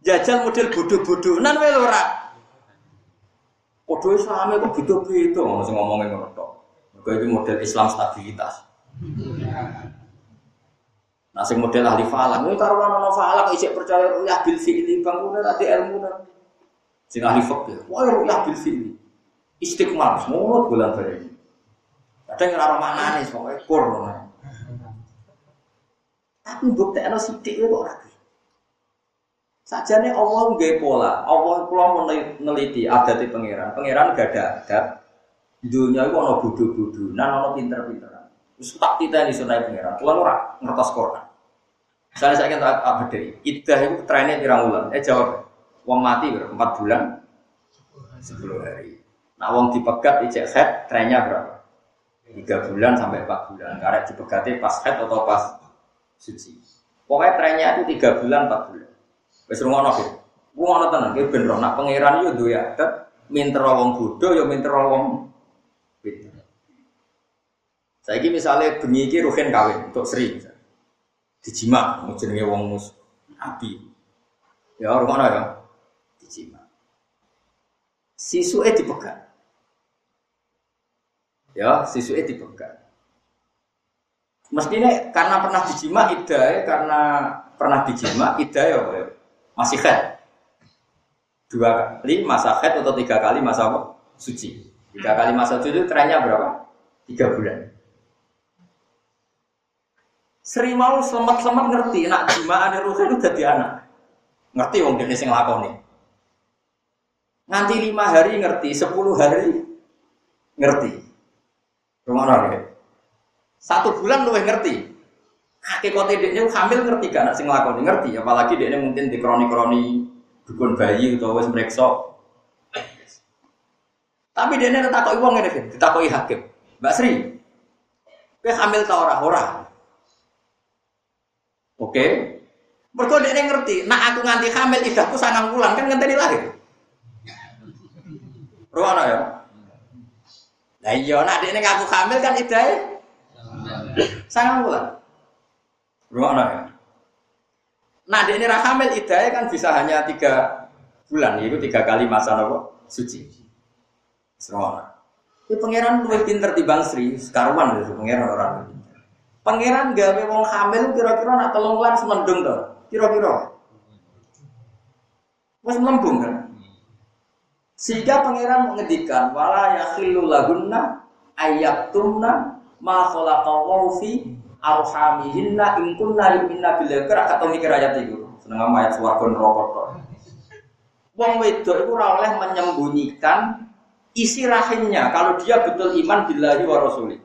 Jajal model bodoh-bodoh nan wae ora. Padha same kok beda-beda ngono sing ngomongin ngono tok. Mergo itu model Islam stabilitas. Nah, sing model ahli falak, ini karuan ana falak isik percaya ruyah bil fi'li bangkune tadi ilmu Sing ahli fikih, wah ruyah bil fi'li. Istiqmal, semua bulan bari. Kadang ora manane pokoke kur. Tapi bukti ana sithik kok ora. Sajane Allah nggak pola, Allah kula meneliti adat di pangeran. Pangeran gak ada adat. Dunia itu ono bodoh-bodoh, nan ono pinter-pinteran. Terus tak kita ini sunai pangeran. Kula ora ngertos Quran. Misalnya saya kata apa dari idah itu trennya pirang bulan. Eh jawab, uang mati berapa? Empat bulan, sepuluh hari. Nah uang dipegat ijek head trennya berapa? Tiga bulan sampai empat bulan. Karena dipegati pas head atau pas suci. Pokoknya trennya itu tiga bulan empat bulan. Wes rumah nabi. Gua ngono tenan, kayak bener. Nak pangeran itu dua adat, minter wong bodoh, ya minter wong. Saya misalnya bengi ruhen kawin untuk Sri misalnya dijima jenenge wong mus api ya mana ya dijima sisuke dipegang ya sisuke dipegang mestinya karena pernah dijima idai karena pernah dijima idai ya masih khed dua kali masa khed atau tiga kali masa apa? suci tiga kali masa suci itu trennya berapa tiga bulan Seri mau selamat-selamat ngerti, nak jima ada ruhe itu jadi anak. Ngerti wong dene sing lakoni. Nganti lima hari ngerti, sepuluh hari ngerti. Rumah ya? Satu bulan lu ngerti. Hakikate dekne hamil ngerti gak nak sing lakoni ngerti, apalagi dekne mungkin di kroni-kroni dukun bayi utawa wis mreksa. Tapi dia ini takoki wong ngene, ditakoki hakim. Mbak Sri, kowe hamil ta ora? Ora. Oke. Mergo dia ngerti, nak aku nganti hamil idahku sangang bulan kan ngenteni lahir. Ruwana ya. Lah iya nak dia ngaku hamil kan idah sangang bulan. Ruwana ya. Nah dia ini hamil idah kan bisa hanya tiga bulan, itu tiga kali masa nopo suci. Ruwana. Ini pangeran lebih pinter di Bang Sri, sekarwan itu pangeran orang Pangeran gawe wong hamil kira-kira nak telung bulan semendung to. Kira-kira. Wes melembung kan. Sehingga pangeran mengendikan wala yakhillu lahunna ayatumna ma khalaqallahu fi arhamihinna in kunna yu'minna billahi kira kata mikir ayat itu. Seneng ayat swarga neraka tok. Wong wedok itu ora oleh menyembunyikan isi rahimnya kalau dia betul iman billahi wa rasulih.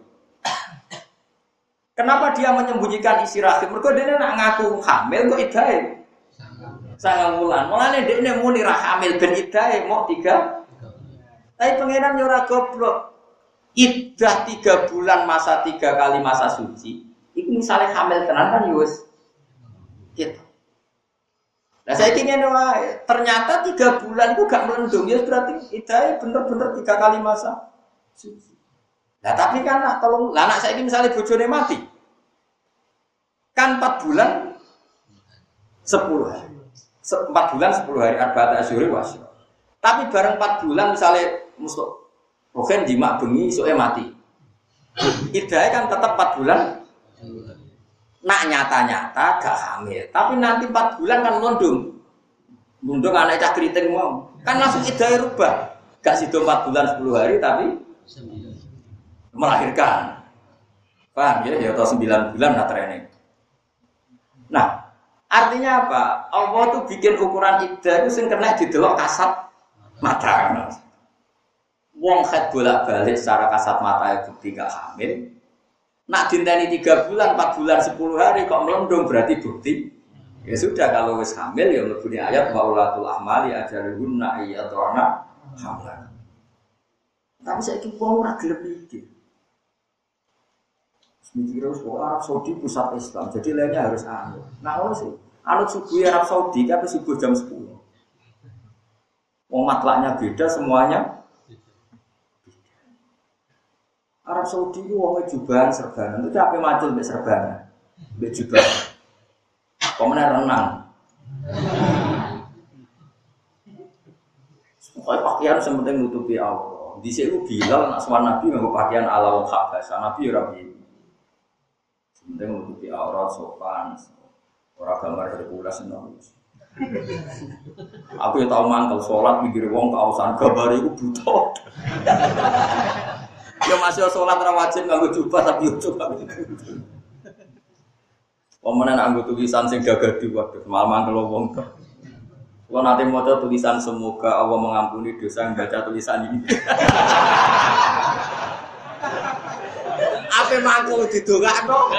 Kenapa dia menyembunyikan isi rahim? Mereka dia nak ngaku hamil kok idai. Sangat bulan. Mulane dia ini muni hamil ben idai mau tiga. Tapi pangeran nyora goblok. Idah tiga bulan masa tiga kali masa suci. Itu misalnya hamil tenan kan yus. Gitu. Nah saya ingin ternyata tiga bulan itu gak melendung ya berarti idai bener-bener tiga kali masa suci. Nah tapi kan nak tolong, lah anak saya ini misalnya bojone mati, kan empat bulan sepuluh hari, empat bulan sepuluh hari arba'at asyuri wasyo. Tapi bareng empat bulan misalnya musuh rohen jima bengi soalnya mati. Idai kan tetap empat bulan. Nak nyata-nyata gak hamil, tapi nanti empat bulan kan melundung. Melundung anak cah keriting mau, kan langsung idai rubah. Gak situ empat bulan sepuluh hari tapi melahirkan. Paham ya? Ya atau sembilan bulan nah training. Nah, Artinya apa? Allah tuh bikin ukuran iddah itu sing kena didelok kasat mata. Wong head bolak-balik secara kasat mata itu tidak hamil. Nak dinteni tiga bulan, empat bulan, sepuluh hari kok melondong berarti bukti. Ya sudah kalau wis hamil ya mlebu ayat wa ulatul ahmali ajaluhunna ayyadana hamlan. Tapi saya itu wong ora gelem mikir. Mikir harus Arab Saudi pusat Islam, jadi lainnya harus anut. Nah, sih Anut subuh Arab Saudi tapi subuh jam 10. Wong matlaknya beda semuanya. Arab Saudi itu wong jubahan serbanan. Itu apa macul mbek serbanan? Mbek jubahan. Pemenang renang. Pokoknya pakaian sementing nutupi Allah. Di sini Bilal nak Nabi nggak pakaian ala wong Habasa. Nabi ya Rabi. Sementing nutupi aurat sopan. Orang gambar Hercules nangis. Aku ya tahu mantel sholat mikir wong kausan gambar itu butuh. ya masih sholat rawajib nggak jubah tapi yo coba. Pemenang anggo tulisan sing gagah di waduh malah mangkel wong Kalau nanti mau tulisan semoga Allah mengampuni dosa yang baca tulisan ini. Apa mangkel didongakno?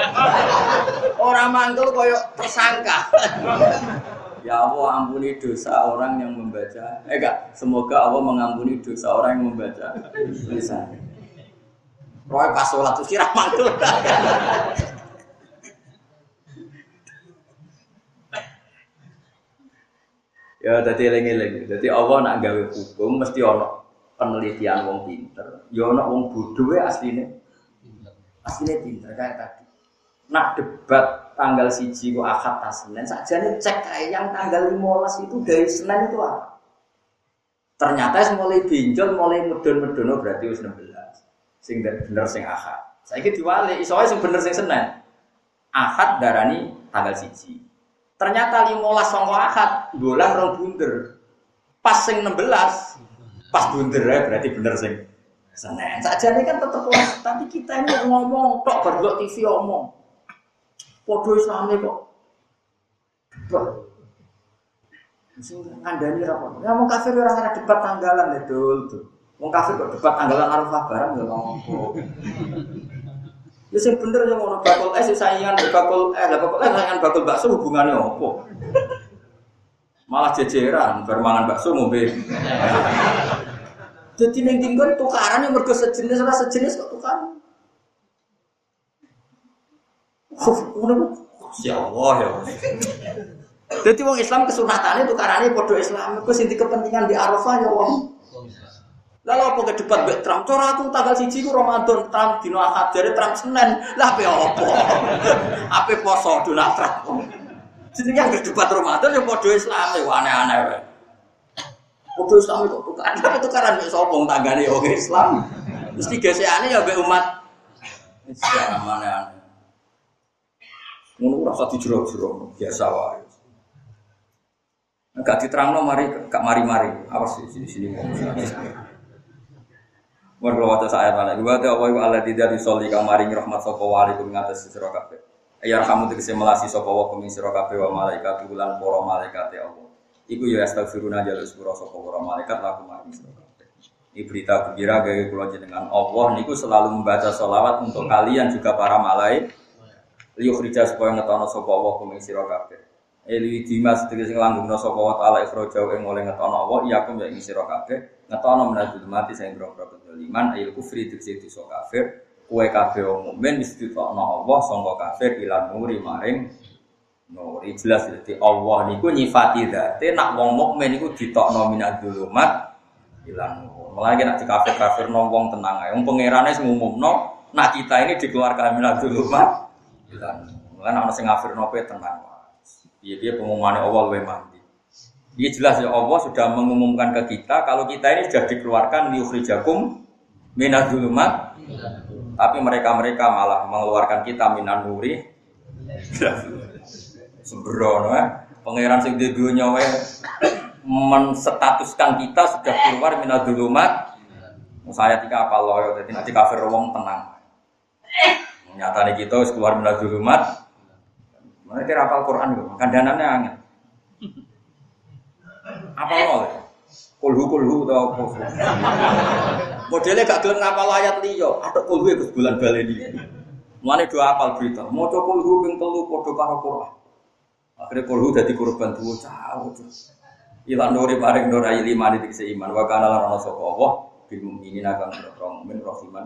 Orang mangkel koyo tersangka. Ya Allah ampuni dosa orang yang membaca. Eh enggak, semoga Allah mengampuni dosa orang yang membaca tulisan. Roy pas sholat tuh kira mangkel. ya jadi eling-eling. Jadi Allah nak gawe hukum mesti ono penelitian wong pinter. Ya ono wong bodoh ya aslinya. Pinter kayak tadi. Nak debat tanggal siji kok akad tas Senin saja nih cek kayak yang tanggal 15 itu dari Senin itu apa? Ternyata mulai binjol, mulai medon-medon oh, berarti us 16. Sing bener sing akad. Saya diwali, isowe sing bener sing Senin. Akad darani tanggal siji. Ternyata 15 songko akad, bulan rong bunder. Pas sing 16, pas bunder ya berarti bener sing Senin. Saja ini kan tetap tapi kita ini ngomong tok berdua TV omong. Podo Islami kok. Sing ngandani ra kok. Ya mau kafir ora ada debat tanggalan ya dul tuh. Mau kafir kok debat tanggalan Arafah barang ya ngomong. Ya sing bener yang ngono bakul es saingan bakul eh lah bakul eh saingan bakul bakso hubungannya opo? Malah jejeran bermangan bakso ngombe. Jadi neng tinggal tukaran yang mergo sejenis ora sejenis kok tukaran. Ya Allah ya. Jadi wong Islam kesunatan itu karena podo Islam itu sinti kepentingan di Arafah ya wong. Lalu apa ke debat mbek Trump? Cara aku tanggal siji ku Ramadan Trump dino Ahad dari Trump Senin. Lah apa apa? Apa poso Donald Trump? Jadi yang debat Ramadan ya podo Islam ya aneh-aneh Podo Islam itu tukaran, tapi tukaran sapa wong tanggane wong Islam. Mesti gesekane ya mbek umat Islam aneh-aneh. Ngono rasa dijero-jero biasa wae. Enggak diterangno mari gak mari-mari. Awas di sini Mun kula waca ayat mana? Wa ta wa ala tidak disolli kamari rahmat sapa wa alaikum ngatas sira. Ya kamu tegese melasi sapa wa kumi sira kabeh wa bulan para malaikat ya Allah. Iku ya astagfiruna jalur sepura sapa para malaikat laku mari. Sira kabeh. Ini berita gembira gawe kula jenengan. Allah niku selalu membaca sholawat untuk kalian juga para malaikat. Liuk rija supaya ngetono sapa Allah kum ing sira kabeh. Eli dimas tegese nglanggengno sapa wa taala ikhrajau ing oleh ngetono Allah iya kum ya ing sira kabeh. Ngetono menajul mati sing boro-boro kedoliman ayil kufri tegese dosa kafir kowe kabeh wong mukmin wis ditokno Allah sangka kafir ilan nuri maring nuri jelas dadi Allah niku nyifati dzate nak wong mukmin niku ditokno minadzulumat ilan nur. Mulane nek kafir-kafir nong wong tenang ae. Wong pangerane sing nak kita ini dikeluarkan minadzulumat bilang mulai orang sing ngafir nopo tenang. Dia dia pengumuman Allah lebih mandi. Dia jelas ya Allah sudah mengumumkan ke kita kalau kita ini sudah dikeluarkan liukhrijakum minadzulumat tapi mereka-mereka malah mengeluarkan kita minan nuri sembrono ya pangeran sing dunia we menstatuskan kita sudah keluar minadzulumat saya tiga apa loyo jadi nanti kafir wong tenang Nyata nih kita keluar minat dulumat, Mana kira apal Quran itu, kandanannya angin. Apa nol? Kulhu kulhu atau apa? Modelnya gak gelem ngapal ayat liyo, ada kulhu itu bulan baleni. Mana dua apal berita, mau coba kulhu ping telu podo karo Quran. Akhirnya kulhu jadi korban dua jauh. Ilan dori paring dorai lima di seiman, wakana lan ana sapa Allah akan berperang mukmin rahiman